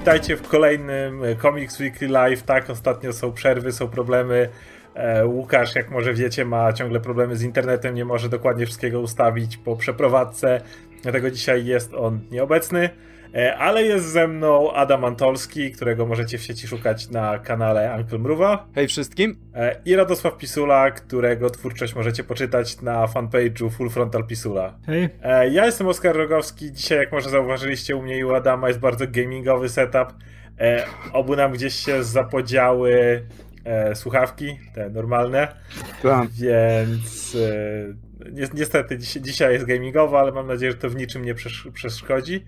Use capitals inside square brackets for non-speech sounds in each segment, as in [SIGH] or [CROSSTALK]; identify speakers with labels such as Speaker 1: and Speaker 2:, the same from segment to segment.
Speaker 1: witajcie w kolejnym Comics Weekly Live. Tak, ostatnio są przerwy, są problemy. E, Łukasz, jak może wiecie, ma ciągle problemy z internetem, nie może dokładnie wszystkiego ustawić po przeprowadzce, dlatego dzisiaj jest on nieobecny. E, ale jest ze mną Adam Antolski, którego możecie w sieci szukać na kanale Uncle Mruwa.
Speaker 2: Hej wszystkim.
Speaker 1: E, I Radosław Pisula, którego twórczość możecie poczytać na fanpage'u Full Frontal Pisula.
Speaker 3: Hej.
Speaker 1: E, ja jestem Oskar Rogowski. Dzisiaj, jak może zauważyliście, u mnie i u Adama jest bardzo gamingowy setup. Obu nam gdzieś się zapodziały słuchawki, te normalne.
Speaker 2: Tak.
Speaker 1: Więc niestety dzisiaj jest gamingowo, ale mam nadzieję, że to w niczym nie przeszkodzi.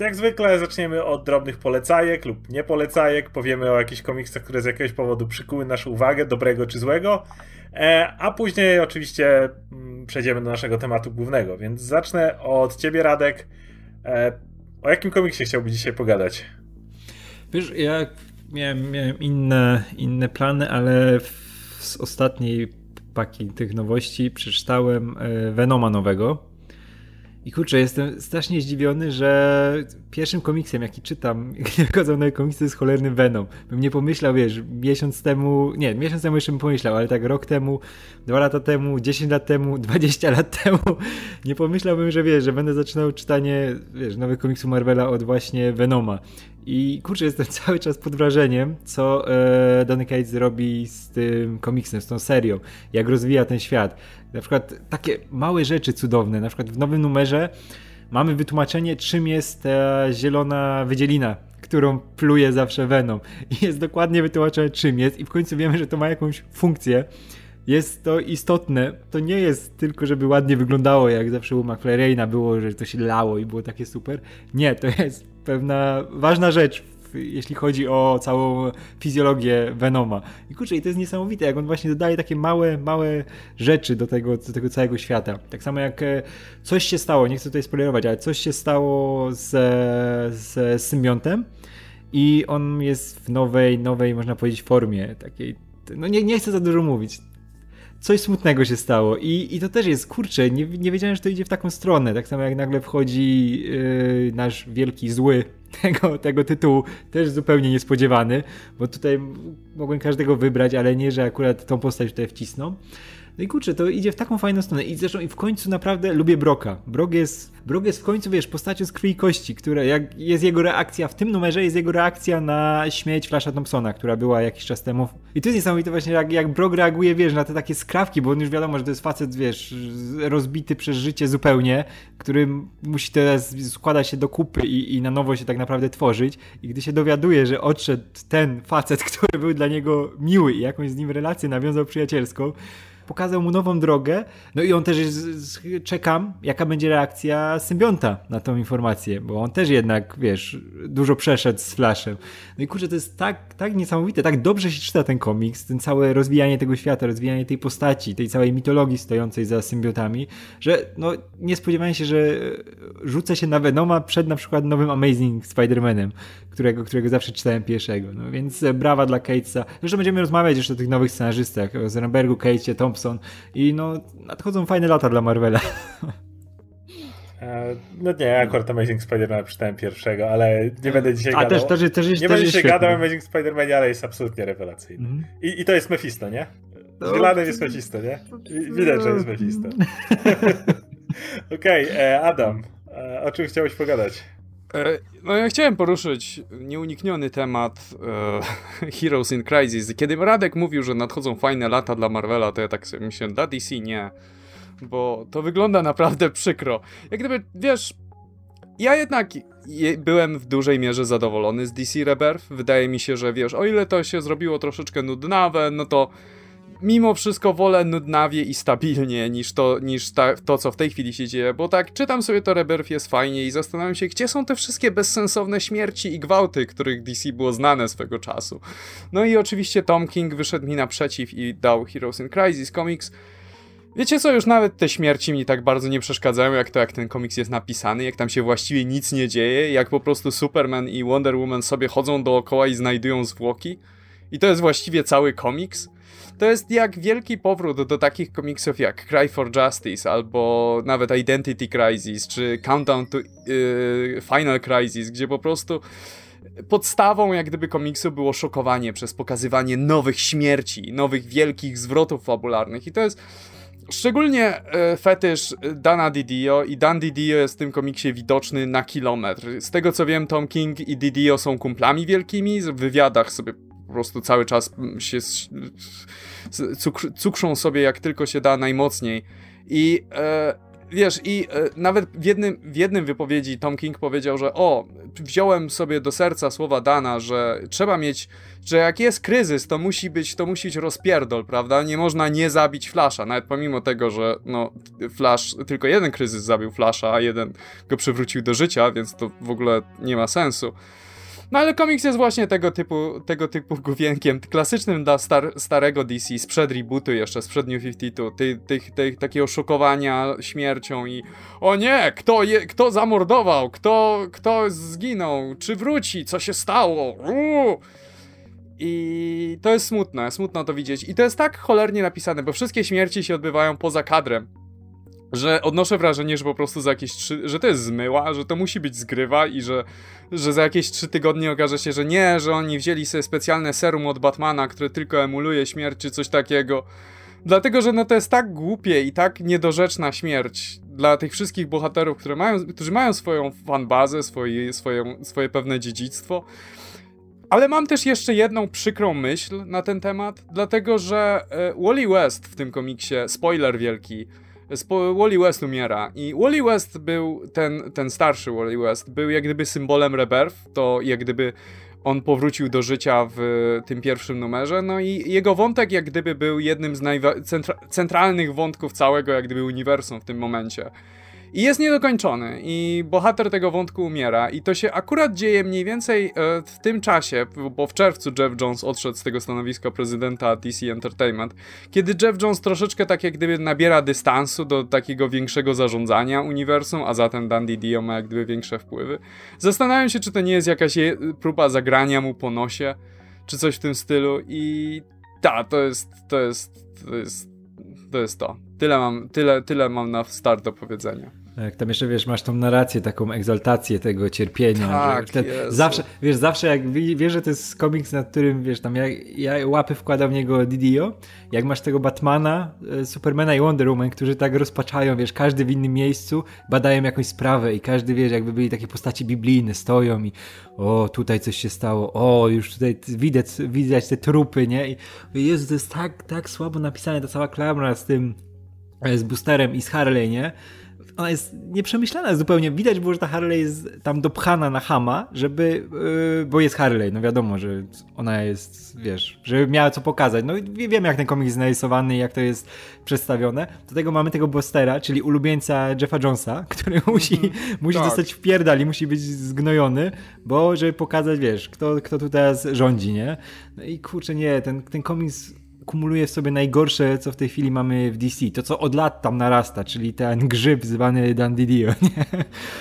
Speaker 1: Jak zwykle zaczniemy od drobnych polecajek lub nie polecajek. Powiemy o jakichś komiksach, które z jakiegoś powodu przykuły naszą uwagę, dobrego czy złego. E, a później oczywiście mm, przejdziemy do naszego tematu głównego. Więc zacznę od ciebie, Radek. E, o jakim komiksie chciałbyś dzisiaj pogadać?
Speaker 3: Wiesz, ja miałem, miałem inne, inne plany, ale z ostatniej paki tych nowości przeczytałem e, Venoma nowego i kurczę, jestem strasznie zdziwiony, że pierwszym komiksem, jaki czytam, [LAUGHS] gdy wychodzą nowe komiksy, jest cholerny Venom. Bym nie pomyślał, wiesz, miesiąc temu, nie, miesiąc temu jeszcze bym pomyślał, ale tak rok temu, dwa lata temu, 10 lat temu, [LAUGHS] 20 lat temu, nie pomyślałbym, że wiesz, że będę zaczynał czytanie, wiesz, nowych komiksów Marvela od właśnie Venoma. I kurczę, jestem [LAUGHS] cały czas pod wrażeniem, co e, Donny Cates robi z tym komiksem, z tą serią, jak rozwija ten świat. Na przykład takie małe rzeczy cudowne, na przykład w nowym numerze mamy wytłumaczenie, czym jest ta zielona wydzielina, którą pluje zawsze Venom. I jest dokładnie wytłumaczone, czym jest i w końcu wiemy, że to ma jakąś funkcję. Jest to istotne. To nie jest tylko, żeby ładnie wyglądało, jak zawsze u McFlareina było, że to się lało i było takie super. Nie, to jest pewna ważna rzecz jeśli chodzi o całą fizjologię Venoma. I kurczę, i to jest niesamowite, jak on właśnie dodaje takie małe, małe rzeczy do tego, do tego całego świata. Tak samo jak e, coś się stało, nie chcę tutaj spoilerować, ale coś się stało z, z symbiontem i on jest w nowej, nowej, można powiedzieć, formie takiej, no nie, nie chcę za dużo mówić, coś smutnego się stało. I, i to też jest, kurczę, nie, nie wiedziałem, że to idzie w taką stronę. Tak samo jak nagle wchodzi yy, nasz wielki zły [LAUGHS] tego, tego tytułu, też zupełnie niespodziewany, bo tutaj mogłem każdego wybrać, ale nie, że akurat tą postać tutaj wcisną. No i kurczę, to idzie w taką fajną stronę. I zresztą i w końcu naprawdę lubię Broka. Brok jest, Brok jest w końcu, wiesz, postacią z krwi kości, która, jak jest jego reakcja, w tym numerze jest jego reakcja na śmierć Flasha Thompsona, która była jakiś czas temu. I to jest niesamowite właśnie, jak, jak Brok reaguje, wiesz, na te takie skrawki, bo on już wiadomo, że to jest facet, wiesz, rozbity przez życie zupełnie, który musi teraz składać się do kupy i, i na nowo się tak naprawdę tworzyć. I gdy się dowiaduje, że odszedł ten facet, [LAUGHS] który był dla niego miły i jakąś z nim relację nawiązał przyjacielską, pokazał mu nową drogę, no i on też jest, czekam, jaka będzie reakcja symbionta na tą informację, bo on też jednak, wiesz, dużo przeszedł z Flashem. No i kurczę, to jest tak, tak niesamowite, tak dobrze się czyta ten komiks, ten całe rozwijanie tego świata, rozwijanie tej postaci, tej całej mitologii stojącej za symbiotami, że no nie spodziewałem się, że rzucę się na Venoma przed na przykład nowym Amazing Spider-Manem, którego, którego zawsze czytałem pierwszego, no więc brawa dla Catesa. Zresztą będziemy rozmawiać jeszcze o tych nowych scenarzystach, o Zerenbergu, Catesie, Tom Thompson i no nadchodzą fajne lata dla Marvela. [LAUGHS]
Speaker 1: E, no nie, akurat Amazing Spider-Man przeczytałem pierwszego, ale nie będę dzisiaj
Speaker 3: A
Speaker 1: gadał.
Speaker 3: Też, też, też
Speaker 1: nie
Speaker 3: też
Speaker 1: będę dzisiaj gadał
Speaker 3: o
Speaker 1: Amazing Spider-Man, ale jest absolutnie rewelacyjny. Mm. I, I, to jest Mephisto, nie? No, jest Mephisto, nie? Widać, że jest Mephisto. [LAUGHS] [LAUGHS] Okej, okay, e, Adam, e, o czym chciałeś pogadać?
Speaker 2: E, no ja chciałem poruszyć nieunikniony temat e, [LAUGHS] Heroes in Crisis. Kiedy Radek mówił, że nadchodzą fajne lata dla Marvela, to ja tak sobie myślałem, dla DC nie. Bo to wygląda naprawdę przykro. Jak gdyby, wiesz, ja jednak byłem w dużej mierze zadowolony z DC Rebirth. Wydaje mi się, że wiesz, o ile to się zrobiło troszeczkę nudnawe, no to mimo wszystko wolę nudnawie i stabilnie niż to, niż ta, to, co w tej chwili się dzieje, bo tak, czytam sobie to Rebirth jest fajnie i zastanawiam się, gdzie są te wszystkie bezsensowne śmierci i gwałty, których DC było znane swego czasu. No i oczywiście Tom King wyszedł mi naprzeciw i dał Heroes in Crisis Comics. Wiecie co, już nawet te śmierci mi tak bardzo nie przeszkadzają, jak to, jak ten komiks jest napisany, jak tam się właściwie nic nie dzieje, jak po prostu Superman i Wonder Woman sobie chodzą dookoła i znajdują zwłoki. I to jest właściwie cały komiks. To jest jak wielki powrót do takich komiksów jak Cry for Justice, albo nawet Identity Crisis, czy Countdown to yy, Final Crisis, gdzie po prostu podstawą jak gdyby komiksu było szokowanie przez pokazywanie nowych śmierci, nowych wielkich zwrotów fabularnych i to jest Szczególnie e, fetysz Dana Didio i Dan Didio jest w tym komiksie widoczny na kilometr. Z tego co wiem, Tom King i Didio są kumplami wielkimi, w wywiadach sobie po prostu cały czas się cukrzą sobie jak tylko się da najmocniej. I e, wiesz, i e, nawet w jednym, w jednym wypowiedzi Tom King powiedział, że o, wziąłem sobie do serca słowa Dana, że trzeba mieć, że jak jest kryzys, to musi być, to musi być rozpierdol, prawda? Nie można nie zabić Flasha, nawet pomimo tego, że no, Flash, tylko jeden kryzys zabił Flasha, a jeden go przywrócił do życia, więc to w ogóle nie ma sensu. No ale komiks jest właśnie tego typu, tego typu główienkiem, klasycznym dla star, starego DC, sprzed rebootu jeszcze, sprzed New 52, ty, ty, ty, takiego szokowania śmiercią i o nie, kto, je, kto zamordował, kto, kto zginął, czy wróci, co się stało, Uuu. I to jest smutne, smutno to widzieć. I to jest tak cholernie napisane, bo wszystkie śmierci się odbywają poza kadrem że odnoszę wrażenie, że po prostu za jakieś trzy, że to jest zmyła, że to musi być zgrywa i że, że za jakieś trzy tygodnie okaże się, że nie, że oni wzięli sobie specjalne serum od Batmana, które tylko emuluje śmierć czy coś takiego. Dlatego, że no to jest tak głupie i tak niedorzeczna śmierć dla tych wszystkich bohaterów, które mają, którzy mają swoją fanbazę, swoje, swoje, swoje pewne dziedzictwo. Ale mam też jeszcze jedną przykrą myśl na ten temat, dlatego że e, Wally West w tym komiksie, spoiler wielki, Wally West umiera i Wally West był, ten, ten starszy Wally West, był jak gdyby symbolem Rebirth, to jak gdyby on powrócił do życia w tym pierwszym numerze, no i jego wątek jak gdyby był jednym z centra centralnych wątków całego jak gdyby uniwersum w tym momencie. I jest niedokończony i bohater tego wątku umiera i to się akurat dzieje mniej więcej e, w tym czasie, bo w czerwcu Jeff Jones odszedł z tego stanowiska prezydenta DC Entertainment, kiedy Jeff Jones troszeczkę tak jak gdyby nabiera dystansu do takiego większego zarządzania uniwersum, a zatem Dandy Dio ma jak gdyby większe wpływy. Zastanawiam się, czy to nie jest jakaś próba zagrania mu po nosie, czy coś w tym stylu i ta, to jest, to jest, to jest, to jest to. Tyle mam, tyle, tyle mam na start do powiedzenia.
Speaker 3: Jak tam jeszcze, wiesz, masz tą narrację, taką egzaltację tego cierpienia.
Speaker 2: Tak,
Speaker 3: zawsze, wiesz, zawsze jak wiesz, że to jest komiks, nad którym, wiesz, tam ja, ja łapy wkładam w niego Didio, jak masz tego Batmana, e, Supermana i Wonder Woman, którzy tak rozpaczają, wiesz, każdy w innym miejscu, badają jakąś sprawę i każdy, wiesz, jakby byli takie postaci biblijne, stoją i o, tutaj coś się stało, o, już tutaj widać, widać te trupy, nie? I Jezu, to jest tak, tak słabo napisane, ta cała klamra z tym, e, z Boosterem i z Harley, nie? Ona jest nieprzemyślana zupełnie. Widać było, że ta Harley jest tam dopchana na hama, żeby, yy, bo jest Harley, no wiadomo, że ona jest, wiesz, żeby miała co pokazać. No wiemy, jak ten komiks jest narysowany i jak to jest przedstawione. Do tego mamy tego Bostera, czyli ulubieńca Jeffa Jonesa, [LAUGHS] który musi, mm -hmm. musi tak. dostać w pierdali, musi być zgnojony, bo żeby pokazać, wiesz, kto, kto tu teraz rządzi, nie? No i kurczę, nie, ten, ten komiks kumuluje w sobie najgorsze, co w tej chwili mamy w DC. To, co od lat tam narasta, czyli ten grzyb zwany Dandidio, nie?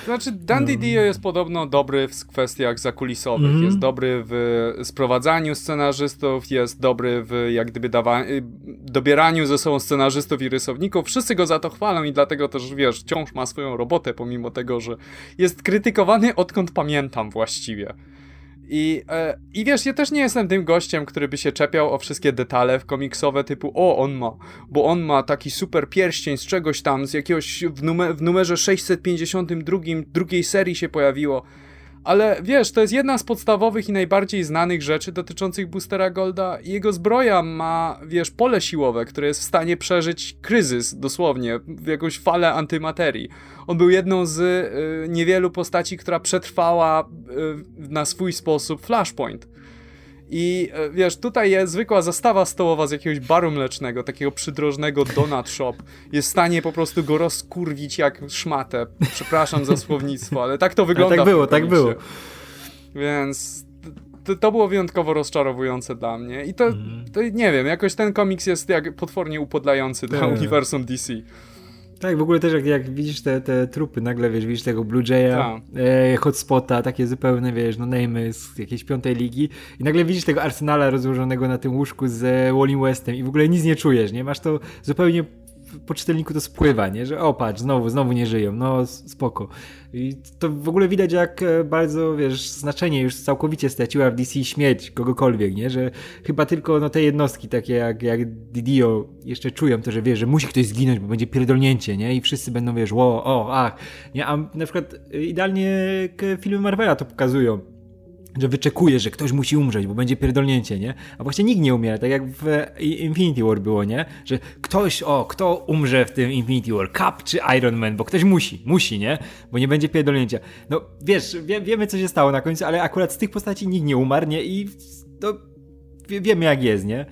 Speaker 2: Znaczy, Dandidio no. jest podobno dobry w kwestiach zakulisowych. Mm -hmm. Jest dobry w sprowadzaniu scenarzystów, jest dobry w jak gdyby dawa- y, dobieraniu ze sobą scenarzystów i rysowników. Wszyscy go za to chwalą i dlatego też, wiesz, wciąż ma swoją robotę, pomimo tego, że jest krytykowany odkąd pamiętam właściwie. I, e, I wiesz, ja też nie jestem tym gościem, który by się czepiał o wszystkie detale w komiksowe typu o, on ma, bo on ma taki super pierścień z czegoś tam, z jakiegoś w, numer, w numerze 652 drugiej serii się pojawiło. Ale wiesz, to jest jedna z podstawowych i najbardziej znanych rzeczy dotyczących Boostera Golda. Jego zbroja ma, wiesz, pole siłowe, które jest w stanie przeżyć kryzys, dosłownie, w jakąś falę antymaterii. On był jedną z y, niewielu postaci, która przetrwała y, na swój sposób Flashpoint. I e, wiesz, tutaj jest zwykła zastawa stołowa z jakiegoś baru mlecznego, takiego przydrożnego donut shop. Jest w stanie po prostu go rozkurwić jak szmatę. Przepraszam za słownictwo, ale tak to wygląda.
Speaker 3: A tak było, tak było.
Speaker 2: Więc to, to, było wyjątkowo rozczarowujące dla mnie. I to, mm. to, nie wiem, jakoś ten komiks jest jak potwornie upodlający dla uniwersum DC.
Speaker 3: Tak, w ogóle też jak, jak widzisz te, te trupy, nagle wiesz, widzisz tego Blue Jaya, tak. e, Hotspota, takie zupełne, wiesz, no name'y z jakiejś piątej ligi i nagle widzisz tego Arsenala rozłożonego na tym łóżku z Wally Westem i w ogóle nic nie czujesz, nie? Masz to zupełnie po czytelniku to spływa, nie? Że o patrz, znowu, znowu nie żyją, no spoko. I to w ogóle widać jak e, bardzo, wiesz, znaczenie już całkowicie straciła w DC śmierć kogokolwiek, nie? Że chyba tylko no, te jednostki takie jak, jak Didio jeszcze czują to, że wiesz, że musi ktoś zginąć, bo będzie pierdolnięcie, nie? I wszyscy będą, wiesz, o, o, ach. Nie? A na przykład e, idealnie filmy Marvela to pokazują że wyczekuje, że ktoś musi umrzeć, bo będzie pierdolnięcie, nie? A właśnie nikt nie umiera, tak jak w Infinity War było, nie? Że ktoś, o, kto umrze w tym Infinity War? Cap czy Iron Man? Bo ktoś musi, musi, nie? Bo nie będzie pierdolnięcia. No, wiesz, wie, wiemy co się stało na końcu, ale akurat z tych postaci nikt nie umarł, nie? I to wie, wiemy jak jest, nie?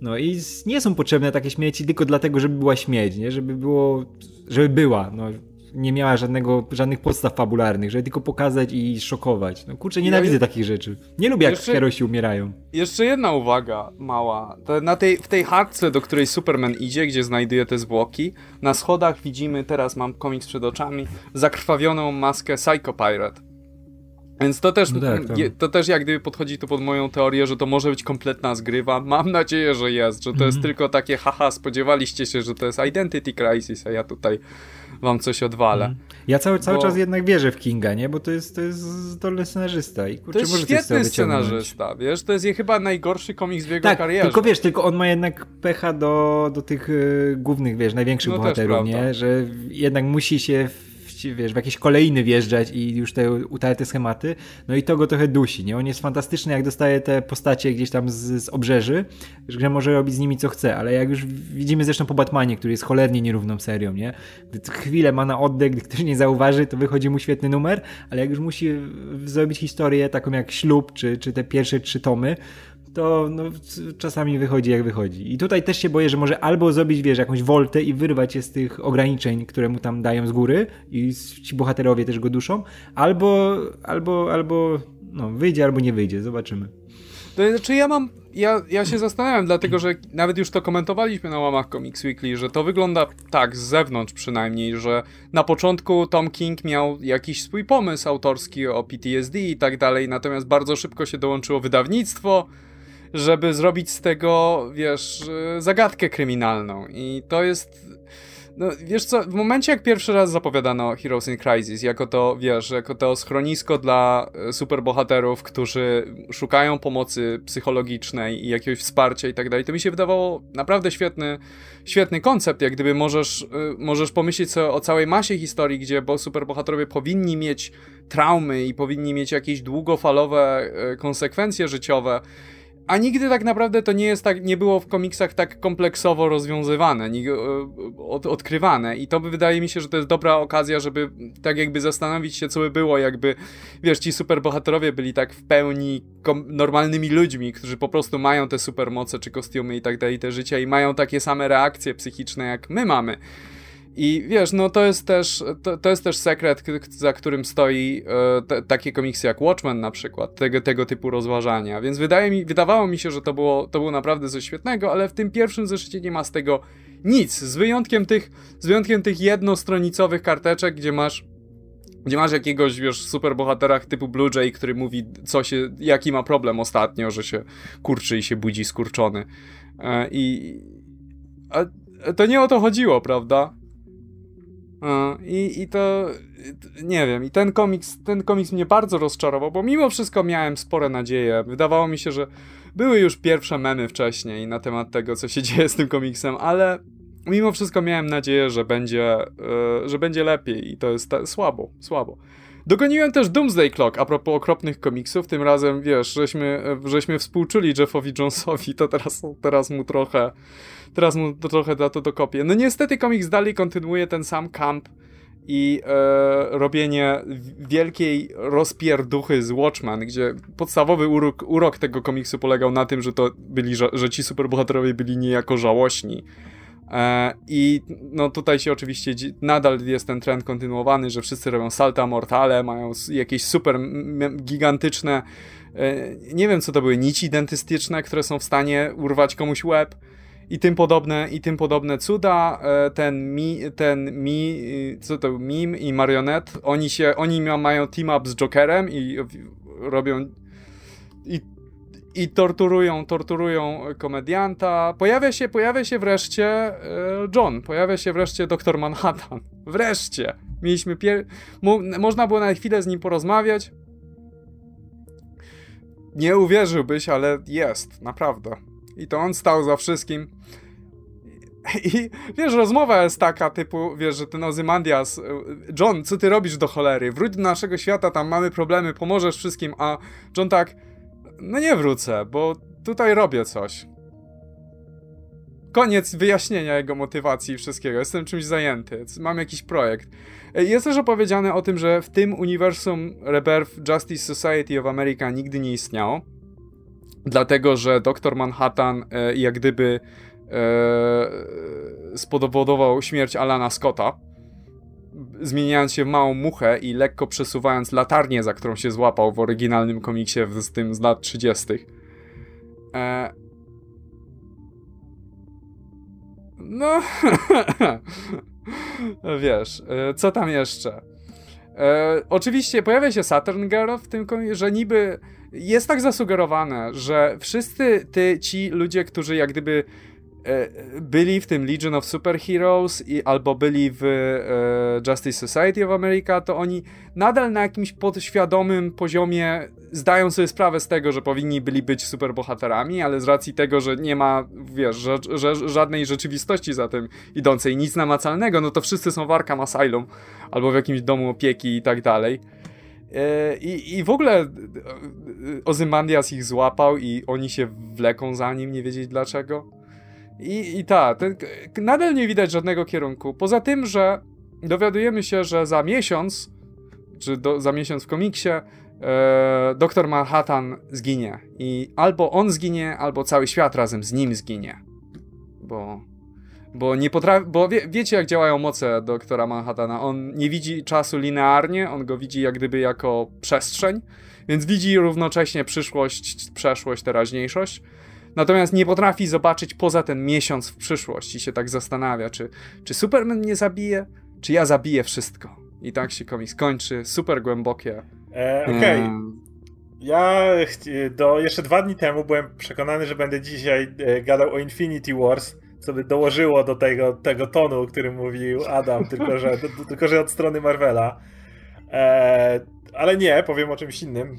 Speaker 3: No i nie są potrzebne takie śmierci tylko dlatego, żeby była śmierć, nie? Żeby było, żeby była, no nie miała żadnego, żadnych podstaw fabularnych, żeby tylko pokazać i szokować. No kurczę, nienawidzę ja, takich rzeczy. Nie lubię jak jeszcze, herosi umierają.
Speaker 2: Jeszcze jedna uwaga mała. To na tej, w tej hardce, do której Superman idzie, gdzie znajduje te zwłoki, na schodach widzimy, teraz mam komiks przed oczami, zakrwawioną maskę Psycho Pirate. Więc to też, no tak, tak. to też jak gdyby podchodzi to pod moją teorię, że to może być kompletna zgrywa. Mam nadzieję, że jest, że to mm -hmm. jest mhm. tylko takie haha, spodziewaliście się, że to jest Identity Crisis, a ja tutaj wam coś odwalę. Mm.
Speaker 3: Ja cały, cały bo... czas jednak wierzę w Kinga, nie? Bo to jest, to jest zdolny scenarzysta. I kurczę,
Speaker 2: to jest świetny scenarzysta, wiesz? To jest chyba najgorszy komiks w jego
Speaker 3: tak,
Speaker 2: karierze.
Speaker 3: tylko wiesz, tylko on ma jednak pecha do, do tych y, głównych, wiesz, największych no bohaterów, nie? Że jednak musi się wiesz, w jakieś kolejny wjeżdżać i już te utarte schematy, no i to go trochę dusi, nie? On jest fantastyczny, jak dostaje te postacie gdzieś tam z, z obrzeży, że może robić z nimi co chce, ale jak już widzimy zresztą po Batmanie, który jest cholernie nierówną serią, nie? Gdy chwilę ma na oddech, gdy ktoś nie zauważy, to wychodzi mu świetny numer, ale jak już musi zrobić historię taką jak Ślub, czy, czy te pierwsze trzy tomy, to no, czasami wychodzi jak wychodzi. I tutaj też się boję, że może albo zrobić, wiesz, jakąś woltę i wyrwać je z tych ograniczeń, które mu tam dają z góry i ci bohaterowie też go duszą, albo, albo, albo no, wyjdzie, albo nie wyjdzie, zobaczymy.
Speaker 2: To znaczy ja mam, ja, ja się zastanawiam, dlatego że nawet już to komentowaliśmy na łamach Comics Weekly, że to wygląda tak, z zewnątrz przynajmniej, że na początku Tom King miał jakiś swój pomysł autorski o PTSD i tak dalej, natomiast bardzo szybko się dołączyło wydawnictwo, żeby zrobić z tego, wiesz, zagadkę kryminalną. I to jest. No, wiesz co, w momencie jak pierwszy raz zapowiadano Heroes in Crisis, jako to, wiesz, jako to schronisko dla e, superbohaterów, którzy szukają pomocy psychologicznej i jakiegoś wsparcia i tak dalej, to mi się wydawało naprawdę świetny, świetny koncept, jak gdyby możesz, e, możesz pomyśleć o całej masie historii, gdzie bo superbohaterowie powinni mieć traumy i powinni mieć jakieś długofalowe e, konsekwencje życiowe, a nigdy tak naprawdę to nie jest tak, nie było w komiksach tak kompleksowo rozwiązywane, nie, od, odkrywane i to wydaje mi się, że to jest dobra okazja, żeby tak jakby zastanowić się, co by było, jakby, wiesz, ci superbohaterowie byli tak w pełni normalnymi ludźmi, którzy po prostu mają te supermoce czy kostiumy i tak dalej, te życia i mają takie same reakcje psychiczne, jak my mamy. I wiesz, no to jest też, to, to jest też sekret, za którym stoi e, takie komiksy jak Watchmen na przykład, tego, tego typu rozważania. Więc wydaje mi, wydawało mi się, że to było, to było naprawdę coś świetnego, ale w tym pierwszym zeszycie nie ma z tego nic, z wyjątkiem tych, z wyjątkiem tych jednostronicowych karteczek, gdzie masz gdzie masz jakiegoś, wiesz, superbohatera typu Blue Jay, który mówi, co się, jaki ma problem ostatnio, że się kurczy i się budzi skurczony. E, I... A to nie o to chodziło, prawda? I, I to nie wiem, i ten komiks, ten komiks mnie bardzo rozczarował, bo mimo wszystko miałem spore nadzieje. Wydawało mi się, że były już pierwsze memy wcześniej na temat tego, co się [LAUGHS] dzieje z tym komiksem, ale mimo wszystko miałem nadzieję, że będzie, yy, że będzie lepiej i to jest słabo, słabo. Dogoniłem też Doomsday Clock, a propos okropnych komiksów, tym razem, wiesz, żeśmy, żeśmy współczuli Jeffowi Jonesowi, to teraz, teraz mu trochę teraz mu to trochę da to dokopię. No niestety komiks dalej kontynuuje ten sam kamp i e, robienie wielkiej rozpierduchy z Watchman, gdzie podstawowy urok, urok tego komiksu polegał na tym, że to byli, że, że ci superbohaterowie byli niejako żałośni. E, I no tutaj się oczywiście nadal jest ten trend kontynuowany, że wszyscy robią salta mortale, mają jakieś super gigantyczne, e, nie wiem co to były, nici dentystyczne, które są w stanie urwać komuś łeb i tym podobne, i tym podobne cuda. E, ten mi, ten mi, co to, mim i marionet, oni się, oni mają team up z Jokerem i robią i, i torturują, torturują komedianta. Pojawia się, pojawia się wreszcie e, John, pojawia się wreszcie doktor Manhattan. [LAUGHS] Wreszcie. Mieliśmy pier... Mo można było na chwilę z nim porozmawiać. Nie uwierzyłbyś, ale jest, naprawdę. I to on stał za wszystkim. [LAUGHS] I wiesz, rozmowa jest taka, typu, wiesz, że ten Ozymandias, John, co ty robisz do cholery? Wróć do naszego świata, tam mamy problemy, pomożesz wszystkim, a John tak, no nie wrócę, bo tutaj robię coś. Koniec wyjaśnienia jego motywacji i wszystkiego. Jestem czymś zajęty. Mam jakiś projekt. Jest też opowiedziane o tym, że w tym uniwersum Rebirth Justice Society of America nigdy nie istniało. Dlatego, że doktor Manhattan e, jak gdyby e, spowodował śmierć Alana Scotta, zmieniając się w małą muchę i lekko przesuwając latarnię, za którą się złapał w oryginalnym komiksie z tym z lat 30. E... No, [LAUGHS] wiesz, e, co tam jeszcze? E, oczywiście pojawia się Saturn Girl w tym, że niby jest tak zasugerowane, że wszyscy ty, ci ludzie, którzy jak gdyby byli w tym Legion of Superheroes i albo byli w e, Justice Society of America, to oni nadal na jakimś podświadomym poziomie zdają sobie sprawę z tego, że powinni byli być superbohaterami, ale z racji tego, że nie ma, wiesz, że, że żadnej rzeczywistości za tym idącej, nic namacalnego, no to wszyscy są w Arkham Asylum albo w jakimś domu opieki i tak dalej. E, I, I w ogóle e, Ozymandias ich złapał i oni się wleką za nim, nie wiedzieć dlaczego. I, i ta, ten, nadal nie widać żadnego kierunku. Poza tym, że dowiadujemy się, że za miesiąc, czy do, za miesiąc w komiksie, e, doktor Manhattan zginie. I albo on zginie, albo cały świat razem z nim zginie. Bo bo nie potrafi, bo wie, wiecie jak działają moce doktora Manhattana. On nie widzi czasu linearnie, on go widzi jak gdyby jako przestrzeń, więc widzi równocześnie przyszłość, przeszłość, teraźniejszość. Natomiast nie potrafi zobaczyć poza ten miesiąc w przyszłość i się tak zastanawia, czy, czy Superman mnie zabije, czy ja zabiję wszystko. I tak się komiks kończy, super głębokie.
Speaker 1: E, Okej. Okay. Ja do, jeszcze dwa dni temu byłem przekonany, że będę dzisiaj e, gadał o Infinity Wars, co by dołożyło do tego, tego tonu, o którym mówił Adam, [LAUGHS] tylko że, tylko że od strony Marvela. E, ale nie, powiem o czymś innym.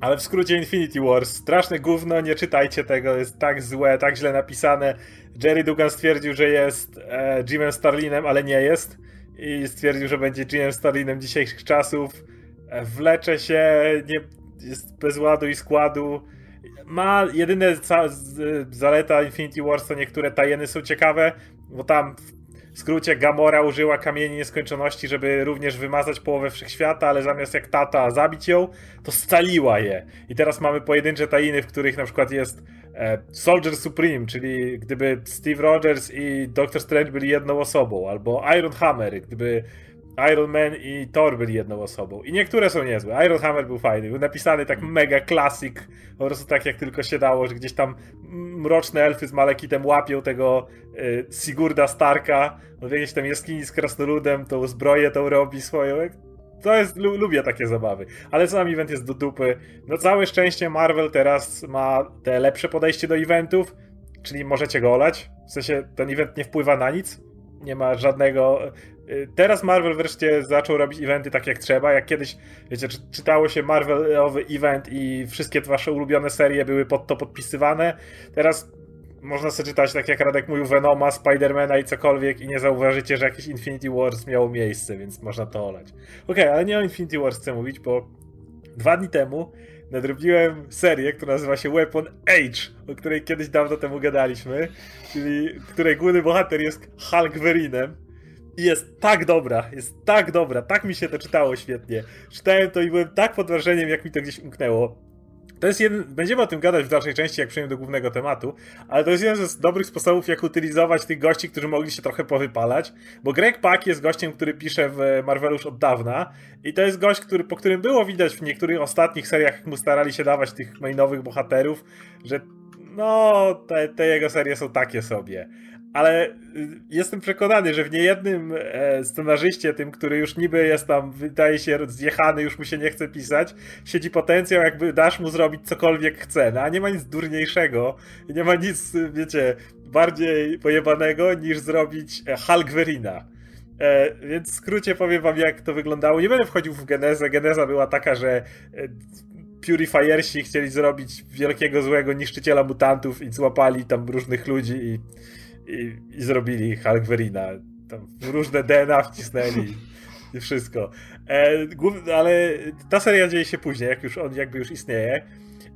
Speaker 1: Ale w skrócie Infinity Wars, straszne gówno, nie czytajcie tego, jest tak złe, tak źle napisane. Jerry Dugan stwierdził, że jest e, Jimem Starlinem, ale nie jest. I stwierdził, że będzie Jimem Starlinem dzisiejszych czasów. E, wlecze się, nie, jest bez ładu i składu ma jedyne zaleta Infinity Wars to niektóre tajeny są ciekawe, bo tam w skrócie Gamora użyła kamieni nieskończoności, żeby również wymazać połowę wszechświata, ale zamiast jak tata zabić ją, to scaliła je. I teraz mamy pojedyncze tajiny, w których na przykład jest e, Soldier Supreme, czyli gdyby Steve Rogers i Doctor Strange byli jedną osobą, albo Iron Hammer, gdyby Iron Man i Thor byli jedną osobą. I niektóre są niezłe. Iron Hammer był fajny. Był napisany tak mega klasik. Po prostu tak jak tylko się dało, że gdzieś tam mroczne elfy z Malekitem łapią tego y, Sigurda Starka. On gdzieś tam jaskini z krasnoludem, tą zbroję tą robi swoją. To jest, lu, lubię takie zabawy. Ale sam event jest do dupy. No całe szczęście Marvel teraz ma te lepsze podejście do eventów, czyli możecie go olać. W sensie ten event nie wpływa na nic. Nie ma żadnego teraz Marvel wreszcie zaczął robić eventy tak jak trzeba. Jak kiedyś, wiecie, czytało się Marvelowy event i wszystkie wasze ulubione serie były pod to podpisywane. Teraz można sobie czytać, tak jak Radek mówił, Venoma, Spidermana i cokolwiek i nie zauważycie, że jakieś Infinity Wars miało miejsce, więc można to olać. Okej, okay, ale nie o Infinity Wars chcę mówić, bo dwa dni temu nadrobiłem serię, która nazywa się Weapon Age, o której kiedyś dawno temu gadaliśmy, czyli której główny bohater jest Hulk Verinem jest tak dobra, jest tak dobra, tak mi się to czytało świetnie. Czytałem to i byłem tak pod wrażeniem, jak mi to gdzieś umknęło. To jest jeden, będziemy o tym gadać w dalszej części, jak przejdziemy do głównego tematu, ale to jest jeden z dobrych sposobów, jak utylizować tych gości, którzy mogli się trochę powypalać, bo Greg Pak jest gościem, który pisze w Marvelu już od dawna i to jest gość, który, po którym było widać w niektórych ostatnich seriach, jak mu starali się dawać tych mainowych bohaterów, że no, te, te jego serie są takie sobie ale y, jestem przekonany, że w niejednym e, scenarzyście, tym, który już niby jest tam, wydaje się zjechany, już mu się nie chce pisać, siedzi potencjał, jakby dasz mu zrobić cokolwiek chce, no a nie ma nic durniejszego, nie ma nic, wiecie, bardziej pojebanego niż zrobić e, Hulk Verina. E, więc w skrócie powiem wam, jak to wyglądało. Nie będę wchodził w genezę. Geneza była taka, że e, Purifiersi chcieli zrobić wielkiego złego niszczyciela mutantów i złapali tam różnych ludzi i i, i zrobili Hulkverina. Tam różne DNA wcisnęli i wszystko. E, ale ta seria dzieje się później, jak już on jakby już istnieje.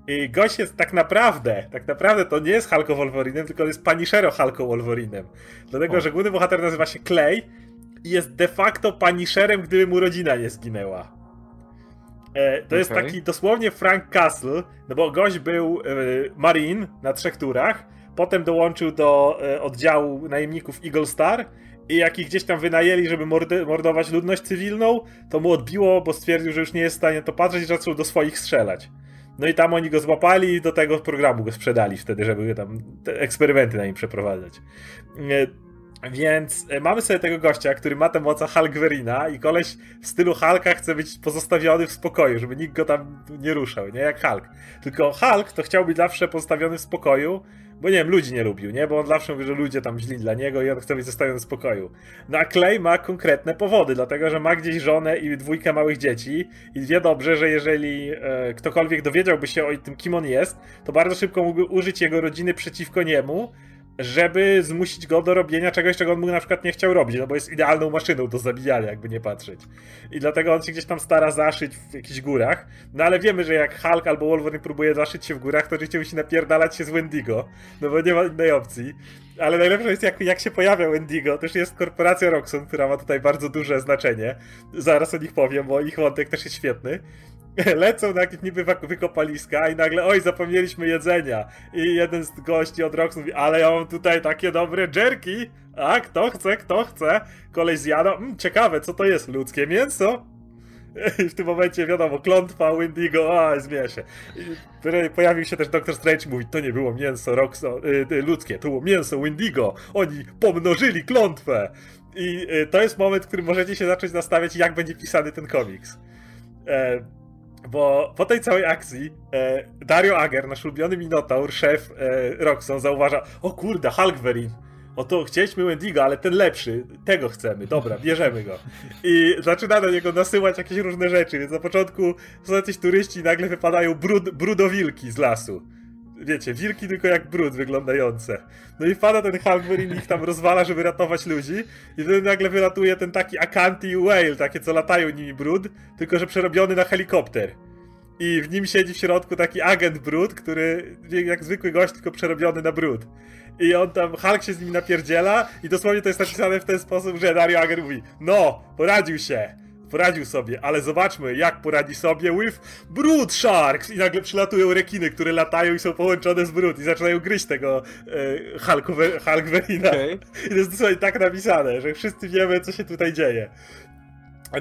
Speaker 1: I gość jest tak naprawdę, tak naprawdę to nie jest Hulko Wolverinem, tylko jest Punishero Hulko Wolverinem. Dlatego, o. że główny bohater nazywa się Clay i jest de facto Punisherem, gdyby mu rodzina nie zginęła. E, to okay. jest taki dosłownie Frank Castle, no bo gość był e, Marine na trzech turach, Potem dołączył do e, oddziału najemników Eagle Star i jak ich gdzieś tam wynajęli, żeby mordy, mordować ludność cywilną, to mu odbiło, bo stwierdził, że już nie jest w stanie to patrzeć i zaczął do swoich strzelać. No i tam oni go złapali i do tego programu go sprzedali wtedy, żeby tam eksperymenty na nim przeprowadzać. E, więc e, mamy sobie tego gościa, który ma tę moc Hulkverina i koleś w stylu Hulka chce być pozostawiony w spokoju, żeby nikt go tam nie ruszał, nie jak Hulk. Tylko Hulk to chciał być zawsze pozostawiony w spokoju, bo nie wiem, ludzi nie lubił, nie? Bo on zawsze mówi, że ludzie tam źli dla niego i on chce być zostawiony w spokoju. No a Clay ma konkretne powody, dlatego że ma gdzieś żonę i dwójkę małych dzieci i wie dobrze, że jeżeli e, ktokolwiek dowiedziałby się o tym, kim on jest, to bardzo szybko mógłby użyć jego rodziny przeciwko niemu, żeby zmusić go do robienia czegoś, czego on mu na przykład nie chciał robić, no bo jest idealną maszyną do zabijania, jakby nie patrzeć. I dlatego on się gdzieś tam stara zaszyć w jakichś górach, no ale wiemy, że jak Hulk albo Wolverine próbuje zaszyć się w górach, to oczywiście musi napierdalać się z Wendigo, no bo nie ma innej opcji. Ale najlepsze jest, jak, jak się pojawia Wendigo, też jest korporacja Roxxon, która ma tutaj bardzo duże znaczenie. Zaraz o nich powiem, bo ich wątek też jest świetny. [LAUGHS] lecą na jakieś niby wykopaliska i nagle, oj, zapomnieliśmy jedzenia. I jeden z gości od Rox mówi, ale ja mam tutaj takie dobre jerki. A, kto chce, kto chce? Koleś zjada, mm, ciekawe, co to jest, ludzkie mięso? [LAUGHS] I w tym momencie wiadomo, klątwa Wendigo, a zmienia się. I pojawił się też Doctor Strange mówi, to nie było mięso Roxo, y, y, ludzkie, to było mięso Wendigo. Oni pomnożyli klątwę. I y, to jest moment, w którym możecie się zacząć nastawiać, jak będzie pisany ten komiks. E, bo po tej całej akcji e, Dario Ager, nasz ulubiony Minotaur, szef e, Roxon, zauważa, o kurde, Hulkverin. O to chcieliśmy Wendigo, ale ten lepszy, tego chcemy, dobra, bierzemy go. I zaczyna do niego nasyłać jakieś różne rzeczy, więc na początku są jacyś turyści i nagle wypadają brud, brudowilki z lasu wiecie, wilki tylko jak brud wyglądające. No i wpada ten Hulkverin i ich tam rozwala, żeby ratować ludzi i wtedy nagle wylatuje ten taki Akanti Whale, takie co latają nimi brud, tylko że przerobiony na helikopter. I w nim siedzi w środku taki agent brud, który jak zwykły gość, tylko przerobiony na brud. I on tam, Hulk się z nimi napierdziela i dosłownie to jest napisane w ten sposób, że Dario Ager mówi No, poradził się poradził sobie, ale zobaczmy, jak poradzi sobie with Brood Sharks! I nagle przylatują rekiny, które latają i są połączone z Brood i zaczynają gryźć tego e, Hulkverina. Okay. [LAUGHS] I to jest dosłownie tak napisane, że wszyscy wiemy, co się tutaj dzieje.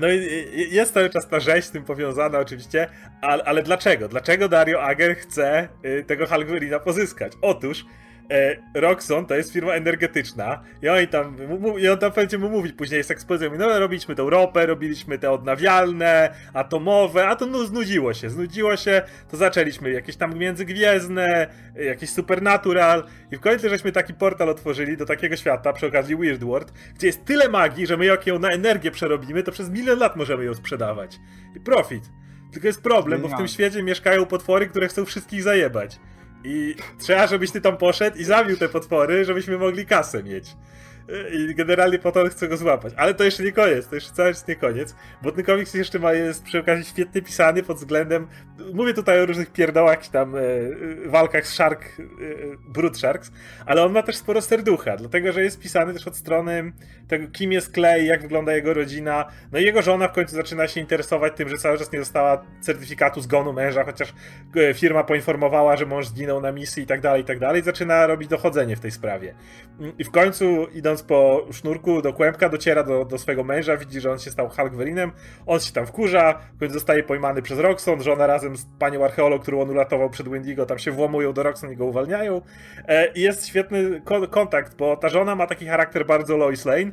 Speaker 1: No i jest cały czas ta rzeź z tym powiązana oczywiście, ale, ale dlaczego? Dlaczego Dario Ager chce y, tego Hulkverina pozyskać? Otóż e, Roxon to jest firma energetyczna i oni tam, i on tam będzie mu mówić później jest ekspozycja, mówi, no robiliśmy tą ropę, robiliśmy te odnawialne, atomowe, a to no, znudziło się, znudziło się, to zaczęliśmy jakieś tam międzygwiezdne, jakieś supernatural i w końcu żeśmy taki portal otworzyli do takiego świata przy okazji Weird World, gdzie jest tyle magii, że my jak ją na energię przerobimy, to przez milion lat możemy ją sprzedawać. I profit. Tylko jest problem, bo w tym świecie mieszkają potwory, które chcą wszystkich zajebać. I trzeba, żebyś ty tam poszedł i zabił te potwory, żebyśmy mogli kasę mieć. I generalnie po to chcę go złapać. Ale to jeszcze nie koniec, to jeszcze cały czas nie koniec, bo ten komiks jeszcze ma, jest przy okazji świetnie pisany pod względem, mówię tutaj o różnych pierdołach, tam e, e, walkach z Shark, e, Brute Sharks, ale on ma też sporo serducha, dlatego, że jest pisany też od strony tego, kim jest Clay, jak wygląda jego rodzina, no i jego żona w końcu zaczyna się interesować tym, że cały czas nie dostała certyfikatu zgonu męża, chociaż e, firma poinformowała, że mąż zginął na misji i tak dalej, i tak dalej, zaczyna robić dochodzenie w tej sprawie. I w końcu, idąc idąc po sznurku do kłębka, dociera do, do swojego męża, widzi, że on się stał Hulkverinem, on się tam wkurza, w końcu zostaje pojmany przez Roxon, żona razem z panią archeolog, którą on uratował przed Wendigo, tam się włamują do Roxon i go uwalniają. E, I jest świetny ko kontakt, bo ta żona ma taki charakter bardzo Lois Lane,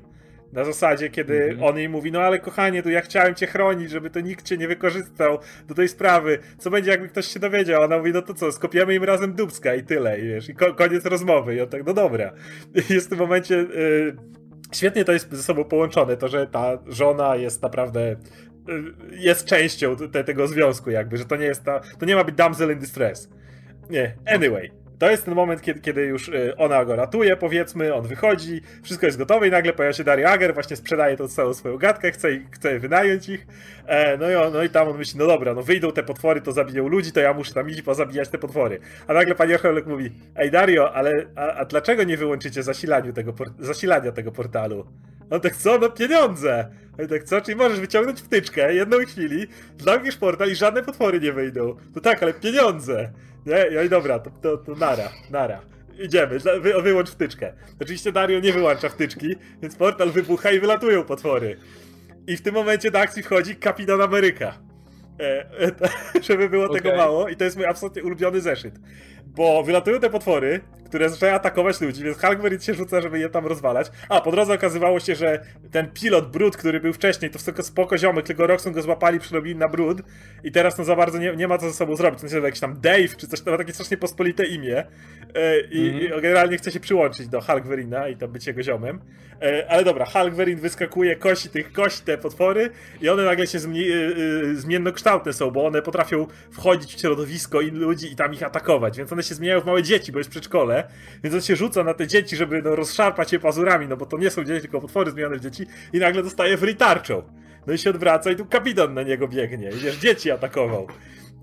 Speaker 1: na zasadzie, kiedy mm -hmm. on jej mówi, no ale kochanie, tu ja chciałem cię chronić, żeby to nikt cię nie wykorzystał do tej sprawy. Co będzie, jakby ktoś się dowiedział? Ona mówi, no to co, skopiemy im razem dubska i tyle, i wiesz, i ko koniec rozmowy. I on tak, no dobra. [LAUGHS] I jest w tym momencie... Yy, świetnie to jest ze sobą połączone, to, że ta żona jest naprawdę y, jest częścią te, tego związku jakby, że to nie jest ta, to nie ma być damsel in distress. Nie, anyway to jest ten moment, kiedy, kiedy już y, ona go ratuje, powiedzmy, on wychodzi, wszystko jest gotowe i nagle pojawia się Dario Ager, właśnie sprzedaje tą całą swoją gadkę, chce, chce wynająć ich. E, no, i on, no i tam on myśli, no dobra, no wyjdą te potwory, to zabiją ludzi, to ja muszę tam iść pozabijać te potwory. A nagle pani archeolog mówi, ej Dario, ale a, a dlaczego nie wyłączycie zasilania tego, zasilania tego portalu? On tak, co? No pieniądze! On tak, co? Czyli możesz wyciągnąć wtyczkę jedną chwili, zamkniesz portal i żadne potwory nie wyjdą. No tak, ale pieniądze! Nie? I dobra, to, to, to nara, nara. Idziemy, wy, wyłącz wtyczkę. Oczywiście Dario nie wyłącza wtyczki, więc portal wybucha i wylatują potwory. I w tym momencie do akcji wchodzi Kapitan Ameryka. E, e, [LAUGHS] żeby było okay. tego mało. I to jest mój absolutnie ulubiony zeszyt. Bo wylatują te potwory, które zaczynają atakować ludzi, więc Hulkberry się rzuca, żeby je tam rozwalać. A, po drodze okazywało się, że ten pilot Brud, który był wcześniej, to wszystko spoko ziomek, tylko Roxon go złapali, przerobili na Brud i teraz no za bardzo nie, nie ma co ze sobą zrobić. To się jakiś tam Dave, czy coś, to ma takie strasznie pospolite imię e, i, mm -hmm. i, generalnie chce się przyłączyć do Hulkverina i to być jego ziomem. E, ale dobra, Hulkverin wyskakuje, kosi tych, kosi te potwory i one nagle się zmie, e, zmiennokształtne są, bo one potrafią wchodzić w środowisko innych ludzi i tam ich atakować, więc one się zmieniają w małe dzieci, bo jest przedszkole, więc on się rzuca na te dzieci, żeby no, rozszarpać je pazurami, no bo to nie są dzieci, tylko potwory zmienione w dzieci i nagle dostaje frytarczą. No i się odwraca i tu kapitan na niego biegnie i wiesz, dzieci atakował.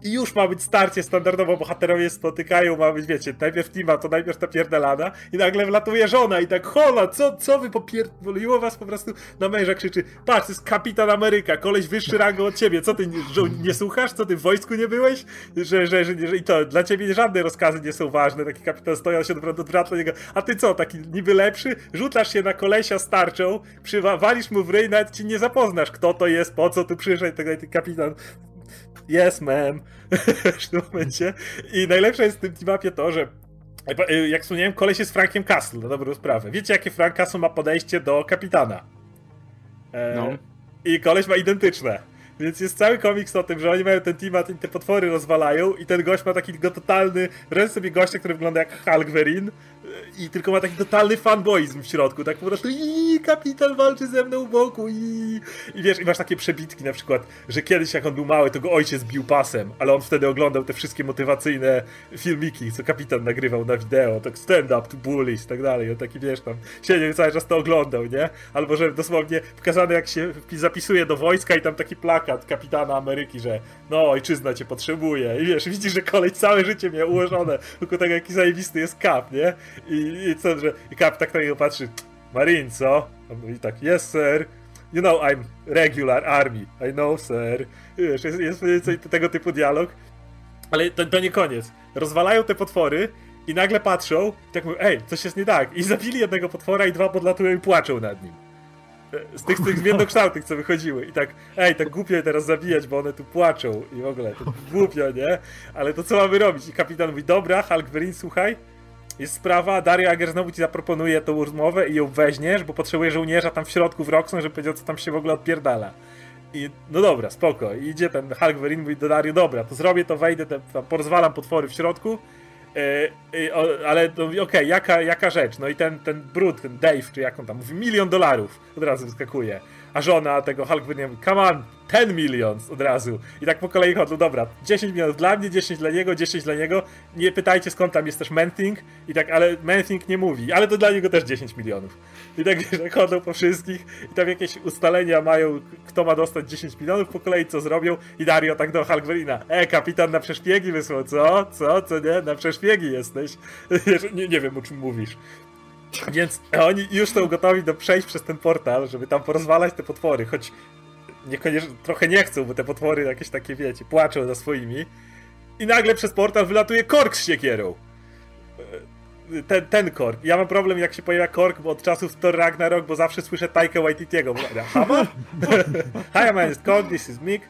Speaker 1: I już ma być starcie standardowo, bohaterowie spotykają, ma być, wiecie, najpierw Tima, to najpierw ta pierdalana i nagle wlatuje żona i tak, hola, co, co wy popierdoliło was po prostu? Na męża krzyczy, patrz, to jest kapitan Ameryka, koleś wyższy rangą od ciebie, co ty, nie, nie słuchasz, co ty w wojsku nie byłeś? Że, że, że, że, i to, dla ciebie żadne rozkazy nie są ważne, taki kapitan stoi, on się odwraca do niego, a ty co, taki niby lepszy? Rzucasz się na kolesia starczą, przywalisz mu w ryj, nawet ci nie zapoznasz, kto to jest, po co tu przyszedł, ten kapitan yes man, [LAUGHS] w tym momencie. I najlepsze jest w tym teamapie to, że e, jak wspomniałem, koleś jest Frankiem Castle, na dobrą sprawę. Wiecie, jakie Frank Castle ma podejście do kapitana? E, no. I koleś ma identyczne. Więc jest cały komiks o tym, że oni mają ten teamat i te potwory rozwalają i ten gość ma taki go totalny, wręcz sobie gościa, który wygląda jak Hulk Verin, i tylko ma taki totalny fanboizm w środku, tak po prostu i kapitan walczy ze mną u boku i, i wiesz, i masz takie przebitki na przykład, że kiedyś jak on był mały, to go ojciec bił pasem, ale on wtedy oglądał te wszystkie motywacyjne filmiki, co kapitan nagrywał na wideo, tak stand up to bullies i tak dalej, on taki wiesz tam, siedział cały czas to oglądał, nie? Albo że dosłownie pokazane jak się zapisuje do wojska i tam taki plakat kapitana Ameryki, że no ojczyzna cię potrzebuje i wiesz, widzisz, że kolej całe życie miał ułożone wokół tego jaki zajebisty jest kap, nie? I, i co, że i Kap tak na niego patrzy, Marine, co? On mówi tak, yes sir, you know I'm regular army, I know sir. Wiesz, jest, jest mniej więcej tego typu dialog, ale to, to nie koniec. Rozwalają te potwory i nagle patrzą i tak mówią, ej, coś jest nie tak. I zabili jednego potwora i dwa podlatują i płaczą nad nim. Z tych, z tych zmiennokształtych, co wychodziły. I tak, ej, tak głupio je teraz zabijać, bo one tu płaczą i w ogóle, to głupio, nie? Ale to co mamy robić? I kapitan mówi, dobra, Hulk Green, słuchaj, jest sprawa, Dario Ager znowu ci zaproponuje tą rozmowę i ją weźmiesz, bo potrzebuje żołnierza tam w środku w Roxon, żeby powiedział, co tam się w ogóle odpierdala. I no dobra, spoko. I idzie ten Hulk mówi do Dario, dobra, to zrobię to, wejdę, te, tam porozwalam potwory w środku, yy, yy, ale to okej, okay, jaka, jaka rzecz? No i ten, ten brud, ten Dave, czy jak on tam mówi, milion dolarów od razu wyskakuje. A żona tego Hulk Verin mówi, come on, 10 milion od razu. I tak po kolei chodzą, dobra, 10 milionów dla mnie, 10 dla niego, 10 dla niego. Nie pytajcie skąd tam jest też Menthing. I tak, ale Menthing nie mówi, ale to dla niego też 10 milionów. I tak, że chodzą po wszystkich i tam jakieś ustalenia mają, kto ma dostać 10 milionów po kolei, co zrobią. I Dario tak do Halgverina, e, kapitan na przeszpiegi wysłał, co? Co? Co nie? Na przeszpiegi jesteś. [LAUGHS] nie, nie wiem, o czym mówisz. Więc oni już są gotowi do przejść przez ten portal, żeby tam porozwalać te potwory, choć niekoniecznie, trochę nie chcą, bo te potwory jakieś takie, wiecie, płaczą za swoimi. I nagle przez portal wylatuje kork z siekierą. ten, ten Korg. Ja mam problem, jak się pojawia Korg, bo od czasów Thor Ragnarok, bo zawsze słyszę Taika Waititiego. Hama? [LAUGHS] Hi, man, jest Korg, this is Mick.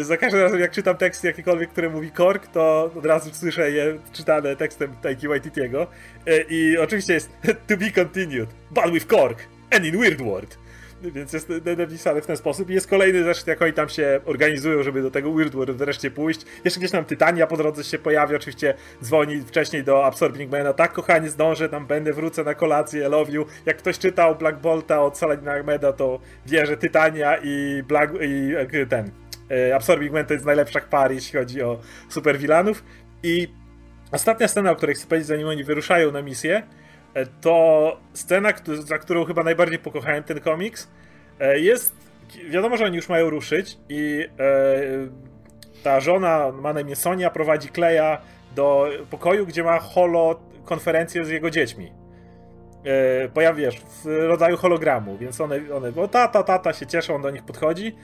Speaker 1: Za każdym razem, jak czytam teksty jakiekolwiek, które mówi Korg, to od razu słyszę je czytane tekstem Taiki Waititiego. E, I oczywiście jest [LAUGHS] to be continued, but with Korg and in Weird World. Więc jest napisane w ten sposób. I jest kolejny zresztą, jak oni tam się organizują, żeby do tego Weird World wreszcie pójść. Jeszcze gdzieś tam Tytania po drodze się pojawia, oczywiście dzwoni wcześniej do Absorbing Mana. Tak, kochanie, zdążę, tam będę, wrócę na kolację, love you. Jak ktoś czytał Black Bolta od Saladina Ahmeda, to wie, że Tytania i Black... i ten... E, Absorbing Man to jest najlepsza par, jeśli chodzi o superwilanów. I ostatnia scena, o której chcę powiedzieć, zanim oni wyruszają na misję, E, to scena, za którą chyba najbardziej pokochałem ten komiks, e, jest. Wiadomo, że oni już mają ruszyć, i ta żona, ma na imię Sonia, prowadzi Kleja do pokoju, gdzie ma holo konferencję z jego dziećmi. Pojawiasz w rodzaju hologramu, więc one, one bo tata, tata się cieszą, on do nich podchodzi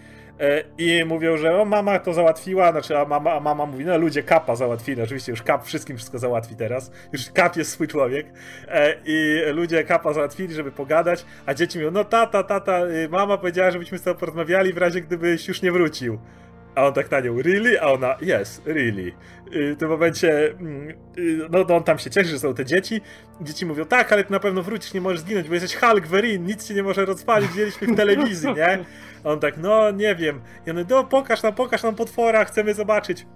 Speaker 1: i mówią, że o, mama to załatwiła, znaczy a mama, a mama mówi, no ludzie Kapa załatwili, oczywiście już Kap wszystkim wszystko załatwi teraz, już Kap jest swój człowiek e, i ludzie Kapa załatwili, żeby pogadać, a dzieci mówią, no tata, tata, y, mama powiedziała, żebyśmy z tobą porozmawiali w razie gdybyś już nie wrócił. A on tak na nią, really? A ona, yes, really. Y, w tym momencie, mm, y, no, no on tam się cieszy, że są te dzieci. Dzieci mówią, tak, ale ty na pewno wrócisz, nie możesz zginąć, bo jesteś Hulk, Verin, nic ci nie może rozpalić, widzieliśmy w telewizji, nie? A on tak, no, nie wiem. I on, no, pokaż nam, pokaż nam potwora, chcemy zobaczyć.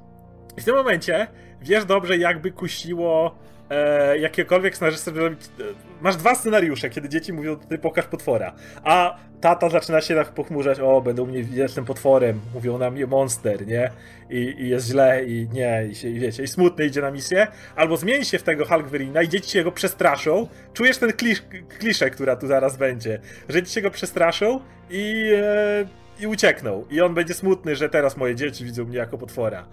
Speaker 1: I w tym momencie wiesz dobrze, jakby kusiło e, jakiekolwiek scenarzystę zrobić. E, masz dwa scenariusze, kiedy dzieci mówią, ty pokaż potwora. A tata zaczyna się tak pochmurzać, o, będą mnie jestem potworem, mówią na mnie monster, nie? I, i jest źle, i nie, i, się, i wiecie, i smutny idzie na misję. Albo zmieni się w tego Hulkverina i dzieci się go przestraszą. Czujesz ten klisz, kliszę, która tu zaraz będzie, że dzieci się go przestraszą i... E, i uciekną. I on będzie smutny, że teraz moje dzieci widzą mnie jako potwora.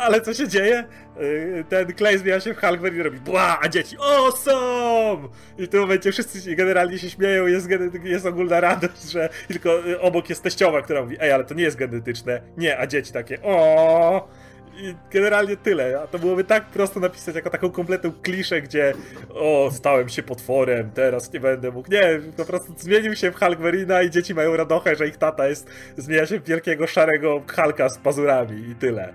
Speaker 1: Ale co się dzieje? Y, ten Clay zmienia się w Hulkver i robi bła, a dzieci awesome! I w tym momencie wszyscy generalnie się śmieją, jest, jest ogólna radość, że tylko y, obok jest teściowa, która mówi ej, ale to nie jest genetyczne. Nie, a dzieci takie o i generalnie tyle. A to byłoby tak prosto napisać jako taką kompletną kliszę, gdzie o, stałem się potworem, teraz nie będę mógł. Nie, po prostu zmienił się w Hulkverina i dzieci mają radochę, że ich tata jest, zmienia się w wielkiego szarego Hulka z pazurami i tyle.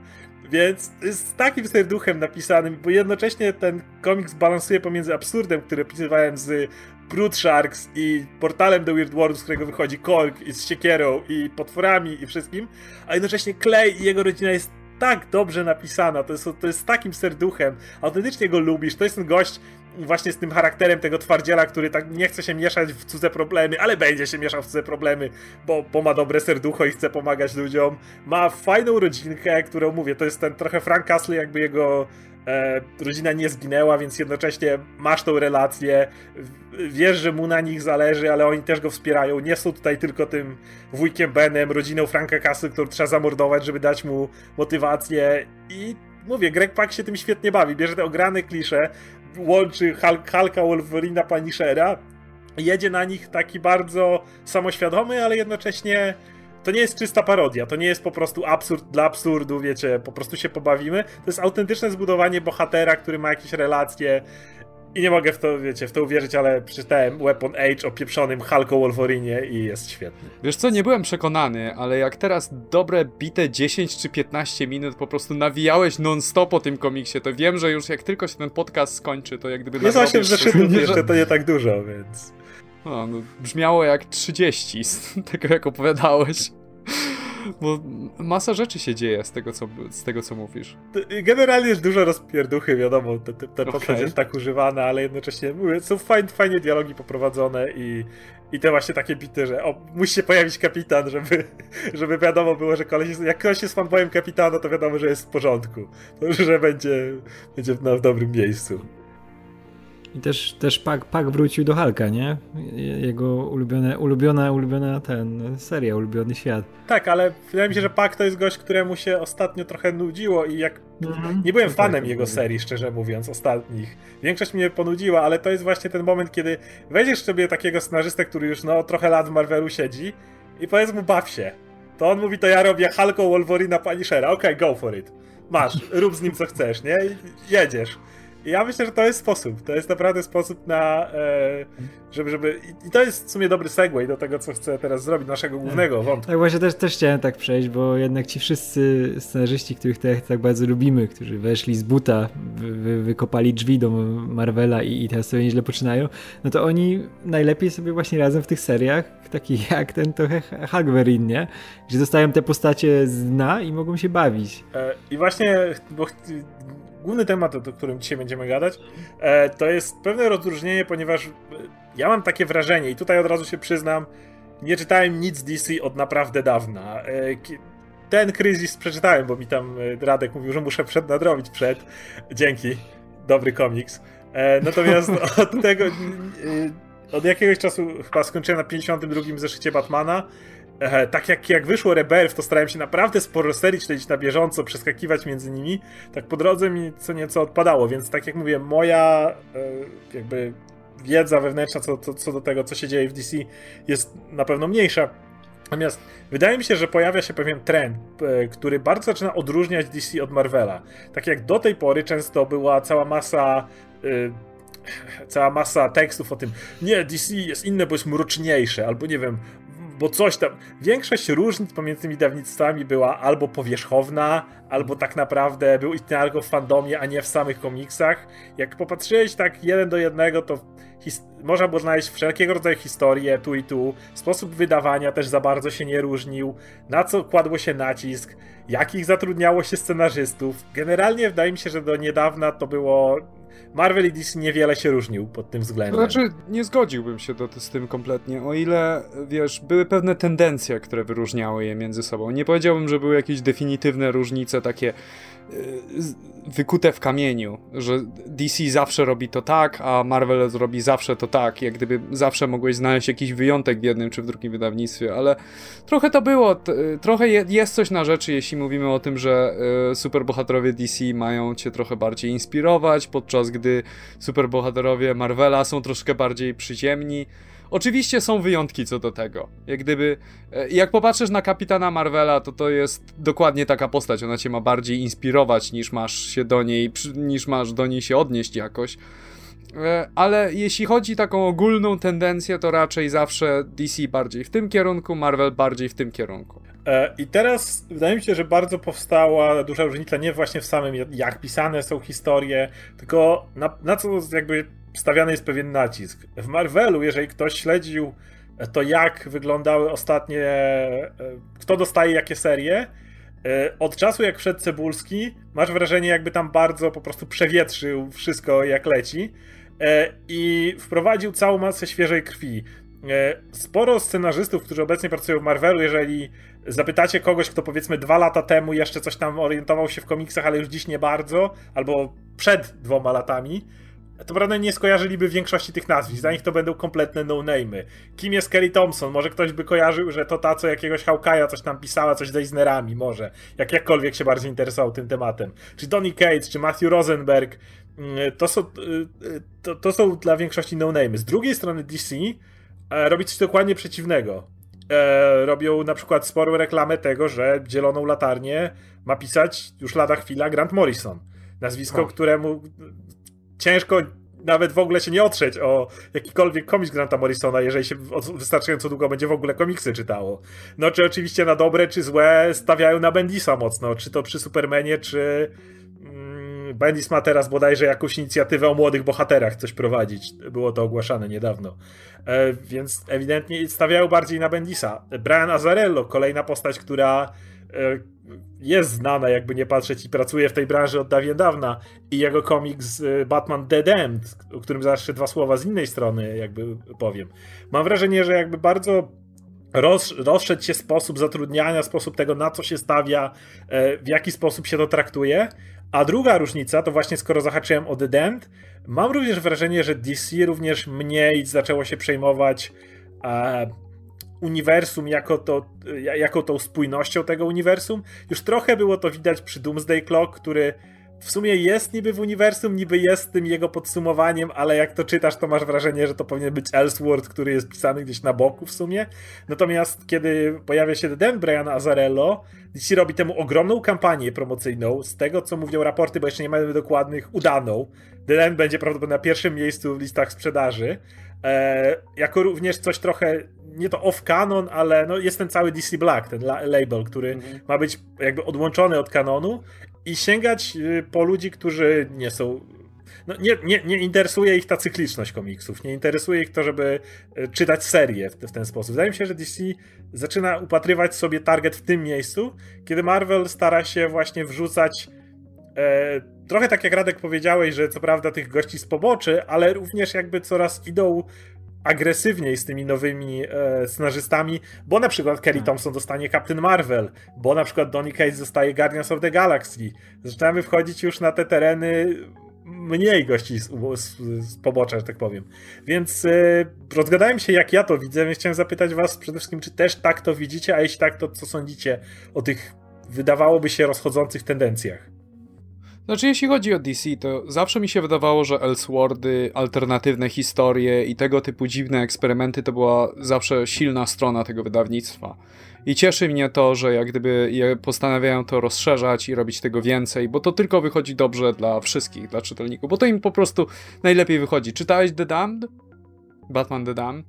Speaker 1: Więc z takim serduchem napisanym, bo jednocześnie ten komiks balansuje pomiędzy absurdem, który opisywałem z Brute Sharks i portalem The Weird World, z którego wychodzi Korg i z siekierą i potworami i wszystkim, a jednocześnie Clay i jego rodzina jest tak dobrze napisana, to jest, to jest z takim serduchem, autentycznie go lubisz, to jest ten gość właśnie z tym charakterem tego twardziela, który tak nie chce się mieszać w cudze problemy, ale będzie się mieszał w cudze problemy, bo, bo ma dobre serducho i chce pomagać ludziom. Ma fajną rodzinkę, którą mówię, to jest ten trochę Frank Castle, jakby jego rodzina nie zginęła, więc jednocześnie masz tą relację, wiesz, że mu na nich zależy, ale oni też go wspierają. Nie są tutaj tylko tym wujkiem Benem, rodziną Franka Castle, którą trzeba zamordować, żeby dać mu motywację i mówię, Greg Pak się tym świetnie bawi. Bierze te ograne klisze, łączy Hulk, Hulka, Wolverina, Punishera, jedzie na nich taki bardzo samoświadomy, ale jednocześnie to nie jest czysta parodia, to nie jest po prostu absurd dla absurdu, wiecie, po prostu się pobawimy. To jest autentyczne zbudowanie bohatera, który ma jakieś relacje, i nie mogę w to, wiecie, w to uwierzyć, ale przeczytałem Weapon Age o pieprzonym Hulko Wolverinie i jest świetny.
Speaker 2: Wiesz co, nie byłem przekonany, ale jak teraz dobre bite 10 czy 15 minut po prostu nawijałeś non-stop o tym komiksie, to wiem, że już jak tylko się ten podcast skończy, to jak gdyby...
Speaker 1: Jest 8 zeszytów jeszcze, to nie tak dużo, więc...
Speaker 2: No, no, brzmiało jak 30 z [LAUGHS] tego, jak opowiadałeś. Bo masa rzeczy się dzieje z tego, co, z tego, co mówisz.
Speaker 1: Generalnie jest dużo rozpierduchy, wiadomo, ten, ten okay. jest tak używany, ale jednocześnie mówię, są fajnie, fajnie dialogi poprowadzone i, i te właśnie takie bity, że o, musi się pojawić kapitan, żeby, [LAUGHS] żeby wiadomo było, że koleś jest, jak ktoś jest fanboyem kapitana, to wiadomo, że jest w porządku. Że będzie, będzie na, w dobrym miejscu.
Speaker 3: I też, też Pak, Pak wrócił do Halka, nie? Jego ulubione, ulubiona, ulubiona ten seria, ulubiony świat.
Speaker 1: Tak, ale wydaje mi się, że Pak to jest gość, któremu się ostatnio trochę nudziło i jak... Mhm. Nie byłem no fanem tak, jego serii, szczerze mówiąc, ostatnich. Większość mnie ponudziła, ale to jest właśnie ten moment, kiedy weźmiesz sobie takiego scenarzystę, który już no trochę lat w Marvelu siedzi i powiedz mu baw się. To on mówi, to ja robię Hulko, Wolverina, Punishera. Okej, okay, go for it. Masz, rób z nim co chcesz, nie? I jedziesz. Ja myślę, że to jest sposób. To jest naprawdę sposób na. E, żeby, żeby. I to jest w sumie dobry segway do tego, co chcę teraz zrobić, naszego głównego wątku.
Speaker 3: Tak, właśnie też, też chciałem tak przejść, bo jednak ci wszyscy scenarzyści, których tak, tak bardzo lubimy, którzy weszli z buta, wy, wykopali drzwi do Marvela i, i teraz sobie nieźle poczynają, no to oni najlepiej sobie właśnie razem w tych seriach, takich jak ten trochę Hagwerin, nie? Gdzie dostają te postacie z dna i mogą się bawić.
Speaker 1: E, I właśnie, bo główny temat, o którym dzisiaj będziemy gadać, e, to jest pewne rozróżnienie, ponieważ e, ja mam takie wrażenie, i tutaj od razu się przyznam, nie czytałem nic DC od naprawdę dawna. E, ten kryzys przeczytałem, bo mi tam Radek mówił, że muszę przed nadrobić przed. Dzięki. Dobry komiks. Natomiast [LAUGHS] od tego. Od jakiegoś czasu chyba skończyłem na 52 zeszycie Batmana E, tak jak, jak wyszło Rebirth, to starałem się naprawdę sporo serii śledzić na bieżąco, przeskakiwać między nimi. Tak po drodze mi co nieco odpadało, więc tak jak mówię, moja e, jakby wiedza wewnętrzna co, co, co do tego, co się dzieje w DC jest na pewno mniejsza. Natomiast wydaje mi się, że pojawia się pewien trend, e, który bardzo zaczyna odróżniać DC od Marvela. Tak jak do tej pory często była cała masa cała masa tekstów o tym, nie, DC jest inne, bo jest mroczniejsze, albo nie wiem, bo coś tam. Większość różnic pomiędzy tymi dawnictwami była albo powierzchowna, albo tak naprawdę był istniał w fandomie, a nie w samych komiksach. Jak popatrzyłeś tak jeden do jednego, to można było znaleźć wszelkiego rodzaju historie tu i tu. Sposób wydawania też za bardzo się nie różnił. Na co kładło się nacisk, jakich zatrudniało się scenarzystów. Generalnie wydaje mi się, że do niedawna to było Marvel i DC niewiele się różnił pod tym względem.
Speaker 2: Znaczy, nie zgodziłbym się do, z tym kompletnie, o ile, wiesz, były pewne tendencje, które wyróżniały je między sobą. Nie powiedziałbym, że były jakieś definitywne różnice takie wykute w kamieniu, że DC zawsze robi to tak, a Marvel zrobi zawsze to tak, jak gdyby zawsze mogłeś znaleźć jakiś wyjątek w jednym czy w drugim wydawnictwie, ale trochę to było, trochę jest coś na rzeczy, jeśli mówimy o tym, że y, superbohaterowie DC mają cię trochę bardziej inspirować, podczas gdy superbohaterowie Marvela są troszkę bardziej przyziemni. Oczywiście są wyjątki co do tego. Jak gdyby, e, jak popatrzysz na kapitana Marvela, to to jest dokładnie taka postać. Ona cię ma bardziej inspirować niż masz się do niej, niż masz do niej się odnieść jakoś. E, ale jeśli chodzi taką ogólną tendencję, to raczej zawsze DC bardziej w tym kierunku, Marvel bardziej w tym kierunku.
Speaker 1: E, I teraz wydaje mi się, że bardzo powstała duża różnica nie właśnie w samym jak pisane są historie, tylko na, na co jakby stawiany jest pewien nacisk. W Marvelu, jeżeli ktoś śledził to, jak wyglądały ostatnie, e, kto dostaje jakie serie, e, od czasu jak wszedł Cebulski, masz wrażenie, jakby tam bardzo po prostu przewietrzył wszystko jak leci e, i wprowadził całą masę świeżej krwi. Sporo scenarzystów, którzy obecnie pracują w Marvelu, jeżeli zapytacie kogoś, kto powiedzmy dwa lata temu jeszcze coś tam orientował się w komiksach, ale już dziś nie bardzo, albo przed dwoma latami, to prawda nie skojarzyliby większości tych nazwisk. Dla nich to będą kompletne no-name'y. Kim jest Kelly Thompson? Może ktoś by kojarzył, że to ta, co jakiegoś Hawkeye'a coś tam pisała, coś z Eisnerami, może. Jak jakkolwiek się bardziej interesował tym tematem. Czy Donny Cates, czy Matthew Rosenberg. Mm, to są, y, y, to, to są dla większości no-name'y. Z drugiej strony DC e, robi coś dokładnie przeciwnego. E, robią na przykład sporą reklamę tego, że Zieloną Latarnię ma pisać już lada chwila Grant Morrison. Nazwisko, o. któremu ciężko nawet w ogóle się nie otrzeć o jakikolwiek komiks Granta Morrisona, jeżeli się wystarczająco długo będzie w ogóle komiksy czytało. No czy oczywiście na dobre czy złe stawiają na Bendisa mocno, czy to przy Supermanie, czy mm, Bendis ma teraz bodajże jakąś inicjatywę o młodych bohaterach coś prowadzić. Było to ogłaszane niedawno. E, więc ewidentnie stawiają bardziej na Bendisa. Brian Azarello, kolejna postać, która jest znana, jakby nie patrzeć, i pracuje w tej branży od dawien dawna. I jego komiks y, Batman Dead End, o którym zawsze dwa słowa z innej strony, jakby powiem. Mam wrażenie, że jakby bardzo roz, rozszedł się sposób zatrudniania, sposób tego, na co się stawia, e, w jaki sposób się to traktuje. A druga różnica, to właśnie skoro zahaczyłem o Dead End, mam również wrażenie, że DC również mniej zaczęło się przejmować e, uniwersum jako, to, jako tą spójnością tego uniwersum. Już trochę było to widać przy Doomsday Clock, który w sumie jest niby w uniwersum, niby jest tym jego podsumowaniem, ale jak to czytasz, to masz wrażenie, że to powinien być Elseworld, który jest pisany gdzieś na boku w sumie. Natomiast kiedy pojawia się Den Brian Azarello, DC robi temu ogromną kampanię promocyjną, z tego co mówią raporty, bo jeszcze nie mamy dokładnych, udaną. Den będzie prawdopodobnie na pierwszym miejscu w listach sprzedaży. E, jako również coś trochę nie to off-canon, ale no jest ten cały DC Black, ten la label, który mhm. ma być jakby odłączony od kanonu i sięgać y, po ludzi, którzy nie są. No, nie, nie, nie interesuje ich ta cykliczność komiksów, nie interesuje ich to, żeby y, czytać serię w, w ten sposób. Wydaje mi się, że DC zaczyna upatrywać sobie target w tym miejscu, kiedy Marvel stara się właśnie wrzucać e, trochę tak jak Radek powiedziałeś, że co prawda tych gości z poboczy, ale również jakby coraz idą agresywniej z tymi nowymi e, scenarzystami, bo na przykład Kelly tak. Thompson dostanie Captain Marvel, bo na przykład Donny Cates zostaje Guardians of the Galaxy. Zaczynamy wchodzić już na te tereny mniej gości z, z, z pobocza, że tak powiem. Więc e, rozgadałem się, jak ja to widzę, więc chciałem zapytać was przede wszystkim, czy też tak to widzicie, a jeśli tak, to co sądzicie o tych wydawałoby się rozchodzących tendencjach?
Speaker 2: Znaczy, jeśli chodzi o DC, to zawsze mi się wydawało, że Elseworldy, alternatywne historie i tego typu dziwne eksperymenty to była zawsze silna strona tego wydawnictwa. I cieszy mnie to, że jak gdyby postanawiają to rozszerzać i robić tego więcej, bo to tylko wychodzi dobrze dla wszystkich, dla czytelników, bo to im po prostu najlepiej wychodzi. Czytałeś The Damned? Batman The Damned?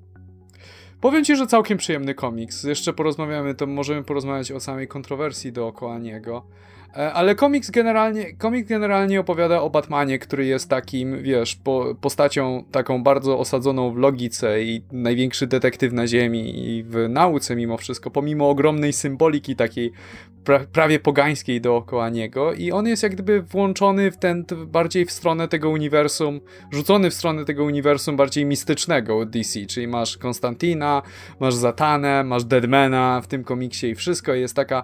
Speaker 2: Powiem ci, że całkiem przyjemny komiks. Jeszcze porozmawiamy, to możemy porozmawiać o samej kontrowersji dookoła niego. E, ale komiks generalnie, komiks generalnie opowiada o Batmanie, który jest takim, wiesz, po, postacią taką bardzo osadzoną w logice i największy detektyw na ziemi i w nauce mimo wszystko, pomimo ogromnej symboliki takiej pra, prawie pogańskiej dookoła niego i on jest jak gdyby włączony w ten, bardziej w stronę tego uniwersum, rzucony w stronę tego uniwersum bardziej mistycznego DC, czyli masz Konstantina, masz Zatanę, masz Deadmana w tym komiksie i wszystko jest taka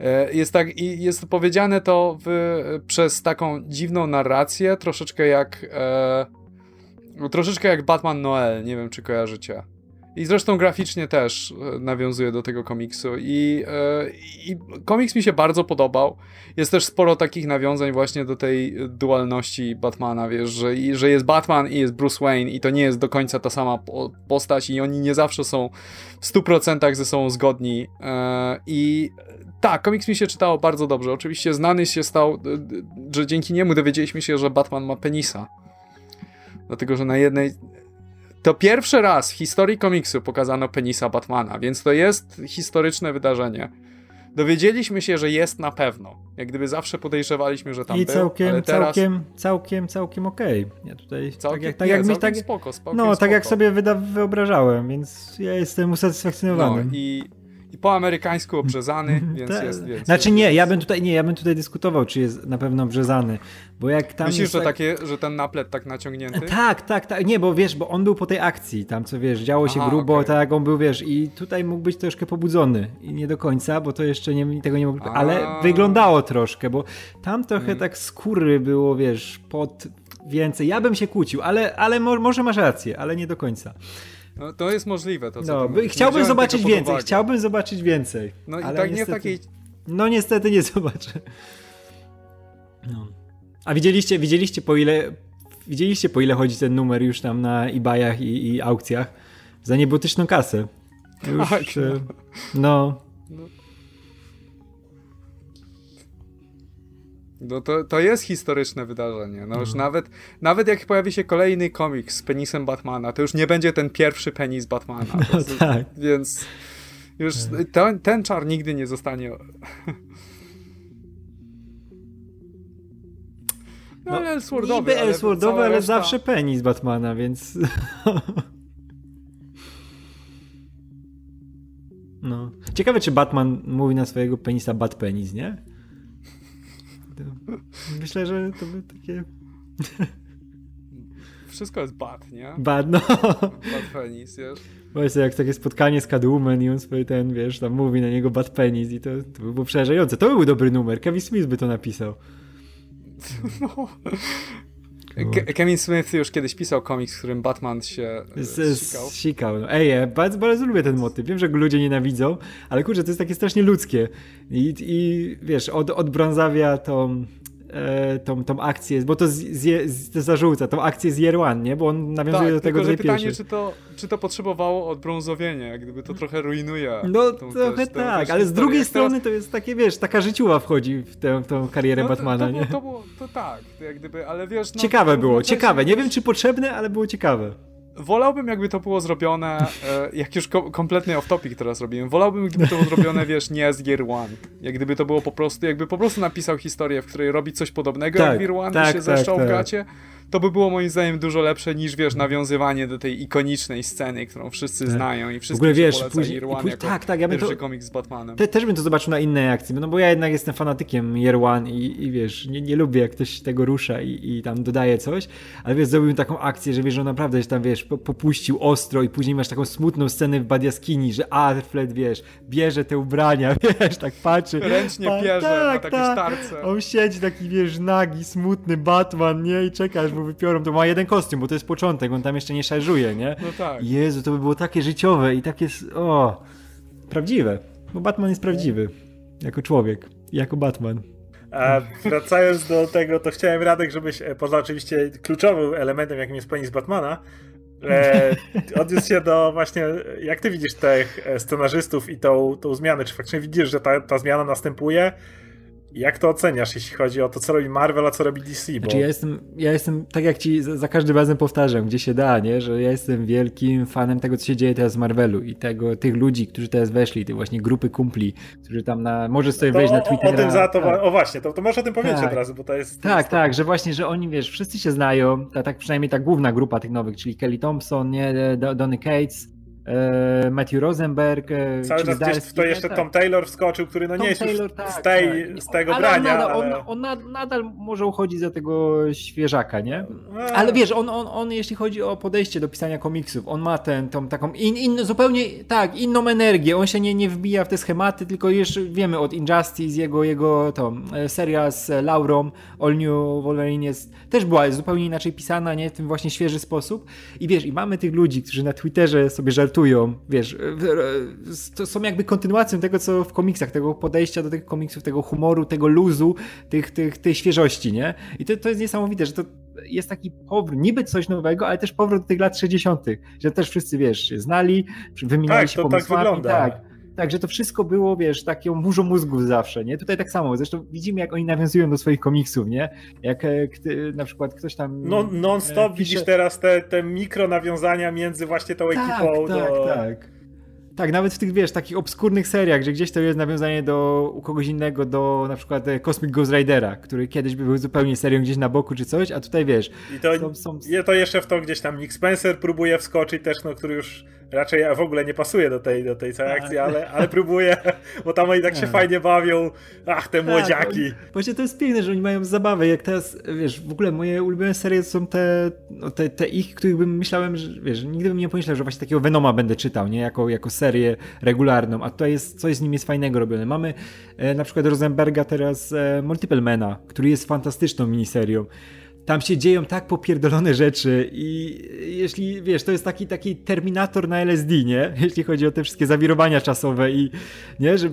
Speaker 2: E, jest tak, i jest powiedziane to w, przez taką dziwną narrację, troszeczkę jak e, troszeczkę jak Batman Noel, nie wiem czy kojarzycie. I zresztą graficznie też e, nawiązuje do tego komiksu. I, e, I komiks mi się bardzo podobał. Jest też sporo takich nawiązań właśnie do tej dualności Batmana, wiesz, że, że jest Batman i jest Bruce Wayne i to nie jest do końca ta sama postać i oni nie zawsze są w 100% ze sobą zgodni. E, I tak, komiks mi się czytało bardzo dobrze. Oczywiście znany się stał, że dzięki niemu dowiedzieliśmy się, że Batman ma penisa. Dlatego, że na jednej to pierwszy raz w historii komiksu pokazano penisa Batmana, więc to jest historyczne wydarzenie. Dowiedzieliśmy się, że jest na pewno. Jak gdyby zawsze podejrzewaliśmy, że tam
Speaker 3: I
Speaker 2: był,
Speaker 3: całkiem,
Speaker 2: ale teraz...
Speaker 3: całkiem, całkiem, całkiem okej. Okay. Ja tutaj
Speaker 2: całkiem, tak jak, tak nie, jak mi tak, spoko, spoko,
Speaker 3: No,
Speaker 2: spoko.
Speaker 3: tak jak sobie wyobrażałem, więc ja jestem usatysfakcjonowany.
Speaker 2: No i po amerykańsku obrzezany, mhm. więc Ta, jest. Więc
Speaker 3: znaczy nie, ja bym tutaj nie, ja bym tutaj dyskutował, czy jest na pewno obrzezany. Bo jak tam
Speaker 2: Myślisz, że,
Speaker 3: tak...
Speaker 2: takie, że ten naplet tak naciągnięty?
Speaker 3: Tak, tak, tak. Nie, bo wiesz, bo on był po tej akcji, tam co wiesz, działo się Aha, grubo, okay. tak, on był, wiesz, i tutaj mógł być troszkę pobudzony. I nie do końca, bo to jeszcze nie, tego nie mógł. Ale wyglądało troszkę, bo tam trochę hmm. tak skóry było, wiesz, pod więcej. Ja bym się kłócił, ale, ale może masz rację, ale nie do końca.
Speaker 2: No, to jest możliwe, to co
Speaker 3: no, by, Chciałbym zobaczyć więcej, chciałbym zobaczyć więcej.
Speaker 2: No i tak niestety, nie w takiej...
Speaker 3: No niestety nie [LAUGHS] zobaczę. No. A widzieliście, widzieliście po ile widzieliście po ile chodzi ten numer już tam na eBayach i, i aukcjach? Za niebotyczną kasę. Już, tak, no. no. No.
Speaker 2: To, to jest historyczne wydarzenie. No już mhm. nawet, nawet jak pojawi się kolejny komiks z penisem Batmana, to już nie będzie ten pierwszy penis Batmana. [LAUGHS]
Speaker 3: No tak.
Speaker 2: Więc już ten, ten czar nigdy nie zostanie. [LAUGHS]
Speaker 3: No, no Elseworldowy. Niby Elseworldowy, ale, ale reszta... zawsze penis Batmana, więc... [LAUGHS] no. Ciekawe, czy Batman mówi na swojego penisa Bat Penis, nie? Myślę, że to by takie...
Speaker 2: Wszystko jest bad, nie?
Speaker 3: Bad, no.
Speaker 2: Bad penis, wiesz?
Speaker 3: Właśnie jak takie spotkanie z Catwoman i on sobie ten, wiesz, tam mówi na niego bad penis i to, to by było przerażające. To by był dobry numer. Kevin Smith by to napisał.
Speaker 2: No. Kevin Smith już kiedyś pisał komiks, w którym Batman się e, z, sikał.
Speaker 3: sikał. No. Ej, ja bardzo, bardzo lubię ten motyw. Wiem, że go ludzie nienawidzą, ale kurczę, to jest takie strasznie ludzkie. I, i wiesz, od, odbrązawia to e, tą, tą akcję, bo to, z, z, to zarzuca, tą akcję z Year One, nie? Bo on nawiązuje
Speaker 2: tak,
Speaker 3: do tego
Speaker 2: tylko,
Speaker 3: do
Speaker 2: pytanie,
Speaker 3: pierwszej.
Speaker 2: czy to, czy to potrzebowało odbrązowienia, jak gdyby to trochę rujnuje.
Speaker 3: No
Speaker 2: tą,
Speaker 3: trochę
Speaker 2: też,
Speaker 3: tak,
Speaker 2: też
Speaker 3: ale z drugiej
Speaker 2: teraz-
Speaker 3: strony to jest takie, wiesz, taka życiowa wchodzi w tę, tą karierę
Speaker 2: no,
Speaker 3: Batmana,
Speaker 2: to, to,
Speaker 3: nie?
Speaker 2: było, to, było, to tak, to jak gdyby, ale wiesz... No,
Speaker 3: Ciekawe było, ciekawe. Nie wiem, czy potrzebne, ale było ciekawe.
Speaker 2: Wolałbym, jakby to było zrobione, e, jak już ko- kompletnie off-topic teraz robiłem, wolałbym, gdyby to było zrobione, [LAUGHS] wiesz, nie z Gear One. Jak gdyby to było po prostu, jakby po prostu napisał historię, w której robi coś podobnego
Speaker 3: Tak,
Speaker 2: jak Gear One
Speaker 3: tak,
Speaker 2: i się
Speaker 3: tak,
Speaker 2: zeszczał
Speaker 3: tak.
Speaker 2: w gacie, to by było moim zdaniem dużo lepsze niż, wiesz, nawiązywanie do tej ikonicznej sceny, którą wszyscy znają i wszyscy
Speaker 3: ogóle, wiesz, później-
Speaker 2: One
Speaker 3: później- tak, tak, ja bym
Speaker 2: pierwszy
Speaker 3: to-
Speaker 2: komiks z Batmanem.
Speaker 3: Te, też bym to zobaczył na innej akcji, no bo ja jednak jestem fanatykiem Year One i, i wiesz, nie, nie lubię jak ktoś tego rusza i, i tam dodaje coś, ale wiesz, zrobił taką akcję, że wiesz, że on naprawdę się tam, wiesz, po- popuścił ostro i później masz taką smutną scenę w Bad Jaskini, że Alfred, wiesz, bierze te ubrania, [LAUGHS] wiesz, tak patrzy.
Speaker 2: Ręcznie
Speaker 3: Pa-
Speaker 2: pierze na
Speaker 3: tak,
Speaker 2: takie
Speaker 3: tak.
Speaker 2: starce.
Speaker 3: On siedzi taki, wiesz, nagi, smutny Batman, nie? I czeka, aż mu wypiorą. To ma jeden kostium, bo to jest początek, on tam jeszcze nie szarżuje, nie?
Speaker 2: No tak.
Speaker 3: Jezu, to by było takie życiowe i takie, o, prawdziwe. Bo Batman jest prawdziwy. Jako człowiek. Jako Batman.
Speaker 1: A wracając do tego, to chciałem Radek, żebyś, e, poza oczywiście kluczowym elementem, jakim jest penis Batmana, e, odniósł się do właśnie, jak ty widzisz tych e, scenarzystów i tą, tą zmianę, czy faktycznie widzisz, że ta, ta zmiana następuje? Jak to oceniasz, jeśli chodzi o to, co robi Marvel, a co robi DC? Bo...
Speaker 3: Znaczy ja jestem, ja jestem, tak jak ci za, za każdym razem powtarzam, gdzie się da, nie? Że ja jestem wielkim fanem tego, co się dzieje teraz w Marvelu i tego, tych ludzi, którzy teraz weszli, tej właśnie grupy kumpli, którzy tam na, może sobie
Speaker 1: to
Speaker 3: wejść na
Speaker 1: o, o,
Speaker 3: Twittera.
Speaker 1: o tym za to,
Speaker 3: tak.
Speaker 1: o właśnie, to, to możesz o tym powiedzieć
Speaker 3: Tak.
Speaker 1: od razu, bo to jest... to
Speaker 3: Tak,
Speaker 1: jest
Speaker 3: tak, że właśnie, że oni, wiesz, wszyscy się znają, ta, tak przynajmniej ta główna grupa tych nowych, czyli Kelly Thompson, nie, Do- Donny Cates, Matthew Rosenberg, e,
Speaker 1: Cały czas gdzieś w to jeszcze
Speaker 3: Tak.
Speaker 1: Tom Taylor wskoczył, który no
Speaker 3: Tom
Speaker 1: nie jest
Speaker 3: Taylor, tak,
Speaker 1: z, tej,
Speaker 3: tak.
Speaker 1: z tego
Speaker 3: ale
Speaker 1: brania,
Speaker 3: on, nadal,
Speaker 1: ale...
Speaker 3: on, on nad- nadal może uchodzić za tego świeżaka, nie?
Speaker 1: A.
Speaker 3: Ale wiesz, on, on, on jeśli chodzi o podejście do pisania komiksów, on ma tę tą taką in, in, zupełnie tak, inną energię. On się nie, nie wbija w te schematy, tylko już wiemy od Injustice, jego, jego tą, e, seria z Laurą, All New Wolverine jest, też była zupełnie inaczej pisana, nie? W tym właśnie świeży sposób. I wiesz, i mamy tych ludzi, którzy na Twitterze sobie żartują, wiesz, e, e, to są jakby kontynuacją tego, co w komiksach, tego podejścia do tych komiksów, tego humoru, tego luzu, tych, tych, tej świeżości, nie? I to, to jest niesamowite, że to jest taki powrót, niby coś nowego, ale też powrót do tych lat 60., że też wszyscy, wiesz, znali, wymieniali
Speaker 1: Tak,
Speaker 3: się
Speaker 1: to tak
Speaker 3: pomysłami,
Speaker 1: wygląda.
Speaker 3: tak. Tak, że to wszystko było, wiesz, taką burzą mózgów zawsze, nie? Tutaj tak samo, zresztą widzimy, jak oni nawiązują do swoich komiksów, nie? Jak e, kty, na przykład ktoś tam...
Speaker 1: No, non-stop
Speaker 3: e,
Speaker 1: widzisz
Speaker 3: pisze-
Speaker 1: teraz te, te mikro nawiązania między właśnie tą
Speaker 3: tak,
Speaker 1: ekipą
Speaker 3: tak,
Speaker 1: do...
Speaker 3: tak. Tak, nawet w tych, wiesz, takich obskurnych seriach, że gdzieś to jest nawiązanie do u kogoś innego, do na przykład e, Cosmic Ghost Ridera, który kiedyś by był zupełnie serią gdzieś na boku czy coś, a tutaj, wiesz,
Speaker 1: I to,
Speaker 3: są, są...
Speaker 1: to jeszcze w to gdzieś tam Nick Spencer próbuje wskoczyć też, no, który już raczej w ogóle nie pasuje do tej, do tej całej
Speaker 3: Tak.
Speaker 1: akcji, ale, ale próbuje, [LAUGHS] bo tam oni tak się
Speaker 3: Tak.
Speaker 1: fajnie bawią. Ach, te młodziaki.
Speaker 3: oni- Właśnie to jest piękne, że oni mają zabawę, jak teraz, wiesz, w ogóle moje ulubione serie są te, no, te, te ich, których bym myślałem, że, wiesz, nigdy bym nie pomyślał, że właśnie takiego Venoma będę czytał, nie, jako, jako serię regularną, a tutaj jest, coś z nim jest fajnego robione. Mamy e, na przykład Rosenberga teraz e, Multiple Mana, który jest fantastyczną miniserią. Tam się dzieją tak popierdolone rzeczy i jeśli, wiesz, to jest taki, taki Terminator na LSD, nie? [LAUGHS] Jeśli chodzi o te wszystkie zawirowania czasowe i, nie, że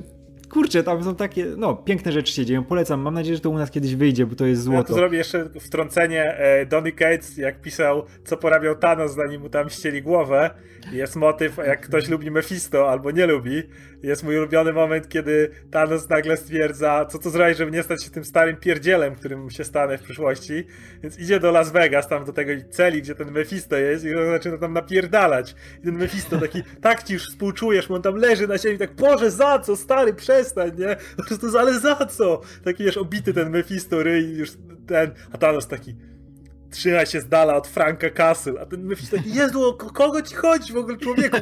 Speaker 3: kurczę, tam są takie, no, piękne rzeczy się dzieją, polecam, mam nadzieję, że to u nas kiedyś wyjdzie, bo to jest
Speaker 1: Ja
Speaker 3: złoto.
Speaker 1: tu zrobię jeszcze wtrącenie. E, Donny Cates, jak pisał, co porabiał Thanos, zanim mu tam ścieli głowę. Jest motyw, jak ktoś lubi Mephisto albo nie lubi. Jest mój ulubiony moment, kiedy Thanos nagle stwierdza, co to zrobić, żeby nie stać się tym starym pierdzielem, którym się stanę w przyszłości. Więc idzie do Las Vegas, tam do tego celi, gdzie ten Mephisto jest i on zaczyna tam napierdalać. I ten Mephisto taki, [LAUGHS] tak ci już współczujesz, bo on tam leży na ziemi, tak, Boże, za co, stary, przestań, nie? Po prostu, ale za co? Taki wiesz, obity ten Mephisto ryj, już ten, a Thanos taki, trzymaj się z dala od Franka Castle, a ten Mephisto taki, Jezu, o ko- kogo ci chodzi w ogóle, człowieku,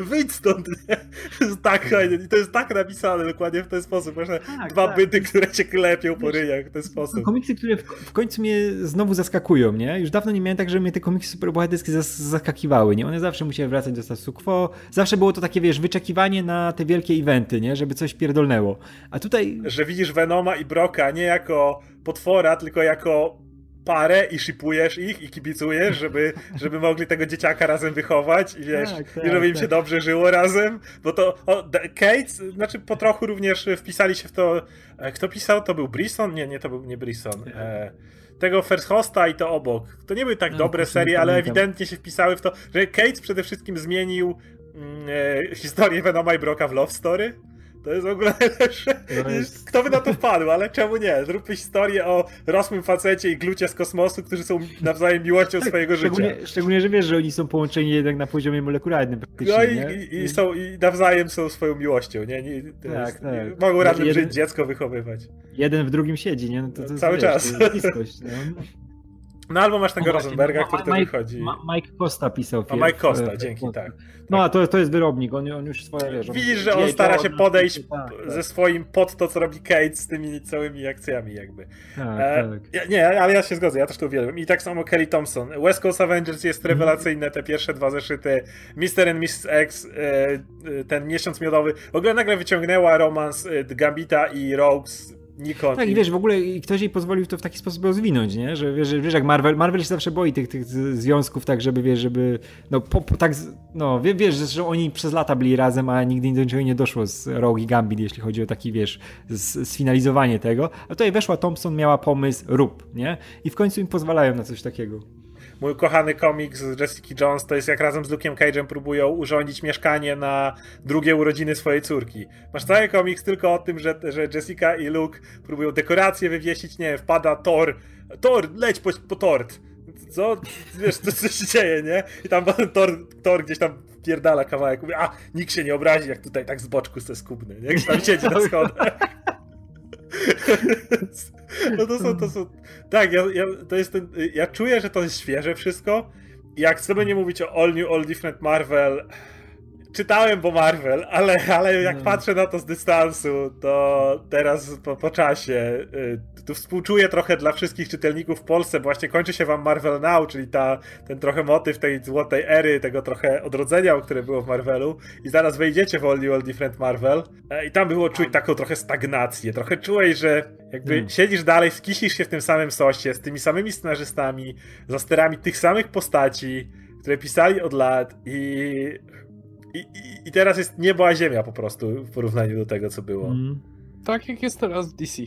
Speaker 1: wyjdź stąd, nie? To jest tak fajne i to jest tak napisane dokładnie w ten sposób, można
Speaker 3: Tak,
Speaker 1: dwa
Speaker 3: tak.
Speaker 1: byty, które cię klepią po ryjach w ten sposób.
Speaker 3: Komiksy, które w, w końcu mnie znowu zaskakują, nie? Już dawno nie miałem tak, że mnie te komiksy superbohaterskie zas zaskakiwały, nie? One zawsze musiały wracać do statusu quo. Zawsze było to takie, wiesz, wyczekiwanie na te wielkie eventy, nie? Żeby coś pierdolnęło. A tutaj...
Speaker 1: Że widzisz Venoma i Broka nie jako potwora, tylko jako parę i shipujesz ich i kibicujesz, żeby, żeby mogli tego dzieciaka razem wychować i wiesz, tak, tak, i żeby im tak. się dobrze żyło razem, bo to o, Kate, znaczy po trochu również wpisali się w to, e, kto pisał, to był Brisson? Nie, nie, to był nie Brisson. E, tego First Hosta i to obok. To nie były tak no, dobre serie, ale ewidentnie się wpisały w to, że Kate przede wszystkim zmienił mm, e, historię Venoma i Broka w Love Story. To jest w ogóle [LAUGHS] najlepsze. No jest... Kto by na to wpadł, ale czemu nie? Zróbmy historię o rosłym facecie i glucie z kosmosu, którzy są nawzajem miłością tak, swojego
Speaker 3: szczególnie,
Speaker 1: życia.
Speaker 3: Szczególnie, że wiesz, że oni są połączeni jednak na poziomie molekularnym.
Speaker 1: No i, i, i, są, i nawzajem są swoją miłością, nie? nie tak, jest, tak. Mogą razem jeden, żyć, dziecko wychowywać.
Speaker 3: Jeden w drugim siedzi, nie? No to, to
Speaker 1: Cały czas.
Speaker 3: To bliskość, no.
Speaker 1: No albo masz tego Rosenberga, który to wychodzi.
Speaker 3: Mike Costa pisał
Speaker 1: film. A Mike Costa, dzięki, tak.
Speaker 3: No a to, to jest wyrobnik, on, on już swoje wiesz.
Speaker 1: Widzisz, że on stara się podejść tak, tak. ze swoim pod to, co robi Kate z tymi całymi akcjami jakby. Tak, e, tak. Nie, ale ja się zgodzę, ja też to uwielbiam. I tak samo Kelly Thompson. West Coast Avengers jest mhm. rewelacyjne, te pierwsze dwa zeszyty. Mr. and Mrs. X, e, e, ten miesiąc miodowy. W ogóle nagle wyciągnęła romans e, Gambita i Rogues Nikon.
Speaker 3: Tak, i wiesz, w ogóle ktoś jej pozwolił to w taki sposób rozwinąć, nie? Że wiesz, wiesz jak Marvel, Marvel się zawsze boi tych, tych związków, tak, żeby wiesz, żeby, no, po, po, tak, no, wiesz, że oni przez lata byli razem, a nigdy do niczego nie doszło z Rogue i Gambit, jeśli chodzi o taki, wiesz, sfinalizowanie tego. A tutaj weszła Thompson, miała pomysł, rób, nie? I w końcu im pozwalają na coś takiego
Speaker 1: mój kochany komiks z Jessica Jones to jest jak razem z Luke'em Cage'em próbują urządzić mieszkanie na drugie urodziny swojej córki. Masz cały komiks tylko o tym, że, że Jessica i Luke próbują dekoracje wywiesić, nie wpada Thor, Thor, leć po, po tort. Co? Wiesz, co, co się dzieje, nie? I tam [LAUGHS] Thor, Thor gdzieś tam pierdala kawałek, mówi, a, nikt się nie obrazi, jak tutaj tak z boczku se skubny, nie? Jak tam siedzi na schodach. [LAUGHS] No to są, to są. Tak, ja, ja, to jest ten, ja czuję, że to jest świeże wszystko. Jak chcemy nie mówić o All New, All Different Marvel, czytałem bo Marvel, ale, ale jak no. patrzę na to z dystansu, to teraz po, po czasie y, tu współczuję trochę dla wszystkich czytelników w Polsce, bo właśnie kończy się wam Marvel Now, czyli ta, ten trochę motyw tej złotej ery, tego trochę odrodzenia, które było w Marvelu i zaraz wejdziecie w All New, All Different Marvel e, i tam było czuć taką trochę stagnację, trochę czułeś, że jakby hmm. siedzisz dalej, skisisz się w tym samym sosie, z tymi samymi scenarzystami, za sterami tych samych postaci, które pisali od lat i i, i, I, teraz jest niebo a ziemia po prostu w porównaniu do tego, co było. Mm.
Speaker 2: Tak jak jest teraz w DC.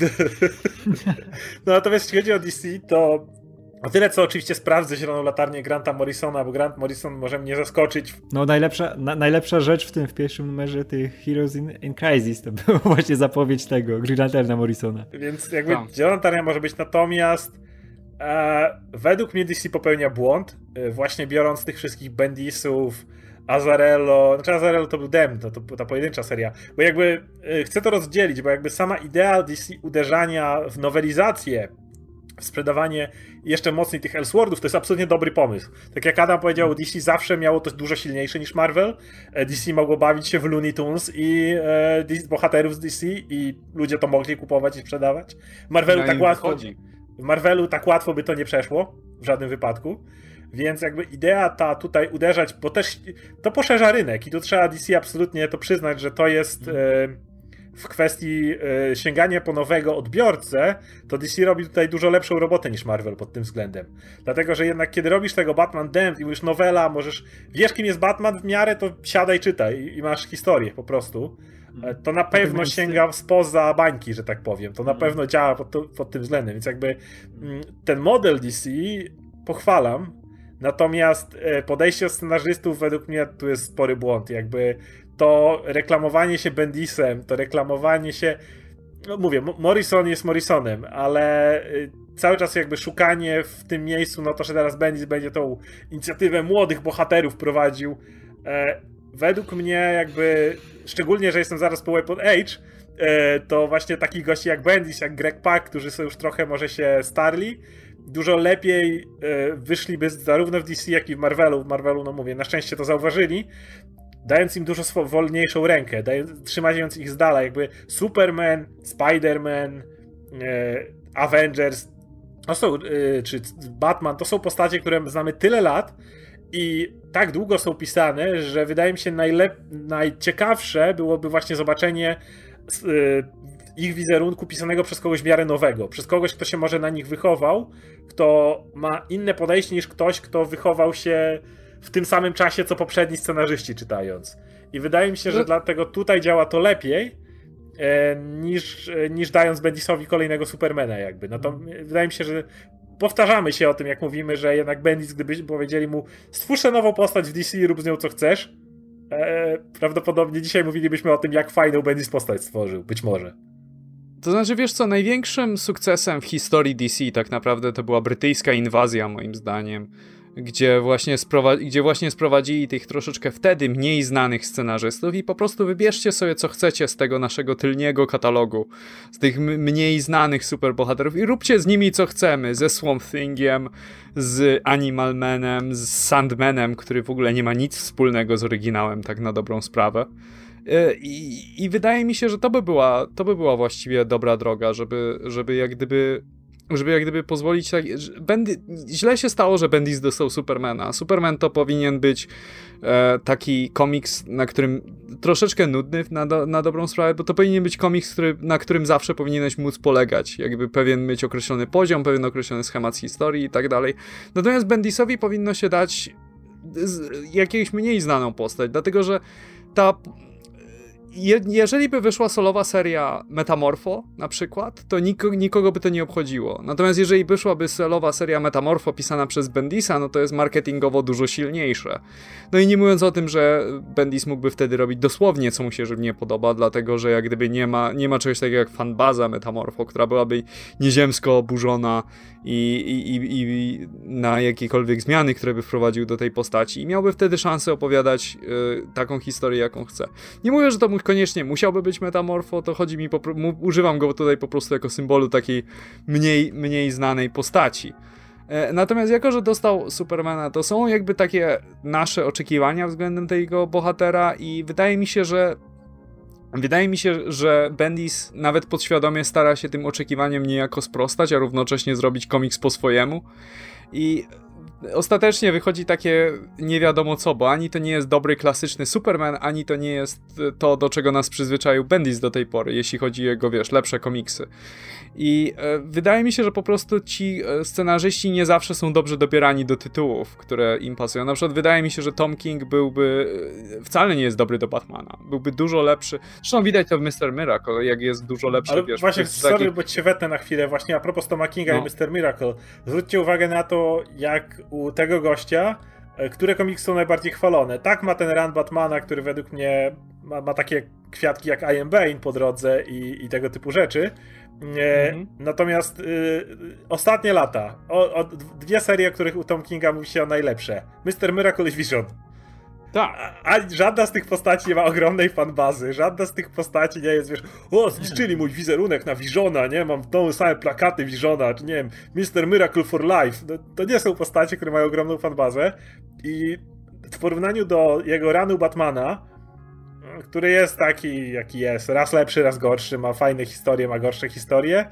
Speaker 2: [LAUGHS]
Speaker 1: no natomiast jeśli chodzi o DC, to o tyle, co oczywiście sprawdzę zieloną latarnię Granta Morrisona, bo Grant Morrison może mnie zaskoczyć.
Speaker 3: No najlepsza, na, najlepsza rzecz w tym, w pierwszym numerze tych Heroes in, in Crisis, to [LAUGHS] była właśnie zapowiedź tego, Green Lanterna Morrisona.
Speaker 1: Więc jakby no. zielona latarnia może być, natomiast e, według mnie DC popełnia błąd, e, właśnie biorąc tych wszystkich Bendisów, Azarello, znaczy Azarello to był Dem, to, ta pojedyncza seria, bo jakby y, chcę to rozdzielić, bo jakby sama idea DC uderzania w nowelizację, w sprzedawanie jeszcze mocniej tych Elseworldów, to jest absolutnie dobry pomysł. Tak jak Adam powiedział, DC zawsze miało to dużo silniejsze niż Marvel. E, DC mogło bawić się w Looney Tunes i e, bohaterów z DC i ludzie to mogli kupować i sprzedawać. Marvelu tak łatwo. W Marvelu tak łatwo by to nie przeszło w żadnym wypadku. Więc jakby idea ta tutaj uderzać, bo też to poszerza rynek i tu trzeba DC absolutnie to przyznać, że to jest e, w kwestii e, sięgania po nowego odbiorcę, to DC robi tutaj dużo lepszą robotę niż Marvel pod tym względem. Dlatego, że jednak kiedy robisz tego Batman Damned i mówisz nowela, możesz, wiesz kim jest Batman w miarę, to siadaj, czytaj i masz historię po prostu. E, to na pewno sięga spoza bańki, że tak powiem. To na mhm. pewno działa pod, pod tym względem. Więc jakby mm, ten model DC pochwalam, Natomiast e, podejście scenarzystów według mnie tu jest spory błąd. Jakby to reklamowanie się Bendisem, to reklamowanie się. No mówię, Morrison jest Morrisonem, ale e, cały czas jakby szukanie w tym miejscu, no to, że teraz Bendis będzie tą inicjatywę młodych bohaterów prowadził. E, według mnie jakby, szczególnie, że jestem zaraz po Weapon Age, to właśnie takich gości jak Bendis, jak Greg Pak, którzy są już trochę może się starli, dużo lepiej e, wyszliby zarówno w DC, jak i w Marvelu. W Marvelu, no mówię, na szczęście to zauważyli, dając im dużo wolniejszą rękę, dając, trzymając ich z dala, jakby Superman, Spider-Man, e, Avengers, to są, e, czy Batman, to są postacie, które znamy tyle lat i tak długo są pisane, że wydaje mi się najlep- najciekawsze byłoby właśnie zobaczenie ich wizerunku pisanego przez kogoś w miarę nowego, przez kogoś, kto się może na nich wychował, kto ma inne podejście niż ktoś, kto wychował się w tym samym czasie, co poprzedni scenarzyści czytając. I wydaje mi się, że no. dlatego tutaj działa to lepiej, e, niż, e, niż dając Bendisowi kolejnego Supermana jakby. No to wydaje mi się, że powtarzamy się o tym, jak mówimy, że jednak Bendis, gdyby powiedzieli mu stwórz nową postać w DC i rób z nią co chcesz, e, prawdopodobnie dzisiaj mówilibyśmy o tym, jak fajną Bendis postać stworzył, być może.
Speaker 2: To znaczy, wiesz co, największym sukcesem w historii DC tak naprawdę to była brytyjska inwazja, moim zdaniem gdzie właśnie, gdzie właśnie sprowadzili tych troszeczkę wtedy mniej znanych scenarzystów i po prostu wybierzcie sobie co chcecie z tego naszego tylniego katalogu, z tych mniej znanych superbohaterów i róbcie z nimi co chcemy, ze Swamp Thingiem, z Animal Manem, z Sandmanem, który w ogóle nie ma nic wspólnego z oryginałem, tak na dobrą sprawę. E, I, I, wydaje mi się, że to by była, to by była właściwie dobra droga, żeby, żeby jak gdyby żeby jak gdyby pozwolić tak, Bendy, źle się stało, że Bendis dostał Supermana. Superman to powinien być e, taki komiks, na którym troszeczkę nudny na, do, na dobrą sprawę, bo to powinien być komiks, który, na którym zawsze powinieneś móc polegać, jakby pewien mieć określony poziom, pewien określony schemat historii i tak dalej. Natomiast Bendisowi powinno się dać jakieś mniej znaną postać, dlatego że ta je, jeżeli by wyszła solowa seria Metamorfo na przykład, to nikogo, nikogo by to nie obchodziło. Natomiast jeżeli wyszłaby solowa seria Metamorfo pisana przez Bendisa, no to jest marketingowo dużo silniejsze. No i nie mówiąc o tym, że Bendis mógłby wtedy robić dosłownie, co mu się nie podoba, dlatego że jak gdyby nie ma, nie ma czegoś takiego jak fanbaza Metamorfo, która byłaby nieziemsko oburzona i, i, i, na jakiekolwiek zmiany, które by wprowadził do tej postaci i miałby wtedy szansę opowiadać y, taką historię, jaką chce. Nie mówię, że to mu koniecznie musiałby być metamorfo, to chodzi mi po używam go tutaj po prostu jako symbolu takiej mniej, mniej znanej postaci. E, natomiast jako, że dostał Supermana, to są jakby takie nasze oczekiwania względem tego bohatera i wydaje mi się, że Wydaje mi się, że Bendis nawet podświadomie stara się tym oczekiwaniom niejako sprostać, a równocześnie zrobić komiks po swojemu. I ostatecznie wychodzi takie nie wiadomo co, bo ani to nie jest dobry, klasyczny Superman, ani to nie jest to, do czego nas przyzwyczaił Bendis do tej pory, jeśli chodzi o jego, wiesz, lepsze komiksy. I e, wydaje mi się, że po prostu ci e, scenarzyści nie zawsze są dobrze dobierani do tytułów, które im pasują. Na przykład wydaje mi się, że Tom King byłby, e, wcale nie jest dobry do Batmana. Byłby dużo lepszy. Zresztą widać to w Mr. Miracle, jak jest dużo lepszy,
Speaker 1: Ale
Speaker 2: wiesz.
Speaker 1: Właśnie, sorry, taki... bo cię wetnę na chwilę właśnie a propos Toma Kinga no. i Mr. Miracle. Zwróćcie uwagę na to, jak u tego gościa e, które komiksy są najbardziej chwalone. Tak ma ten run Batmana, który według mnie ma, ma takie kwiatki jak I Am Bane po drodze i, i tego typu rzeczy. Mhm. Natomiast y, ostatnie lata, o, o, dwie serie, o których u Tom Kinga mówi się o najlepsze. Mr. Miracle i Vision. Tak. A, a, żadna z tych postaci nie ma ogromnej fanbazy. Żadna z tych postaci nie jest, wiesz, o, zniszczyli mój wizerunek na Visiona, nie? Mam w domu same plakaty Visiona, czy nie wiem, Mr. Miracle for Life. No, to nie są postacie, które mają ogromną fanbazę. I w porównaniu do jego ranu Batmana, który jest taki, jaki jest, raz lepszy, raz gorszy, ma fajne historie, ma gorsze historie.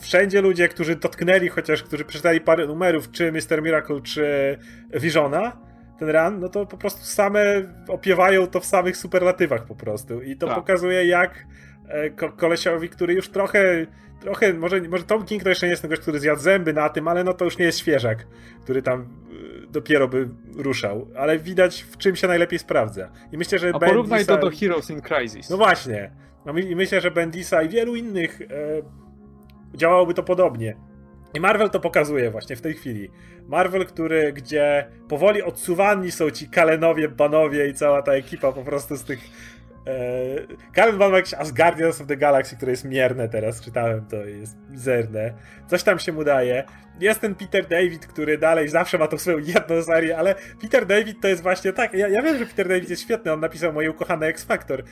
Speaker 1: Wszędzie ludzie, którzy dotknęli, chociaż którzy przeczytali parę numerów, czy Mr. Miracle, czy Visiona, ten run, no to po prostu same opiewają to w samych superlatywach po prostu. I to tak. pokazuje, jak e, ko kolesiowi, który już trochę, trochę, może, może Tom King to jeszcze nie jest ten gość, który zjadł zęby na tym, ale no to już nie jest świeżak, który tam e, dopiero by ruszał. Ale widać, w czym się najlepiej sprawdza. I myślę, że
Speaker 2: A Bendisa... porównaj to do Heroes in Crisis.
Speaker 1: No właśnie. No i myślę, że Bendisa i wielu innych e, działałoby to podobnie. I Marvel to pokazuje właśnie w tej chwili. Marvel, który, gdzie powoli odsuwani są ci Kalenowie, Banowie i cała ta ekipa po prostu z tych Eee, Karen ma jakieś Asgardians of the Galaxy, które jest mierne teraz, czytałem to, jest mizerne. Coś tam się mu daje. Jest ten Peter David, który dalej zawsze ma tą swoją jedną serię, ale Peter David to jest właśnie tak, ja, ja wiem, że Peter David jest świetny, on napisał moje ukochane X-Factor.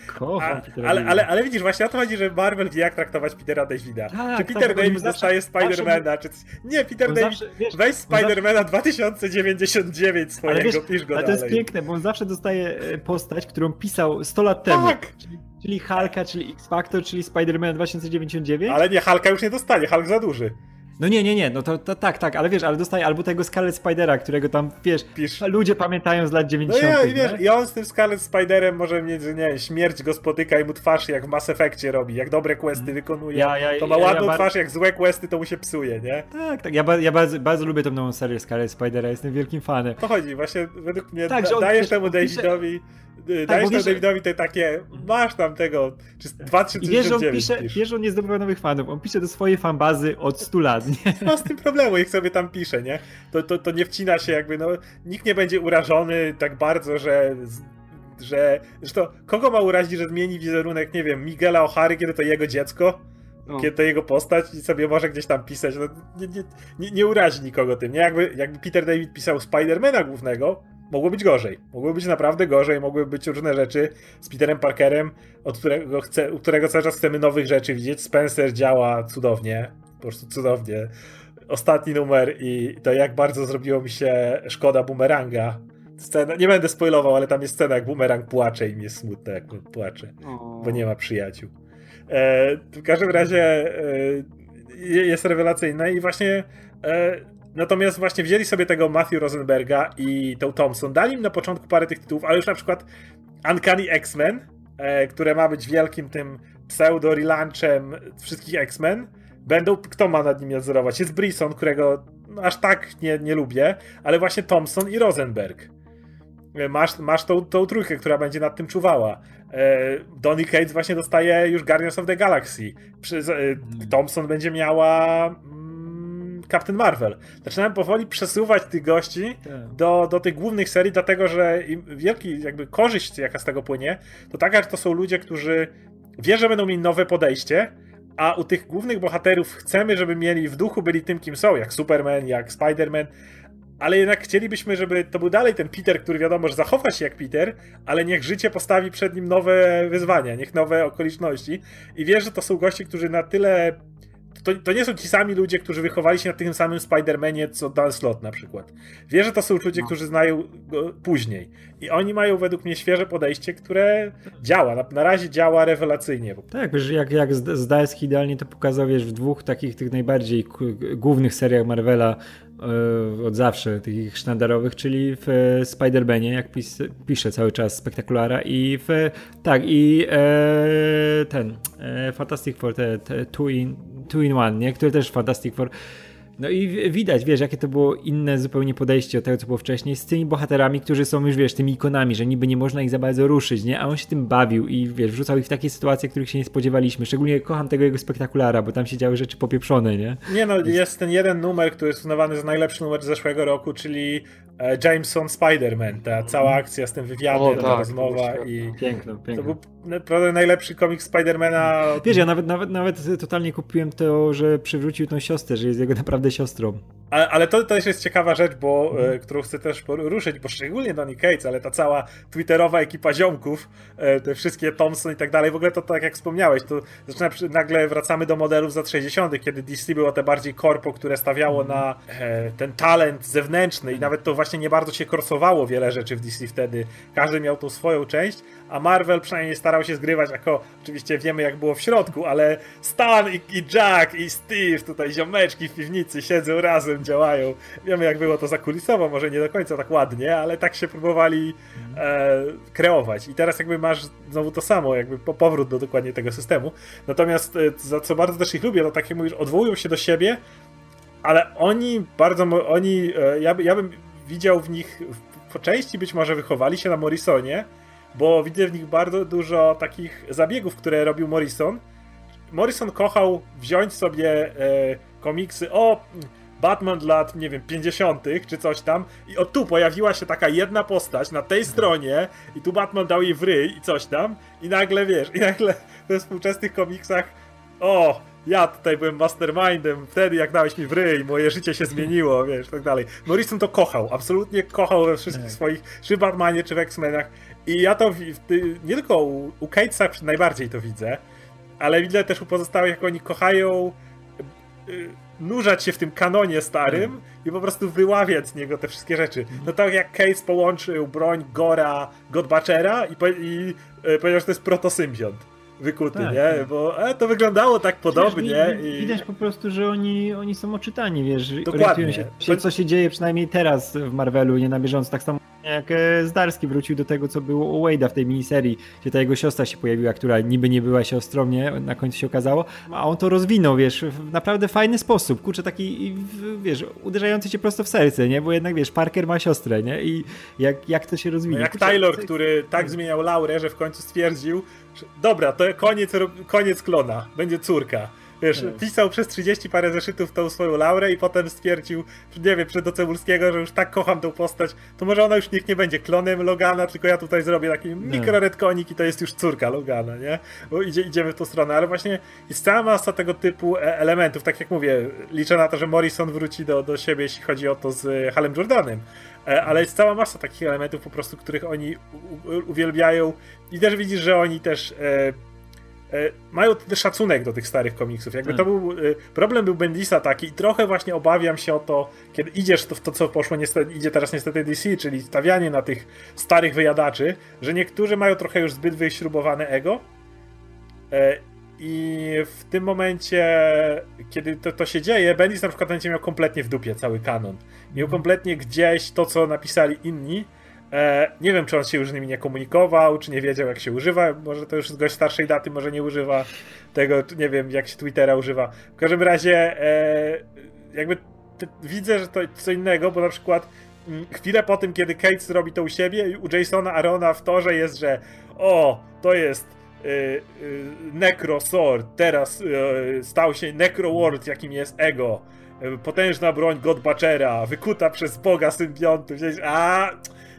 Speaker 1: Ale, ale, ale widzisz, właśnie o to chodzi, że Marvel wie jak traktować Petera Davida. Tak, czy Peter tak, David dostaje Spidermana, czy... Nie, Peter David, zawsze, wiesz, weź Spidermana zawsze... 2099 swojego, ale wiesz, pisz go
Speaker 3: Ale
Speaker 1: dalej.
Speaker 3: to jest piękne, bo on zawsze dostaje e, postać, którą pisał 100 lat temu. Tak! Czyli, czyli Hulka, czyli X-Factor, czyli Spider-Man 2099.
Speaker 1: Ale nie, Hulka już nie dostanie, Hulk za duży.
Speaker 3: No nie, nie, nie, no to, to tak, tak, ale wiesz, ale dostaje albo tego Scarlet Spidera, którego tam, wiesz, Pisz. ludzie pamiętają z lat 90.
Speaker 1: No i, wiesz, i on z tym Scarlet Spiderem może mieć, że nie śmierć go spotyka i mu twarz jak w Mass Effectie robi, jak dobre questy wykonuje, ja, ja, to ma ja, ładną ja twarz, jak złe questy to mu się psuje, nie?
Speaker 3: Tak, tak, ja, ba ja bardzo, bardzo lubię tą nową serię Scarlet Spidera, jestem wielkim fanem.
Speaker 1: To chodzi, właśnie według mnie tak, da, dajesz temu Davidowi... Tak, dajesz temu Davidowi te takie, masz tam tego, czy 2009
Speaker 3: wiesz, on pisze, wiesz, on nie zdobywa nowych fanów, on pisze do swojej fanbazy od 100 lat, nie? [LAUGHS]
Speaker 1: No z tym problemu, jak sobie tam pisze, nie? To, to, to nie wcina się jakby, no, nikt nie będzie urażony tak bardzo, że że. Zresztą, kogo ma urazić, że zmieni wizerunek, nie wiem, Miguela O'Hary, kiedy to jego dziecko? No. Kiedy to jego postać i sobie może gdzieś tam pisać. No, nie, nie, nie, nie urazi nikogo tym. Nie? Jakby, jakby Peter David pisał Spidermana głównego, mogło być gorzej. Mogło być naprawdę gorzej, mogły być różne rzeczy z Peterem Parkerem, od którego, chce, u którego cały czas chcemy nowych rzeczy widzieć. Spencer działa cudownie, po prostu cudownie. Ostatni numer i to jak bardzo zrobiło mi się szkoda bumeranga. Scena, nie będę spoilował, ale tam jest scena, jak bumerang płacze i mi jest smutne, jak płacze, bo nie ma przyjaciół. E, w każdym razie e, jest rewelacyjna i właśnie e, Natomiast właśnie wzięli sobie tego Matthew Rosenberga i tą Thompson, dali im na początku parę tych tytułów, ale już na przykład Uncanny X-Men, e, które ma być wielkim tym pseudo-relanchem wszystkich X-Men, będą, kto ma nad nim nadzorować? Jest Brisson, którego aż tak nie, nie lubię, ale właśnie Thompson i Rosenberg. E, masz, masz tą, tą trójkę, która będzie nad tym czuwała. E, Donny Cates właśnie dostaje już Guardians of the Galaxy. Thompson będzie miała Captain Marvel. Zaczynałem powoli przesuwać tych gości tak. do, do tych głównych serii, dlatego że wielki jakby korzyść, jaka z tego płynie, to taka, że to są ludzie, którzy wie, że będą mieli nowe podejście, a u tych głównych bohaterów chcemy, żeby mieli w duchu byli tym, kim są, jak Superman, jak Spider-Man, ale jednak chcielibyśmy, żeby to był dalej ten Peter, który wiadomo, że zachowa się jak Peter, ale niech życie postawi przed nim nowe wyzwania, niech nowe okoliczności. I wiesz, że to są goście, którzy na tyle to, to nie są ci sami ludzie, którzy wychowali się na tym samym Spider-Manie, co Dan Slot na przykład. Wie, że to są ludzie, no. którzy znają go później. I oni mają według mnie świeże podejście, które działa. Na, na razie działa rewelacyjnie.
Speaker 3: Tak, wiesz, jak, jak Zdalski idealnie to pokazał, wiesz, w dwóch takich tych najbardziej głównych seriach Marvela e, od zawsze, tych sztandarowych, czyli w e, Spider-Manie, jak pis, pisze cały czas spektakulara i w, tak, i e, ten e, Fantastic Four, te, te two, in, two in One, nie? który też Fantastic Four no i widać, wiesz, jakie to było inne zupełnie podejście od tego, co było wcześniej, z tymi bohaterami, którzy są już, wiesz, tymi ikonami, że niby nie można ich za bardzo ruszyć, nie? A on się tym bawił i, wiesz, wrzucał ich w takie sytuacje, których się nie spodziewaliśmy. Szczególnie kocham tego jego spektakulara, bo tam się działy rzeczy popieprzone, nie?
Speaker 1: Nie no, jest ten jeden numer, który jest uznawany za najlepszy numer z zeszłego roku, czyli e, Jameson Spider-Man, ta cała akcja z tym wywiadem, o, ta tak, rozmowa i...
Speaker 3: Piękne, piękne. To był
Speaker 1: naprawdę najlepszy komik Spidermana.
Speaker 3: Wiesz, ja nawet, nawet, nawet totalnie kupiłem to, że przywrócił tą siostrę, że jest jego naprawdę siostrą.
Speaker 1: Ale, ale to też jest ciekawa rzecz, bo, e, którą chcę też poruszyć, bo szczególnie Donny Cates, ale ta cała twitterowa ekipa ziomków, e, te wszystkie Thompson i tak dalej, w ogóle to tak jak wspomniałeś, to zaczyna, nagle wracamy do modelów za 60., kiedy DC było te bardziej korpo, które stawiało na e, ten talent zewnętrzny i nawet to właśnie nie bardzo się korsowało wiele rzeczy w DC wtedy. Każdy miał tą swoją część, a Marvel przynajmniej starał się zgrywać jako, oczywiście wiemy jak było w środku, ale Stan i, i Jack i Steve, tutaj ziomeczki w piwnicy siedzą razem, działają. Wiemy jak było to zakulisowo, może nie do końca tak ładnie, ale tak się próbowali e, kreować. I teraz jakby masz znowu to samo, jakby po powrót do dokładnie tego systemu. Natomiast e, za co bardzo też ich lubię, to tak jak mówisz, odwołują się do siebie, ale oni bardzo, oni, e, ja, ja bym widział w nich po części być może wychowali się na Morrisonie, bo widzę w nich bardzo dużo takich zabiegów, które robił Morrison. Morrison kochał wziąć sobie e, komiksy o Batman lat, nie wiem, 50. czy coś tam i o tu pojawiła się taka jedna postać na tej stronie i tu Batman dał jej w ryj i coś tam i nagle, wiesz, i nagle we współczesnych komiksach o, ja tutaj byłem mastermindem, wtedy jak dałeś mi w ryj, moje życie się zmieniło, wiesz, tak dalej. Morrison to kochał, absolutnie kochał we wszystkich swoich, czy w Batmanie, czy w X-Menach i ja to nie tylko u, u najbardziej to widzę, ale widzę też u pozostałych, jak oni kochają y, nurzać się w tym kanonie starym mm. i po prostu wyławiać z niego te wszystkie rzeczy. Mm. No tak jak Case połączył broń Gora Godbachera i, po, i e, powiedział, że to jest protosymbiont. Wykuty, tak, nie? Tak. Bo e, to wyglądało tak podobnie.
Speaker 3: Wiesz, i... Widać po prostu, że oni, oni są oczytani, wiesz, Dokładnie. orientują się, co się dzieje przynajmniej teraz w Marvelu, nie na bieżąco, tak samo jak e, Zdarski wrócił do tego, co było u Wade'a w tej miniserii, gdzie ta jego siostra się pojawiła, która niby nie była siostrą, nie? Na końcu się okazało, a on to rozwinął, wiesz, w naprawdę fajny sposób, kurczę, taki, wiesz, uderzający cię prosto w serce, nie? Bo jednak, wiesz, Parker ma siostrę, nie? I jak, jak to się rozwinie. No
Speaker 1: jak kurczę, Taylor, który tak zmieniał Laurę, że w końcu stwierdził, że dobra, to koniec, koniec klona, będzie córka. Wiesz, no. pisał przez 30 parę zeszytów tą swoją Laurę i potem stwierdził, nie wiem, przed do Cebulskiego, że już tak kocham tą postać, to może ona już niech nie będzie klonem Logana, tylko ja tutaj zrobię taki mikroredkonik i to jest już córka Logana, nie? Bo idzie, idziemy w tą stronę, ale właśnie jest cała masa tego typu e, elementów, tak jak mówię, liczę na to, że Morrison wróci do, do siebie, jeśli chodzi o to z Halem Jordanem, e, ale jest cała masa takich elementów po prostu, których oni uwielbiają i też widzisz, że oni też e, mają szacunek do tych starych komiksów. Jakby to hmm. był, e, problem był Bendisa taki i trochę właśnie obawiam się o to, kiedy idziesz to w to, co poszło, niestety, idzie teraz niestety DC, czyli stawianie na tych starych wyjadaczy, że niektórzy mają trochę już zbyt wyśrubowane ego e, i w tym momencie, kiedy to, to się dzieje, Bendis na przykład będzie miał kompletnie w dupie cały kanon. Miał hmm. kompletnie gdzieś to, co napisali inni, E, nie wiem, czy on się już z nimi nie komunikował, czy nie wiedział, jak się używa. Może to już jest gość starszej daty, może nie używa tego, nie wiem, jak się Twittera używa. W każdym razie, e, jakby widzę, że to co innego, bo na przykład mm, chwilę po tym, kiedy Kate zrobi to u siebie, u Jasona Arona w torze jest, że o, to jest y, y, Necro Sword, teraz y, stał się Necro World, jakim jest Ego. Potężna broń Godbachera, wykuta przez Boga symbiontu. A,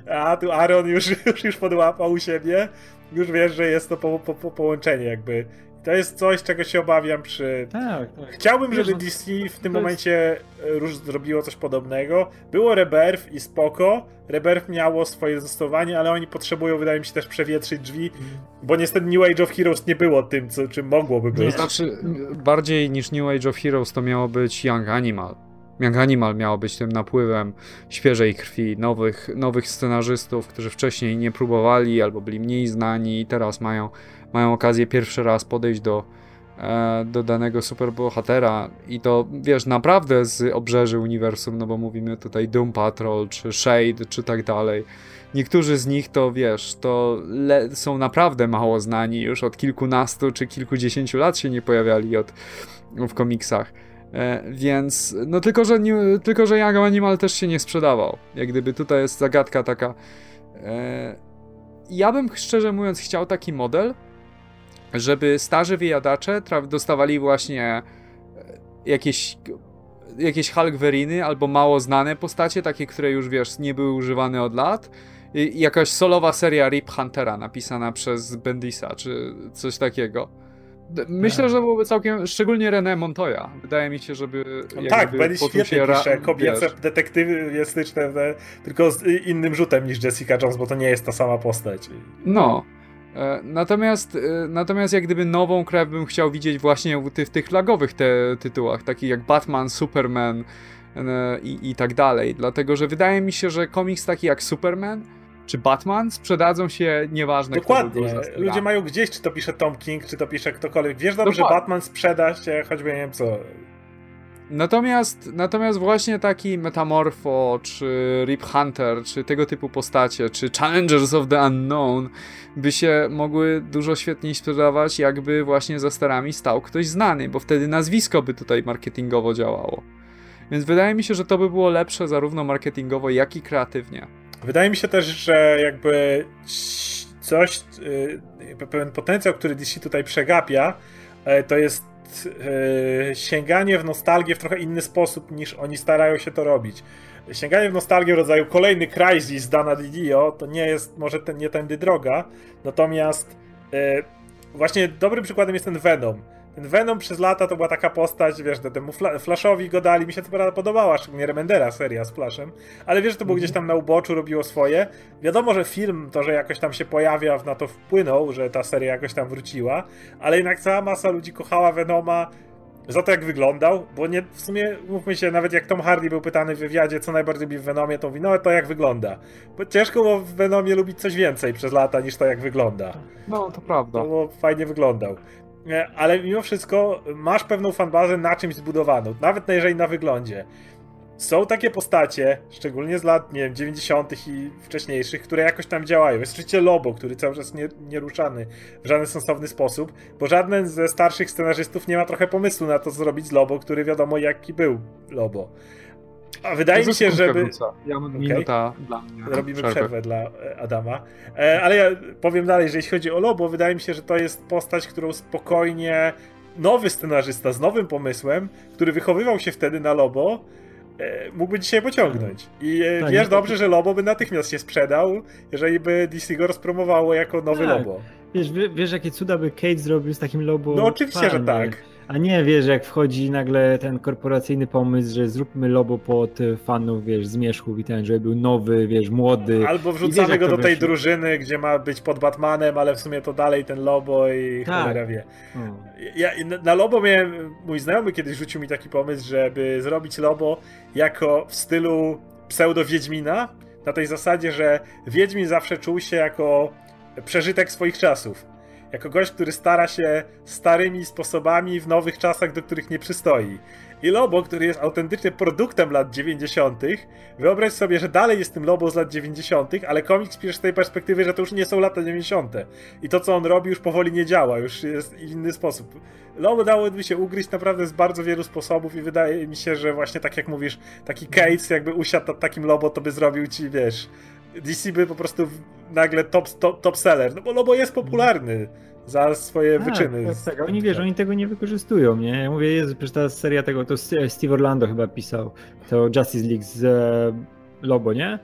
Speaker 1: a tu Aaron już, [LAUGHS] już, już podłapał u siebie, już wiesz, że jest to po, po, po połączenie jakby. To jest coś, czego się obawiam przy... Tak, tak. Chciałbym, żeby DC w tym momencie już e, zrobiło coś podobnego. Było Rebirth i spoko. Rebirth miało swoje zastosowanie, ale oni potrzebują, wydaje mi się, też przewietrzyć drzwi, mm. bo niestety New Age of Heroes nie było tym, co, czym mogłoby być.
Speaker 2: To znaczy, bardziej niż New Age of Heroes to miało być Young Animal jak Animal miało być tym napływem świeżej krwi, nowych, nowych scenarzystów, którzy wcześniej nie próbowali albo byli mniej znani i teraz mają, mają okazję pierwszy raz podejść do, e, do danego superbohatera i to, wiesz, naprawdę z obrzeży uniwersum, no bo mówimy tutaj Doom Patrol, czy Shade, czy tak dalej. Niektórzy z nich to, wiesz, to są naprawdę mało znani, już od kilkunastu czy kilkudziesięciu lat się nie pojawiali od, w komiksach. E, więc, no tylko, że, tylko, że Young Animal też się nie sprzedawał. Jak gdyby tutaj jest zagadka taka. E, ja bym szczerze mówiąc chciał taki model, żeby starzy wyjadacze dostawali właśnie e, jakieś jakieś Hulkveriny albo mało znane postacie, takie, które już wiesz, nie były używane od lat. I jakaś solowa seria Rip Huntera napisana przez Bendisa, czy coś takiego. Myślę, że byłoby całkiem, szczególnie René Montoya. Wydaje mi się, żeby...
Speaker 1: Tak, będzie świetnie pisze kobiece wiesz. detektywistyczne, tylko z innym rzutem niż Jessica Jones, bo to nie jest ta sama postać.
Speaker 2: No. E, natomiast, e, natomiast jak gdyby nową krew bym chciał widzieć właśnie w tych, w tych flagowych te tytułach, takich jak Batman, Superman e, i, i tak dalej. Dlatego, że wydaje mi się, że komiks taki jak Superman czy Batman sprzedadzą się nieważne
Speaker 1: Dokładnie. Kto Ludzie mają gdzieś, czy to pisze Tom King, czy to pisze ktokolwiek. Wiesz dobrze, że Batman sprzeda się, choćby nie wiem co.
Speaker 2: Natomiast, natomiast właśnie taki Metamorpho, czy Rip Hunter, czy tego typu postacie, czy Challengers of the Unknown by się mogły dużo świetniej sprzedawać, jakby właśnie za starami stał ktoś znany, bo wtedy nazwisko by tutaj marketingowo działało. Więc wydaje mi się, że to by było lepsze zarówno marketingowo, jak i kreatywnie.
Speaker 1: Wydaje mi się też, że jakby coś, y, pewien potencjał, który DC tutaj przegapia, e, to jest e, sięganie w nostalgię w trochę inny sposób niż oni starają się to robić. Sięganie w nostalgię w rodzaju kolejny Crysis Dana Didio to nie jest może ten, nie tędy droga, natomiast właśnie dobrym przykładem jest ten Venom Venom przez lata to była taka postać, wiesz, temu Flashowi go dali, mi się to prawda podobała, szczególnie Remendera seria z Flashem, ale wiesz, że to było gdzieś tam na uboczu, robiło swoje. Wiadomo, że film, to, że jakoś tam się pojawia, na to wpłynął, że ta seria jakoś tam wróciła, ale jednak cała masa ludzi kochała Venoma za to, jak wyglądał, bo nie, w sumie, mówmy się, nawet jak Tom Hardy był pytany w wywiadzie, co najbardziej lubi w Venomie, to mówi, no to jak wygląda. Bo ciężko było w Venomie lubić coś więcej przez lata, niż to, jak wygląda.
Speaker 2: No, to prawda.
Speaker 1: To fajnie wyglądał. Ale mimo wszystko masz pewną fanbazę na czymś zbudowaną, nawet jeżeli na wyglądzie są takie postacie, szczególnie z lat, nie wiem, 90. i wcześniejszych, które jakoś tam działają. Jest oczywiście Lobo, który cały czas nie, nieruszany w żaden sensowny sposób, bo żaden ze starszych scenarzystów nie ma trochę pomysłu na to, co zrobić z Lobo, który wiadomo jaki był Lobo. A wydaje mi się, żeby.
Speaker 2: Wrócę. Ja mam okay. minuta dla mnie.
Speaker 1: Robimy przerwę, przerwę dla e, Adama. E, ale ja powiem dalej, że jeśli chodzi o Lobo, wydaje mi się, że to jest postać, którą spokojnie nowy scenarzysta z nowym pomysłem, który wychowywał się wtedy na Lobo, E, mógłby dzisiaj pociągnąć. I e, tak, wiesz dobrze, że Lobo by natychmiast się sprzedał, jeżeli by DC go rozpromowało jako nowy tak. Lobo.
Speaker 3: Wiesz, wiesz, jakie cuda by Kate zrobił z takim Lobo?
Speaker 1: No oczywiście, że tak.
Speaker 3: A nie, wiesz, jak wchodzi nagle ten korporacyjny pomysł, że zróbmy lobo pod fanów, wiesz, zmierzchów i ten, żeby był nowy, wiesz, młody.
Speaker 1: Albo wrzucamy wiesz, go do tej drużyny, gdzie ma być pod Batmanem, ale w sumie to dalej ten lobo i tak. cholera wie. Hmm. Ja, na lobo miałem, mój znajomy kiedyś rzucił mi taki pomysł, żeby zrobić lobo jako w stylu pseudo-Wiedźmina, na tej zasadzie, że Wiedźmin zawsze czuł się jako przeżytek swoich czasów jako gość, który stara się starymi sposobami w nowych czasach, do których nie przystoi. I Lobo, który jest autentycznie produktem lat 90., wyobraź sobie, że dalej jest tym Lobo z lat 90., ale komiks pisze z tej perspektywy, że to już nie są lata 90. I to, co on robi, już powoli nie działa, już jest inny sposób. Lobo dałoby się ugryźć naprawdę z bardzo wielu sposobów i wydaje mi się, że właśnie tak jak mówisz, taki case jakby usiadł nad takim Lobo, to by zrobił ci, wiesz, DC by po prostu nagle top, top, top seller, no bo Lobo jest popularny za swoje tak, wyczyny.
Speaker 3: Tak, tak, oni wiesz, oni tego nie wykorzystują, nie? Ja mówię, Jezu, przecież ta seria tego, to Steve Orlando chyba pisał, to Justice League z e, Lobo, nie?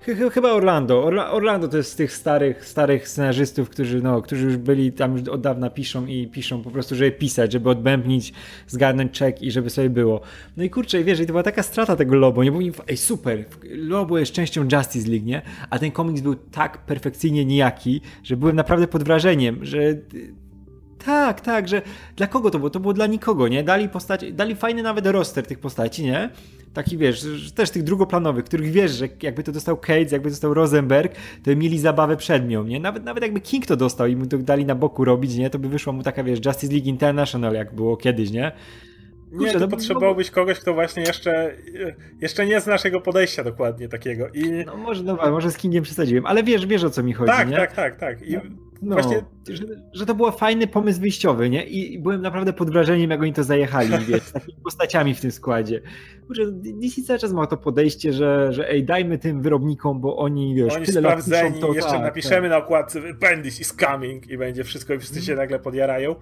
Speaker 3: Chyba Orlando. Orla Orlando to jest z tych starych, starych scenarzystów, którzy, no, którzy już byli tam już od dawna piszą i piszą po prostu, żeby pisać, żeby odbębnić, zgarnąć czek i żeby sobie było. No i kurczę, wiesz, i to była taka strata tego Lobo, nie? Oni, ej super, Lobo jest częścią Justice League, nie? A ten komiks był tak perfekcyjnie nijaki, że byłem naprawdę pod wrażeniem, że tak, tak, że dla kogo to było? To było dla nikogo, nie? Dali postać, dali fajny nawet roster tych postaci, nie? Taki wiesz, też tych drugoplanowych, których wiesz, że jakby to dostał Cates, jakby dostał Rosenberg, to mieli zabawę przed nią, nie? Nawet, nawet jakby King to dostał i mu to dali na boku robić, nie? To by wyszła mu taka, wiesz, Justice League International, jak było kiedyś, nie?
Speaker 1: Nie, to no, potrzebowałbyś kogoś, kto właśnie jeszcze, jeszcze nie zna naszego podejścia dokładnie takiego. I...
Speaker 3: No może, dobra, może z Kingiem przesadziłem, ale wiesz, wiesz o co mi chodzi,
Speaker 1: tak,
Speaker 3: nie?
Speaker 1: Tak, tak, tak. I no,
Speaker 3: no właśnie... że, że, to był fajny pomysł wyjściowy, nie? I byłem naprawdę pod wrażeniem, jak oni to zajechali, [LAUGHS] wiesz, z takimi postaciami w tym składzie. Kurczę, DC cały czas ma to podejście, że, że ej, dajmy tym wyrobnikom, bo oni, wiesz,
Speaker 1: oni tyle sprawdzeni, lat to, jeszcze tak, napiszemy tak. na okładce Bendis is coming i będzie wszystko i wszyscy się mhm. nagle podjarają.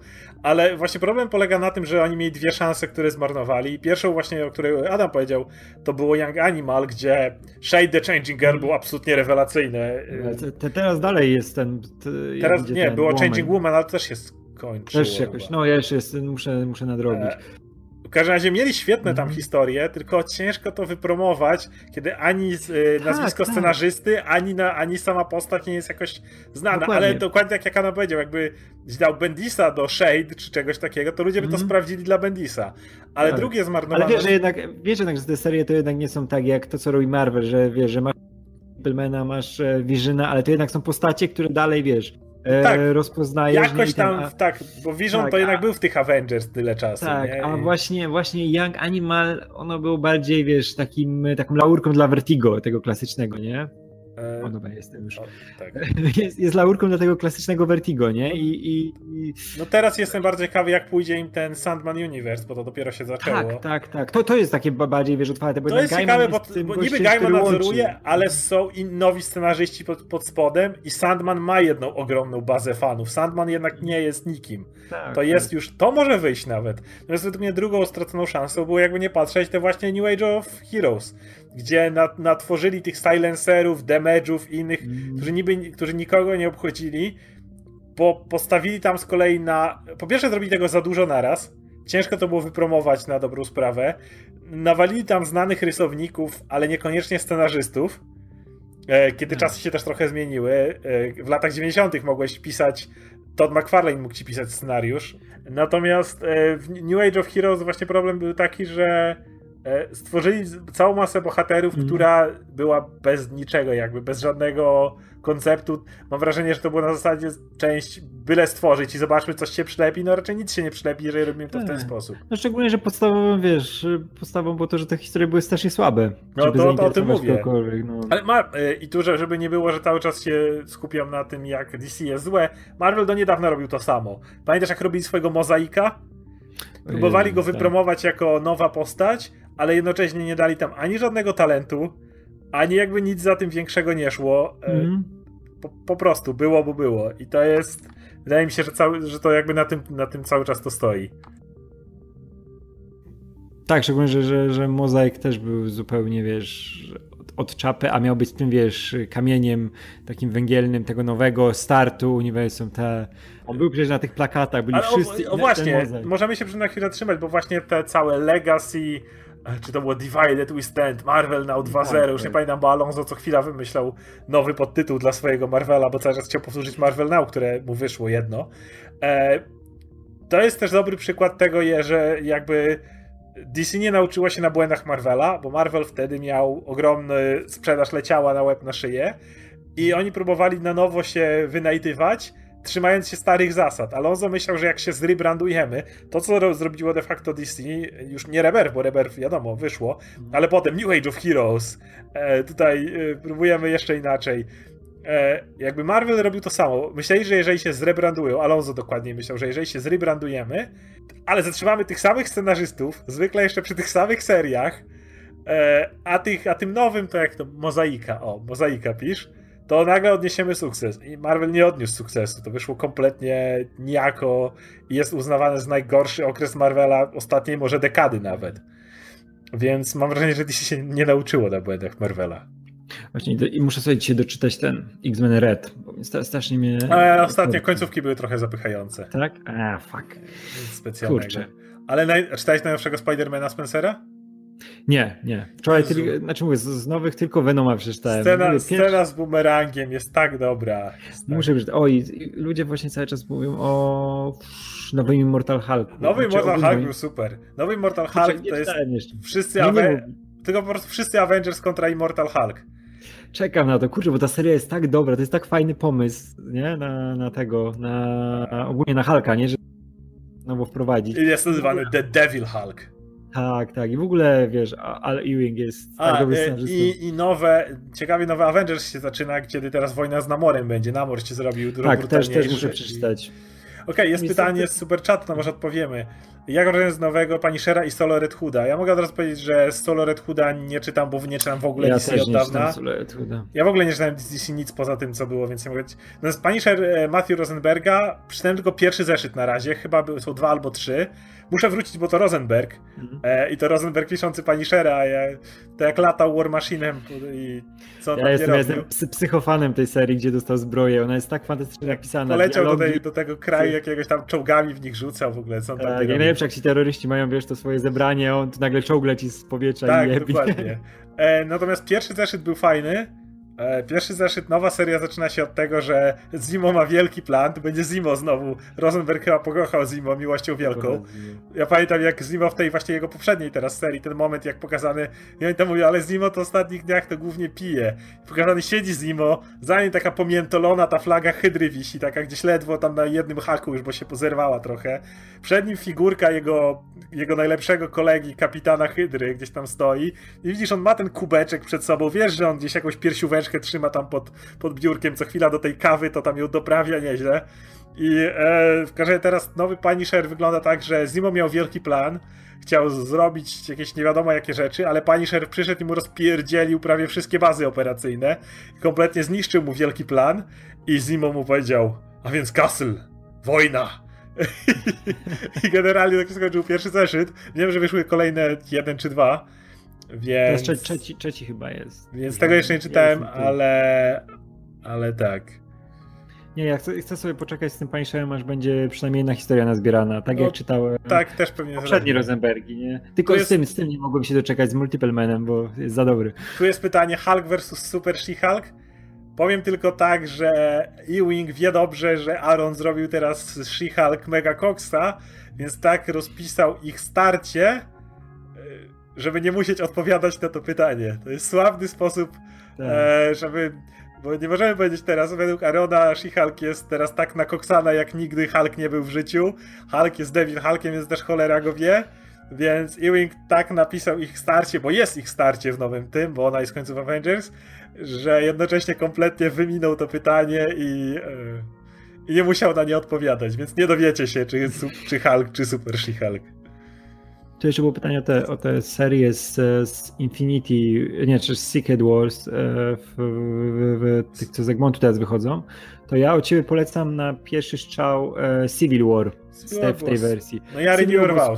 Speaker 1: Ale właśnie problem polega na tym, że oni mieli dwie szanse, które zmarnowali. Pierwszą właśnie, o której Adam powiedział, to było Young Animal, gdzie Shade the Changing Girl był absolutnie rewelacyjny.
Speaker 3: Te, te, teraz dalej jest ten...
Speaker 1: Te, teraz nie, ten było Woman. Changing Woman, ale też jest skończyło.
Speaker 3: Też jakoś, no ja jeszcze jest, muszę, muszę nadrobić. E,
Speaker 1: w każdym razie mieli świetne tam mm. historie, tylko ciężko to wypromować, kiedy ani y, nazwisko tak, scenarzysty, tak. ani, na, ani sama postać nie jest jakoś znana. Dokładnie. Ale dokładnie tak jak Anna powiedział, jakby dał Bendisa do Shade czy czegoś takiego, to ludzie by to mhm. sprawdzili dla Bendisa. Ale tak. drugie zmarnowane...
Speaker 3: Ale wiesz, że jednak, wiesz jednak, że te serie to jednak nie są tak jak to, co robi Marvel, że wiesz, że masz Supermana, masz e, Visiona, ale to jednak są postacie, które dalej, wiesz, E, tak, rozpoznajesz.
Speaker 1: Jakoś tam, ten, tak, bo Vision tak, to jednak a, był w tych Avengers tyle czasu.
Speaker 3: Tak,
Speaker 1: nie?
Speaker 3: a właśnie, właśnie Young Animal, ono było bardziej, wiesz, takim, taką laurką dla Vertigo, tego klasycznego, nie? O, dobra, jestem już. O, [LAUGHS] tak. jest, jest laurką dla tego klasycznego Vertigo, nie? I, i,
Speaker 1: i, No teraz jestem bardzo ciekawy, jak pójdzie im ten Sandman Universe, bo to dopiero się zaczęło.
Speaker 3: Tak, tak, tak. To, to jest takie bardziej, wiesz, otwarte.
Speaker 1: Bo to jest Gaiman ciekawe, bo, bo niby Gaiman nadzoruje, ale są i nowi scenarzyści pod, pod spodem i Sandman ma jedną ogromną bazę fanów. Sandman jednak nie jest nikim. Tak, to jest tak. już, to może wyjść nawet. Natomiast według mnie drugą straconą szansą było jakby nie patrzeć, te właśnie New Age of Heroes gdzie natworzyli tych silencerów, damage'ów i innych, mm. którzy, niby, którzy nikogo nie obchodzili, bo postawili tam z kolei na... Po pierwsze zrobili tego za dużo naraz, ciężko to było wypromować na dobrą sprawę, nawalili tam znanych rysowników, ale niekoniecznie scenarzystów, e, kiedy hmm. czasy się też trochę zmieniły. E, w latach 90. mogłeś pisać Todd McFarlane mógł ci pisać scenariusz. Natomiast e, w New Age of Heroes właśnie problem był taki, że stworzyli całą masę bohaterów, mm. która była bez niczego, jakby bez żadnego konceptu. Mam wrażenie, że to było na zasadzie część byle stworzyć i zobaczmy, coś się przylepi. No raczej nic się nie przylepi, jeżeli robimy to w ten
Speaker 3: Tak.
Speaker 1: sposób.
Speaker 3: No szczególnie, że podstawową, wiesz, podstawą było to, że te historie były strasznie słabe.
Speaker 1: No to- to o tym mówię.
Speaker 3: No.
Speaker 1: Ale ma, e, i tu, że- żeby nie było, że cały czas się skupiam na tym, jak DC jest złe, Marvel do niedawna robił to samo. Pamiętasz, jak robili swojego mozaika? Próbowali go
Speaker 3: tak.
Speaker 1: wypromować jako nowa postać, ale jednocześnie nie dali tam ani żadnego talentu, ani jakby nic za tym większego nie szło.
Speaker 3: Mhm.
Speaker 1: Po, po prostu było, bo było. I to jest. Wydaje mi się, że, cały, że to jakby na tym, na tym cały czas to stoi.
Speaker 3: Tak, szczególnie, że, że, że mozaik też był zupełnie, wiesz, od, czapy, a miał być tym, wiesz, kamieniem takim węgielnym tego nowego startu uniwersum. Te... On był przecież na tych plakatach, byli
Speaker 1: Ale
Speaker 3: wszyscy.
Speaker 1: o, o właśnie, możemy się przy na chwilę trzymać, bo właśnie te całe Legacy, czy to było Divided We Stand, Marvel Now 2.0,
Speaker 3: Tak,
Speaker 1: już nie
Speaker 3: tak.
Speaker 1: pamiętam, bo Alonso co chwila wymyślał nowy podtytuł dla swojego Marvela, bo cały czas chciał powtórzyć Marvel Now, które mu wyszło jedno. E, to jest też dobry przykład tego, że jakby DC nie nauczyło się na błędach Marvela, bo Marvel wtedy miał ogromny sprzedaż leciała na łeb na szyję i oni próbowali na nowo się wynajdywać, trzymając się starych zasad. Alonso myślał, że jak się zrebrandujemy, to co ro- zrobiło de facto DC, już nie Rebirth, bo Rebirth wiadomo, wyszło, ale potem New Age of Heroes, e, tutaj e, próbujemy jeszcze inaczej. E, jakby Marvel robił to samo. Myśleli, że jeżeli się zrebrandują, Alonso dokładnie myślał, że jeżeli się zrebrandujemy, ale zatrzymamy tych samych scenarzystów, zwykle jeszcze przy tych samych seriach, e, a, tych, a tym nowym to jak to mozaika, o, mozaika pisz, to nagle odniesiemy sukces. I Marvel nie odniósł sukcesu. To wyszło kompletnie nijako i jest uznawane za najgorszy okres Marvela ostatniej może dekady nawet. Więc mam wrażenie, że DC się nie nauczyło na błędach Marvela.
Speaker 3: Właśnie i muszę sobie dzisiaj doczytać ten X-Men Red, bo strasznie mnie...
Speaker 1: Ale ostatnie końcówki były trochę zapychające.
Speaker 3: Tak? A, fuck.
Speaker 1: Nic specjalnego.
Speaker 3: Kurczę.
Speaker 1: Ale naj... czytałeś najnowszego Spidermana Spencera?
Speaker 3: Nie, nie. Wczoraj, tylko, znaczy mówię, z, z nowych tylko Venoma przeczytałem.
Speaker 1: Scena,
Speaker 3: Mówię,
Speaker 1: scena
Speaker 3: pierwszy-
Speaker 1: z bumerangiem jest tak dobra. Jest tak...
Speaker 3: Muszę przeczytać. Oj, i ludzie właśnie cały czas mówią o nowym Immortal Hulku.
Speaker 1: Nowy
Speaker 3: Znaczy,
Speaker 1: Mortal Hulk był super. Nowy Immortal
Speaker 3: Kurczę,
Speaker 1: Hulk
Speaker 3: nie
Speaker 1: to jest
Speaker 3: jeszcze.
Speaker 1: wszyscy
Speaker 3: Nie, nie mów.
Speaker 1: tylko po prostu wszyscy Avengers kontra Immortal Hulk.
Speaker 3: Czekam na to, kurczę, bo ta seria jest tak dobra, to jest tak fajny pomysł, nie? Na, na tego, na ogólnie na Hulka, nie? Że znowu wprowadzić.
Speaker 1: I jest nazywany The Devil Hulk.
Speaker 3: Tak, tak. I w ogóle, wiesz, Al Ewing jest tak
Speaker 1: A,
Speaker 3: dobry
Speaker 1: e,
Speaker 3: scenarzystą.
Speaker 1: i, I nowe, ciekawie nowy Avengers się zaczyna, kiedy teraz wojna z Namorem będzie. Namor się zrobił dużo
Speaker 3: Tak, też, też muszę przeczytać.
Speaker 1: Okej, jest
Speaker 3: Niestety-
Speaker 1: pytanie z super chatu, no może odpowiemy. Jak z nowego Punishera i Solo Red Hooda? Ja mogę od razu powiedzieć, że Solo Red Hooda nie czytam, bo nie czytam w ogóle
Speaker 3: Ja
Speaker 1: DC
Speaker 3: też
Speaker 1: od
Speaker 3: nie
Speaker 1: dawna.
Speaker 3: czytam Silhouette Hooda.
Speaker 1: Ja w ogóle nie czytałem z DC nic poza tym, co było, więc nie mogę. Natomiast Punisher e, Matthew Rosenberga, przeczytałem tylko pierwszy zeszyt na razie, chyba są dwa albo trzy. Muszę wrócić, bo to Rosenberg.
Speaker 3: Mhm.
Speaker 1: E, I to Rosenberg piszący Punishera, a ja, to jak latał War Machine'em i co
Speaker 3: Ja
Speaker 1: tam
Speaker 3: jestem,
Speaker 1: nie
Speaker 3: ja jestem psy, psychofanem tej serii, gdzie dostał zbroję. Ona jest tak fantastycznie napisana.
Speaker 1: Poleciał do, tej, do tego kraju, jakiegoś tam czołgami w nich rzucał w ogóle, co on tam
Speaker 3: Tak. Najlepsze, jak ci terroryści mają, wiesz, to swoje zebranie, on tu nagle czołg leci z powietrza
Speaker 1: Tak,
Speaker 3: i jebie.
Speaker 1: dokładnie. E, natomiast pierwszy zeszyt był fajny. E, pierwszy zeszyt, nowa seria zaczyna się od tego, że Zimo ma wielki plan, to będzie Zimo znowu. Rosenberg chyba pokochał Zimo miłością wielką. Ja pamiętam jak Zimo w tej właśnie jego poprzedniej teraz serii, ten moment jak pokazany, i oni tam mówią, ale Zimo to w ostatnich dniach to głównie pije. Pokazany siedzi Zimo, za nim taka pomiętolona ta flaga Hydry wisi, taka gdzieś ledwo tam na jednym haku już, bo się pozerwała trochę. Przed nim figurka jego, jego najlepszego kolegi, kapitana Hydry, gdzieś tam stoi. I widzisz, on ma ten kubeczek przed sobą, wiesz, że on gdzieś jakąś piersióweczkę trzyma tam pod, pod biurkiem, co chwila do tej kawy, to tam ją doprawia nieźle. I e, w każdym razie teraz nowy Punisher wygląda tak, że Zimo miał wielki plan, chciał zrobić jakieś nie wiadomo jakie rzeczy, ale Punisher przyszedł i mu rozpierdzielił prawie wszystkie bazy operacyjne, kompletnie zniszczył mu wielki plan i Zimo mu powiedział, a więc Castle, wojna. [LAUGHS] I generalnie tak się skończył pierwszy zeszyt. Wiem, że wyszły kolejne jeden czy dwa, więc...
Speaker 3: jest trze- trzeci, trzeci chyba jest.
Speaker 1: Więc tego jeszcze nie czytałem,
Speaker 3: tu.
Speaker 1: ale... Ale tak.
Speaker 3: Nie, ja chcę, chcę sobie poczekać z tym Punisherem, aż będzie przynajmniej jedna historia nazbierana, tak
Speaker 1: No,
Speaker 3: jak czytałem
Speaker 1: Tak, też pewnie
Speaker 3: poprzednie
Speaker 1: zrobię.
Speaker 3: Rosenbergi, nie? Tylko
Speaker 1: jest-
Speaker 3: z, tym, z tym nie mogłem się doczekać, z Multiple Manem, bo jest za dobry.
Speaker 1: Tu jest pytanie Hulk versus Super She-Hulk. Powiem tylko tak, że Ewing wie dobrze, że Aaron zrobił teraz She-Hulk Mega Coxa, więc tak rozpisał ich starcie, żeby nie musieć odpowiadać na to pytanie. To jest sławny sposób, tak. e, żeby. Bo nie możemy powiedzieć teraz, według Arona She-Hulk jest teraz tak nakoksana, jak nigdy Hulk nie był w życiu. Hulk jest Devil Hulkiem, więc też cholera go wie. Więc Ewing tak napisał ich starcie, bo jest ich starcie w nowym tym, bo ona jest w końcu Avengers, że jednocześnie kompletnie wyminął to pytanie i, yy, i nie musiał na nie odpowiadać, więc nie dowiecie się, czy jest czy Hulk, czy Super She-Hulk.
Speaker 3: Tu jeszcze było pytanie o tę o te serię z, z, Infinity, nie, czy z Secret Wars, e, w, w, w, tych, co z Egmontu teraz wychodzą. To ja od ciebie polecam na pierwszy strzał e, Civil War w tej wersji.
Speaker 1: No ja Civil War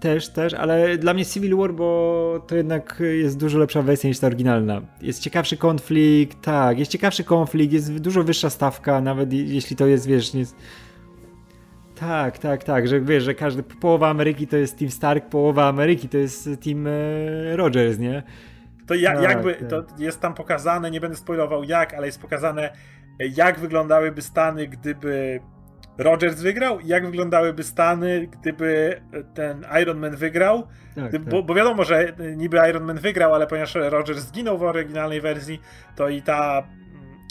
Speaker 3: też, też, ale dla mnie Civil War, bo to jednak jest dużo lepsza wersja niż ta oryginalna. Jest ciekawszy konflikt, tak, jest ciekawszy konflikt, jest dużo wyższa stawka, nawet jeśli to jest, wiesz, nie Tak, tak, tak, że wiesz, że każdy, połowa Ameryki to jest Team Stark, połowa Ameryki to jest Team e, Rogers, nie?
Speaker 1: To ja, tak, jakby, tak. to jest tam pokazane, nie będę spoilował jak, ale jest pokazane jak wyglądałyby Stany, gdyby Rogers wygrał i jak wyglądałyby Stany, gdyby ten Iron Man wygrał. Tak, gdyby, tak. Bo, bo, wiadomo, że niby Iron Man wygrał, ale ponieważ Rogers zginął w oryginalnej wersji, to i ta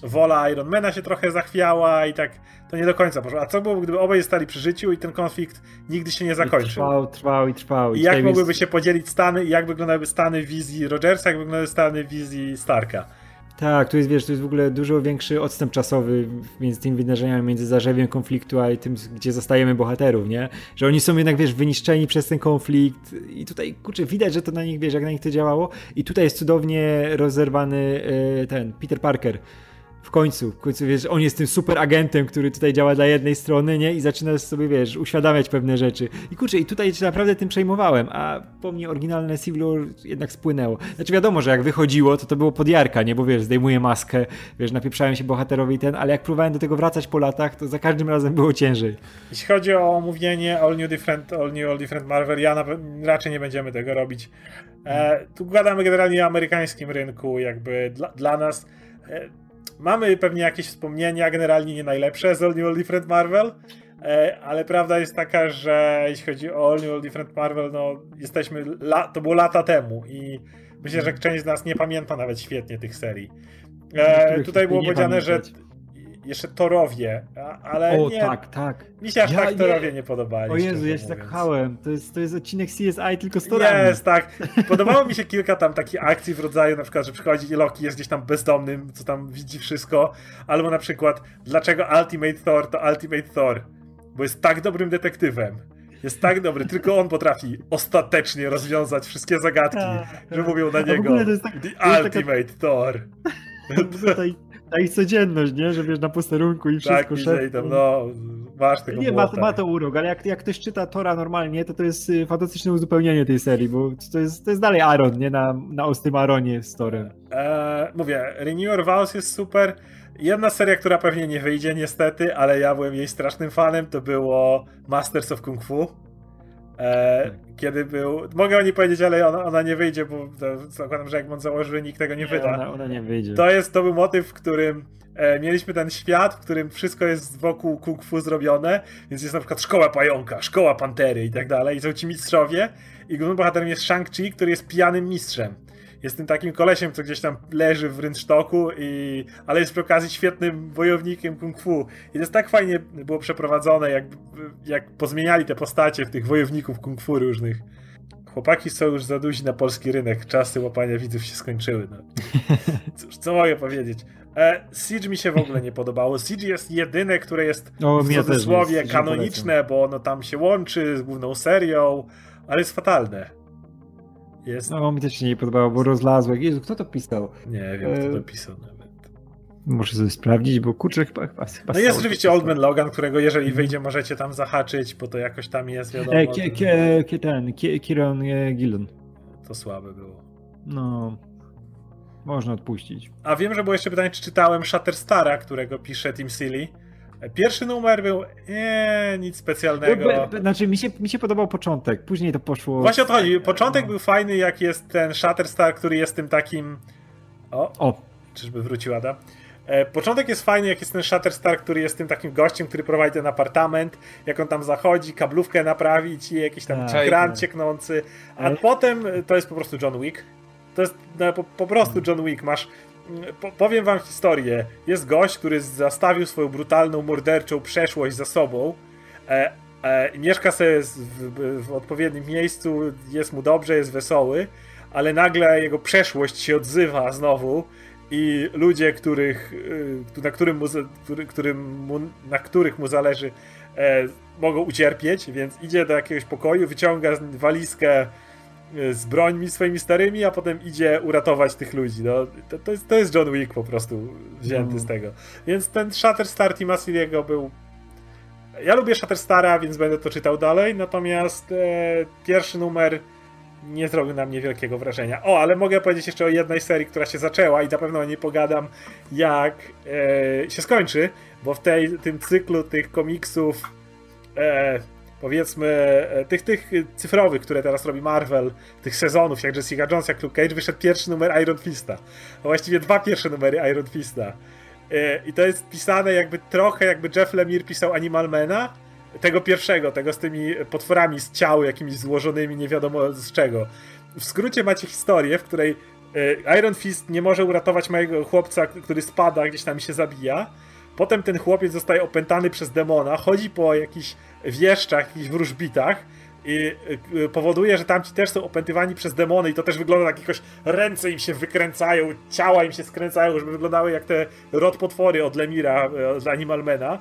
Speaker 1: wola Ironmana się trochę zachwiała i tak to nie do końca poszło. A co było, gdyby obaj zostali przy życiu i ten konflikt nigdy się nie zakończył? I
Speaker 3: trwał, trwał i trwał.
Speaker 1: I, I jak mogłyby jest... się podzielić Stany i jak wyglądałyby Stany wizji Rogersa, jak wyglądały Stany wizji Starka?
Speaker 3: Tak, tu jest, wiesz, tu jest w ogóle dużo większy odstęp czasowy między tymi wydarzeniami, między zarzewiem konfliktu, a tym, gdzie zostajemy bohaterów, nie? Że oni są jednak, wiesz, wyniszczeni przez ten konflikt i tutaj, kurczę, widać, że to na nich, wiesz, jak na nich to działało i tutaj jest cudownie rozerwany e, ten Peter Parker, w końcu, w końcu wiesz, on jest tym super agentem, który tutaj działa dla jednej strony, nie? I zaczyna sobie, wiesz, uświadamiać pewne rzeczy. I kurczę, i tutaj się naprawdę tym przejmowałem, a po mnie oryginalne Civil War jednak spłynęło. Znaczy wiadomo, że jak wychodziło, to to było podjarka, nie? Bo wiesz, zdejmuję maskę, wiesz, napieprzałem się bohaterowi ten, ale jak próbowałem do tego wracać po latach, to za każdym razem było ciężej.
Speaker 1: Jeśli chodzi o omówienie All New Different, All New, All Different Marvel, ja na, raczej nie będziemy tego robić. E, tu gadamy generalnie o amerykańskim rynku, jakby dla, dla nas... Mamy pewnie jakieś wspomnienia, generalnie nie najlepsze z All New All Different Marvel, e, ale prawda jest taka, że jeśli chodzi o All New All Different Marvel, no jesteśmy, to było lata temu i myślę, że część z nas nie pamięta nawet świetnie tych serii. E, tutaj było powiedziane, że jeszcze Torowie, ale
Speaker 3: o,
Speaker 1: nie.
Speaker 3: tak, tak.
Speaker 1: Mi się aż ja, tak Torowie je... nie podobali.
Speaker 3: O Jezu, ja się tak chałem. To jest, to jest odcinek CSI tylko z Torami.
Speaker 1: Jest, tak. Podobało mi się kilka tam takich akcji w rodzaju na przykład, że przychodzi i Loki jest gdzieś tam bezdomnym, co tam widzi wszystko, albo na przykład dlaczego Ultimate Thor to Ultimate Thor? Bo jest tak dobrym detektywem. Jest tak dobry, tylko on potrafi ostatecznie rozwiązać wszystkie zagadki, tak, że tak. mówią na niego tak, The Ultimate taka... Thor. [LAUGHS]
Speaker 3: Tutaj ta ich codzienność, nie? Że wiesz, na posterunku i wszystko
Speaker 1: tak, szef... tam, no, masz tego
Speaker 3: Nie, ma, ma to urok, ale jak, jak ktoś czyta Tora normalnie, to to jest y, fantastyczne uzupełnienie tej serii, bo to jest, to jest dalej Aaron, nie? Na, na ostrym Aaronie z Torem.
Speaker 1: Eee, mówię, Renewer Vows jest super. Jedna seria, która pewnie nie wyjdzie niestety, ale ja byłem jej strasznym fanem, to było Masters of Kung Fu. E, kiedy był. Mogę o niej powiedzieć, ale ona, ona nie wyjdzie, bo zakładam, że jak on założy, że nikt tego nie, nie wyda.
Speaker 3: Ona, ona, nie wyjdzie.
Speaker 1: To jest to był motyw, w którym e, mieliśmy ten świat, w którym wszystko jest wokół kung fu zrobione, więc jest na przykład szkoła pająka, szkoła pantery i tak dalej. I są ci mistrzowie. I głównym bohaterem jest Shang-Chi, który jest pijanym mistrzem jest tym takim kolesiem, co gdzieś tam leży w rynsztoku, i, ale jest przy okazji świetnym wojownikiem kung fu. I to jest tak fajnie było przeprowadzone, jak, jak pozmieniali te postacie w tych wojowników kung fu różnych. Chłopaki są już za duzi na polski rynek. Czasy łapania widzów się skończyły. No. [LAUGHS] Cóż, co mogę powiedzieć? E, Siege mi się w ogóle nie podobało. Siege jest jedyne, które jest o, w cudzysłowie kanoniczne, bo ono tam się łączy z główną serią, ale jest fatalne.
Speaker 3: Jest. No, mi też się nie podobało, bo rozlazłe. Jezu, kto to pisał?
Speaker 1: Nie wiem, kto to e, pisał nawet.
Speaker 3: Muszę sobie sprawdzić, bo kurczę chyba... chyba,
Speaker 1: chyba no jest oczywiście Oldman Logan, którego jeżeli mhm. wyjdzie możecie tam zahaczyć, bo to jakoś tam jest, wiadomo. E,
Speaker 3: kie, kie, ten, Kieron e, Gillen.
Speaker 1: To słabe było.
Speaker 3: No... Można odpuścić.
Speaker 1: A wiem, że było jeszcze pytanie, czy czytałem Shatterstara, którego pisze Tim Seeley. Pierwszy numer był nie, nic specjalnego.
Speaker 3: Znaczy, mi się, mi się podobał początek, później to poszło.
Speaker 1: Właśnie o to chodzi. Początek był fajny, jak jest ten Shatterstar, który jest tym takim. O, o. czyżby wrócił Ada. E, początek jest fajny, jak jest ten Shatterstar, który jest tym takim gościem, który prowadzi ten apartament, jak on tam zachodzi, kablówkę naprawić i jakiś tam tak, kran cieknący, a potem to jest po prostu John Wick. To jest no, po, po, prostu John Wick. Masz. Po, powiem wam historię. Jest gość, który zastawił swoją brutalną, morderczą przeszłość za sobą. E, e, mieszka sobie w, w, odpowiednim miejscu, jest mu dobrze, jest wesoły, ale nagle jego przeszłość się odzywa znowu i ludzie, których, y, na, którym mu, którym mu, na których mu zależy, e, mogą ucierpieć, więc idzie do jakiegoś pokoju, wyciąga walizkę z brońmi swoimi starymi, a potem idzie uratować tych ludzi. No, to, to, jest, to jest John Wick po prostu wzięty z tego. Więc ten Shatterstar Timasiego był ja lubię Shatterstara, więc będę to czytał dalej, natomiast e, pierwszy numer nie zrobił na mnie wielkiego wrażenia. O, ale mogę powiedzieć jeszcze o jednej serii, która się zaczęła i na pewno o niej pogadam, jak e, się skończy, bo w tej, tym cyklu tych komiksów e, powiedzmy e, tych, tych cyfrowych, które teraz robi Marvel, tych sezonów, jak Jessica Jones, jak Luke Cage, wyszedł pierwszy numer Iron Fista. A właściwie dwa pierwsze numery Iron Fista. E, I to jest pisane jakby trochę jakby Jeff Lemire pisał Animalmana, tego pierwszego, tego z tymi potworami z ciał jakimiś złożonymi nie wiadomo z czego. W skrócie macie historię, w której e, Iron Fist nie może uratować mojego chłopca, który spada, gdzieś tam się zabija. Potem ten chłopiec zostaje opętany przez demona, chodzi po jakichś wieszczach, jakichś wróżbitach i e, powoduje, że tamci też są opętywani przez demony i to też wygląda tak jakoś ręce im się wykręcają, ciała im się skręcają, żeby wyglądały jak te rod potwory od Lemira, e, z Animalmana.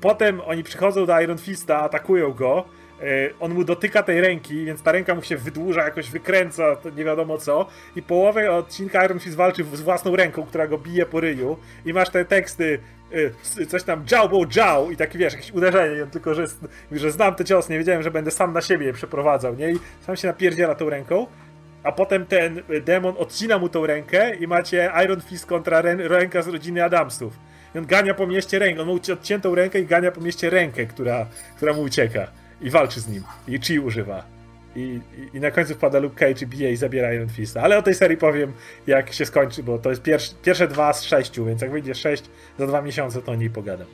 Speaker 1: Potem oni przychodzą do Iron Fista, atakują go. E, on mu dotyka tej ręki, więc ta ręka mu się wydłuża, jakoś wykręca, nie wiadomo co. I połowę odcinka Iron Fist walczy z własną ręką, która go bije po ryju. I masz te teksty, e, coś tam dział, bo dział i takie wiesz, jakieś uderzenie, tylko że, że znam te cios, nie wiedziałem, że będę sam na siebie je przeprowadzał, nie? I sam się napierdziela tą ręką. A potem ten demon odcina mu tą rękę i macie Iron Fist kontra ręka z rodziny Adamsów. I on gania po mieście rękę, on ma odciętą rękę i gania po mieście rękę, która, która mu ucieka. I walczy z nim. I chi używa. I, i, I, na końcu wpada Luke Cage i bije i zabiera Iron Fista. Ale o tej serii powiem, jak się skończy, bo to jest pierwsze, pierwsze dwa z sześciu, więc jak wyjdzie sześć za dwa miesiące, to o niej pogadam.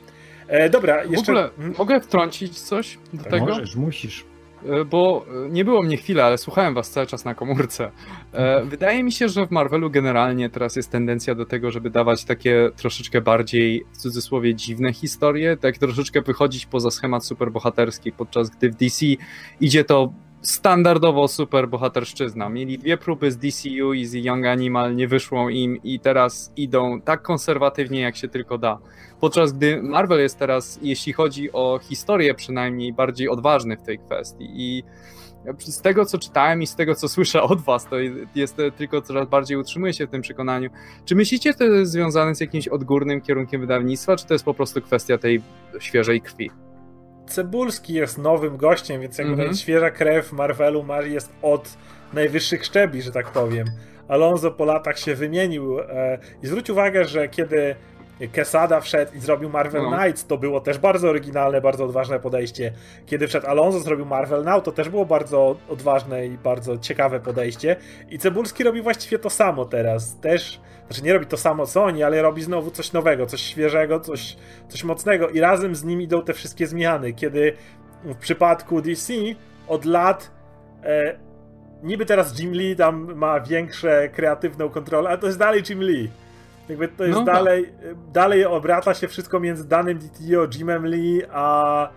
Speaker 1: E, dobra, jeszcze... W ogóle,
Speaker 2: hmm? mogę wtrącić coś do tak tego?
Speaker 3: Możesz, musisz.
Speaker 2: E, bo e, nie było mnie chwilę, ale słuchałem was cały czas na komórce. E, wydaje mi się, że w Marvelu generalnie teraz jest tendencja do tego, żeby dawać takie troszeczkę bardziej, w cudzysłowie, dziwne historie, tak troszeczkę wychodzić poza schemat superbohaterski, podczas gdy w DC idzie to standardowo super bohaterszczyzna. Mieli dwie próby z DCU i z Young Animal, nie wyszło im i teraz idą tak konserwatywnie, jak się tylko da. Podczas gdy Marvel jest teraz, jeśli chodzi o historię przynajmniej, bardziej odważny w tej kwestii i z tego, co czytałem i z tego, co słyszę od was, to jest tylko coraz bardziej utrzymuję się w tym przekonaniu. Czy myślicie, że to jest związane z jakimś odgórnym kierunkiem wydawnictwa, czy to jest po prostu kwestia tej świeżej krwi?
Speaker 1: Cebulski jest nowym gościem, więc jakby mm -hmm. świeża krew Marvelu jest od najwyższych szczebli, że tak powiem. Alonso po latach się wymienił e, i zwróć uwagę, że kiedy Quesada wszedł i zrobił Marvel no. Knights, to było też bardzo oryginalne, bardzo odważne podejście. Kiedy wszedł Alonso, zrobił Marvel Now, to też było bardzo odważne i bardzo ciekawe podejście. I Cebulski robi właściwie to samo teraz. Też, znaczy nie robi to samo co oni, ale robi znowu coś nowego, coś świeżego, coś, coś mocnego. I razem z nim idą te wszystkie zmiany. Kiedy w przypadku DC od lat e, niby teraz Jim Lee tam ma większe kreatywną kontrolę, ale to jest dalej Jim Lee. Jakby to jest no, dalej, dalej obraca się wszystko między danym DTO, Jimem Lee, a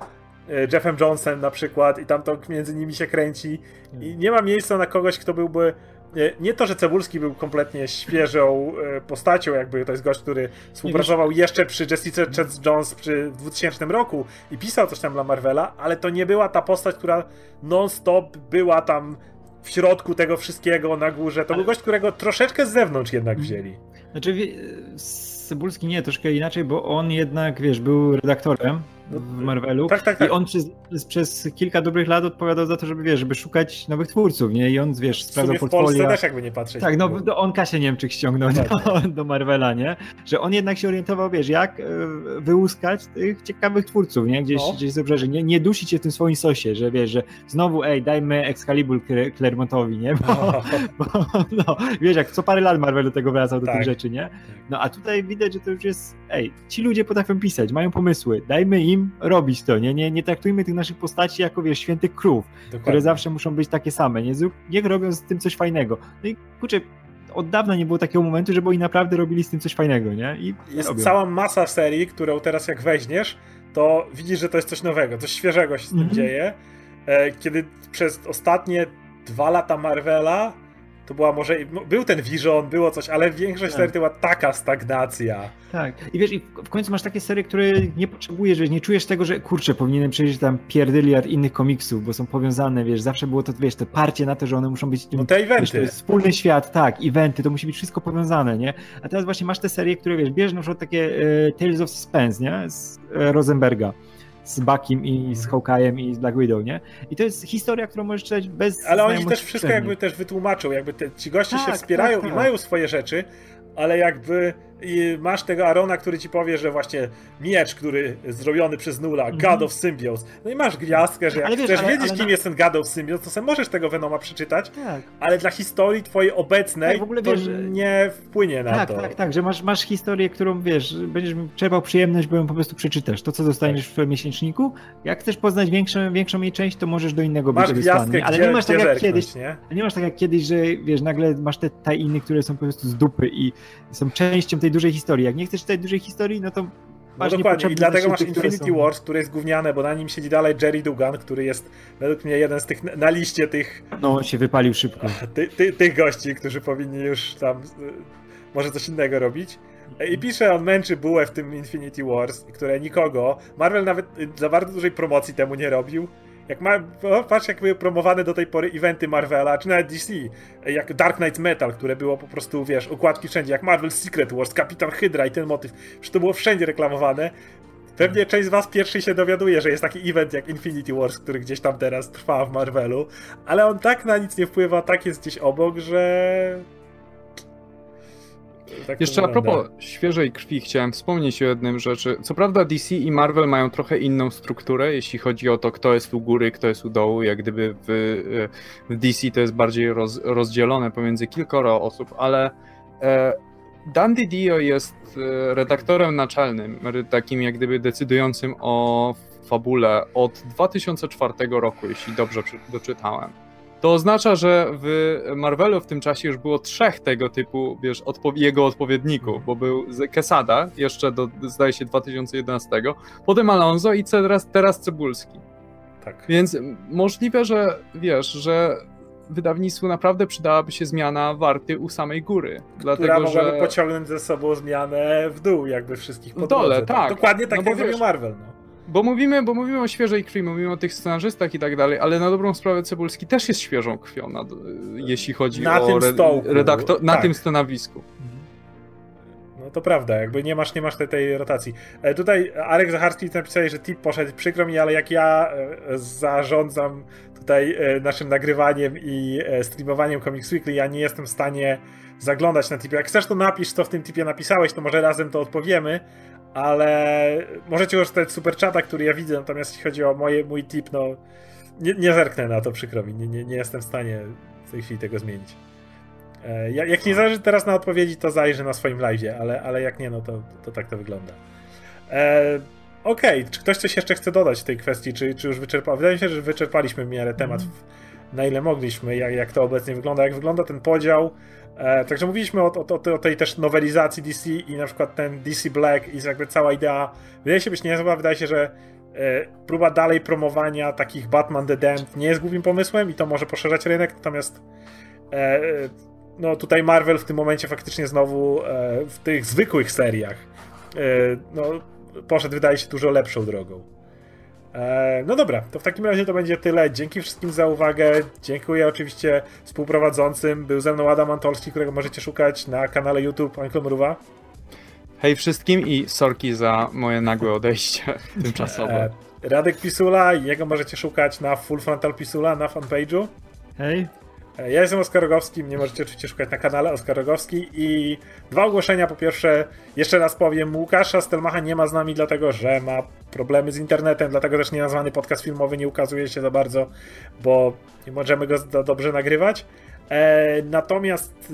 Speaker 1: e, Jeffem Jonesem na przykład i tam to między nimi się kręci. I nie ma miejsca na kogoś, kto byłby e, nie to, że Cebulski był kompletnie świeżą e, postacią, jakby to jest gość, który współpracował jeszcze przy Jessica Jones przy 2000 roku i pisał coś tam dla Marvela, ale to nie była ta postać, która non-stop była tam w środku tego wszystkiego na górze. To ale... był gość, którego troszeczkę z zewnątrz jednak wzięli.
Speaker 3: Znaczy, Cybulski nie, troszkę inaczej, bo on jednak, wiesz, był redaktorem w Marvelu.
Speaker 1: Tak, tak, tak.
Speaker 3: I on przez, przez, kilka dobrych lat odpowiadał za to, żeby wiesz, żeby szukać nowych twórców, nie? I on, wiesz, sprawdzał
Speaker 1: w
Speaker 3: portfolio.
Speaker 1: W Polsce też jakby nie patrzeć.
Speaker 3: Tak, no on Kasię Niemczyk ściągnął do, [LAUGHS] do, Marvela, nie? Że on jednak się orientował, wiesz, jak e, wyłuskać tych ciekawych twórców, nie? Gdzieś, no. gdzieś z obrzeży, nie? Nie dusić się w tym swoim sosie, że wiesz, że znowu, ej, dajmy Excalibur Clermontowi, nie? Bo, no. [LAUGHS] bo no, wiesz, jak co parę lat Marvel do tego wracał, do tak. tych rzeczy, nie? No a tutaj widać, że to już jest, ej, ci ludzie potrafią pisać, mają pomysły, dajmy im robić to, nie? Nie, nie traktujmy tych naszych postaci jako, wiesz, świętych krów, Dokładnie. które zawsze muszą być takie same, nie? Niech robią z tym coś fajnego. No i kurczę, od dawna nie było takiego momentu, żeby oni naprawdę robili z tym coś fajnego, nie? I
Speaker 1: jest
Speaker 3: robią.
Speaker 1: cała masa serii, którą teraz jak weźmiesz, to widzisz, że to jest coś nowego, coś świeżego się z tym mm -hmm. dzieje. E, kiedy przez ostatnie dwa lata Marvela to była może. Był ten Vision, było coś, ale większość tak. serii to była taka stagnacja.
Speaker 3: Tak. I wiesz, i w końcu masz takie serie, które nie potrzebujesz, wiesz, nie czujesz tego, że kurczę, powinienem przejrzeć tam pierdyliard innych komiksów, bo są powiązane, wiesz, zawsze było to, wiesz, te parcie na to, że one muszą być.
Speaker 1: No te eventy. Wiesz,
Speaker 3: wspólny świat, tak, eventy, to musi być wszystko powiązane, nie? A teraz właśnie masz te serie, które, wiesz, bierzesz na przykład takie e, Tales of Suspense, nie? Z e, Rosenberga z Buckiem i z. Hawkeye'em i z Black Widow, nie? I to jest historia, którą możesz czytać bez
Speaker 1: Ale oni też wszystko jakby też wytłumaczą, jakby te, ci goście tak, się wspierają tak, tak. i mają swoje rzeczy, ale jakby i masz tego Arona, który ci powie, że właśnie miecz, który zrobiony przez Nula, mm -hmm. God of Symbios. No i masz gwiazdkę, że jak wiesz, chcesz ale, wiedzieć, ale kim na... jest ten God of Symbios, to sobie możesz tego Venoma przeczytać, tak. ale dla historii twojej obecnej tak, w ogóle, to wiesz, nie wpłynie na
Speaker 3: tak,
Speaker 1: to.
Speaker 3: Tak, tak, tak, że masz, masz historię, którą wiesz, będziesz czerpał przyjemność, bo ją po prostu przeczytasz. To, co dostaniesz tak. w miesięczniku, jak chcesz poznać większą, większą jej część, to możesz do innego
Speaker 1: masz być gwiazdkę, ale nie masz tak jak kiedyś.
Speaker 3: Nie? nie masz tak jak kiedyś, że wiesz, nagle masz te tajiny, które są po prostu z dupy i są częścią tej dużej historii. Jak nie chcesz czytać dużej historii, no to
Speaker 1: no dokładnie, i dlatego masz Infinity. Wars, które jest gówniane, bo na nim siedzi dalej Jerry Dugan, który jest według mnie jeden z tych, na liście tych...
Speaker 3: No, on się wypalił szybko.
Speaker 1: Ty, ty, tych gości, którzy powinni już tam y, może coś innego robić. I pisze, on męczy bułę w tym Infinity Wars, które nikogo, Marvel nawet za bardzo dużej promocji temu nie robił. Jak ma, patrz, jak były promowane do tej pory eventy Marvela, czy nawet DC, jak Dark Knight Metal, które było po prostu, wiesz, układki wszędzie, jak Marvel Secret Wars, Kapitan Hydra i ten motyw, że to było wszędzie reklamowane. Pewnie część z was pierwszy się dowiaduje, że jest taki event jak Infinity Wars, który gdzieś tam teraz trwa w Marvelu, ale on tak na nic nie wpływa, tak jest gdzieś obok, że
Speaker 2: tak Jeszcze a propos świeżej krwi chciałem wspomnieć o jednym rzeczy. Co prawda DC i Marvel mają trochę inną strukturę, jeśli chodzi o to, kto jest u góry, kto jest u dołu. Jak gdyby w, w DC to jest bardziej roz, rozdzielone pomiędzy kilkoro osób, ale e, Dan Didio jest e, redaktorem naczelnym, takim jak gdyby decydującym o fabule od 2004 roku, jeśli dobrze doczytałem. To oznacza, że w Marvelu w tym czasie już było trzech tego typu, wiesz, odpo jego odpowiedników, bo był Quesada jeszcze do, zdaje się, 2011, potem Alonso i teraz, teraz Cebulski. Tak. Więc możliwe, że wiesz, że wydawnictwu naprawdę przydałaby się zmiana warty u samej góry.
Speaker 1: Która dlatego, mogłaby że... pociągnąć ze sobą zmianę w dół, jakby wszystkich
Speaker 2: w dole, tak.
Speaker 1: Dokładnie tak no jak zrobił Marvel. No.
Speaker 2: Bo mówimy, bo mówimy o świeżej krwi, mówimy o tych scenarzystach i tak dalej, ale na dobrą sprawę Cebulski też jest świeżą krwią, na, jeśli chodzi
Speaker 1: na
Speaker 2: o
Speaker 1: re,
Speaker 2: redaktor, na tak. tym stanowisku.
Speaker 1: No to prawda, jakby nie masz, nie masz tej, tej rotacji. E, tutaj Arek Zacharski napisał, że tip poszedł, przykro mi, ale jak ja e, zarządzam tutaj e, naszym nagrywaniem i e, streamowaniem Comics Weekly, ja nie jestem w stanie zaglądać na tipie. Jak chcesz, to napisz, co w tym tipie napisałeś, to może razem to odpowiemy, ale możecie korzystać z superchata, który ja widzę, natomiast jeśli chodzi o moje, mój tip, no nie, nie zerknę na to, przykro mi, nie, nie, nie jestem w stanie w tej chwili tego zmienić. E, jak nie zależy teraz na odpowiedzi, to zajrzę na swoim live, ale, ale jak nie, no to, to tak to wygląda. E, Okej, okay. czy ktoś coś jeszcze chce dodać w tej kwestii, czy, czy już wyczerpał? Wydaje mi się, że wyczerpaliśmy w miarę temat, mm. na ile mogliśmy, jak, jak to obecnie wygląda, jak wygląda ten podział E, także mówiliśmy o, o, o, tej też nowelizacji DC i na przykład ten DC Black i jakby cała idea wydaje się być niezła, wydaje się, że e, próba dalej promowania takich Batman The Damned nie jest głupim pomysłem i to może poszerzać rynek, natomiast e, no tutaj Marvel w tym momencie faktycznie znowu e, w tych zwykłych seriach e, no, poszedł wydaje się dużo lepszą drogą. E, no dobra, to w takim razie to będzie tyle. Dzięki wszystkim za uwagę. Dziękuję oczywiście współprowadzącym. Był ze mną Adam Antolski, którego możecie szukać na kanale YouTube Anklomruwa.
Speaker 2: Hej wszystkim i sorki za moje nagłe odejście [LAUGHS] tymczasowe.
Speaker 1: E, Radek Pisula, jego możecie szukać na Full Frontal Pisula na fanpage'u.
Speaker 3: Hej.
Speaker 1: E, ja jestem Oskar Rogowski, mnie możecie oczywiście szukać na kanale Oskar Rogowski i dwa ogłoszenia. Po pierwsze, jeszcze raz powiem, Łukasza Stelmacha nie ma z nami, dlatego że ma problemy z internetem, dlatego też nie nazwany podcast filmowy nie ukazuje się za bardzo, bo nie możemy go dobrze nagrywać. E, natomiast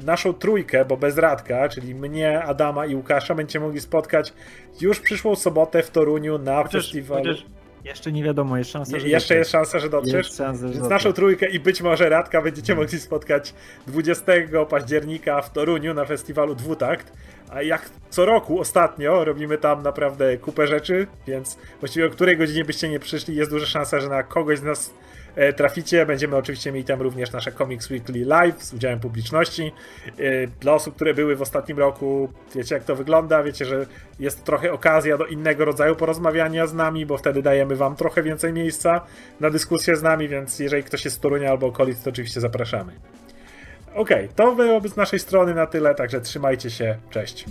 Speaker 1: e, naszą trójkę, bo bez Radka, czyli mnie, Adama i Łukasza, będziecie mogli spotkać już przyszłą sobotę w Toruniu na
Speaker 3: chociaż,
Speaker 1: festiwalu.
Speaker 3: Chociaż jeszcze nie wiadomo, jest szansa, że
Speaker 1: Jeszcze jest szansa, że dotrzesz.
Speaker 3: Szansa, że
Speaker 1: Więc naszą trójkę i być może Radka będziecie [LAUGHS] mogli spotkać 20 października w Toruniu na festiwalu Dwutakt. A jak co roku ostatnio robimy tam naprawdę kupę rzeczy, więc właściwie o której godzinie byście nie przyszli, jest duża szansa, że na kogoś z nas traficie. Będziemy oczywiście mieli tam również nasze Comics Weekly Live z udziałem publiczności. E, dla osób, które były w ostatnim roku, wiecie jak to wygląda, wiecie, że jest trochę okazja do innego rodzaju porozmawiania z nami, bo wtedy dajemy wam trochę więcej miejsca na dyskusję z nami, więc jeżeli ktoś jest z Torunia albo okolic, to oczywiście zapraszamy. Ok, to byłoby z naszej strony na tyle, także trzymajcie się, cześć.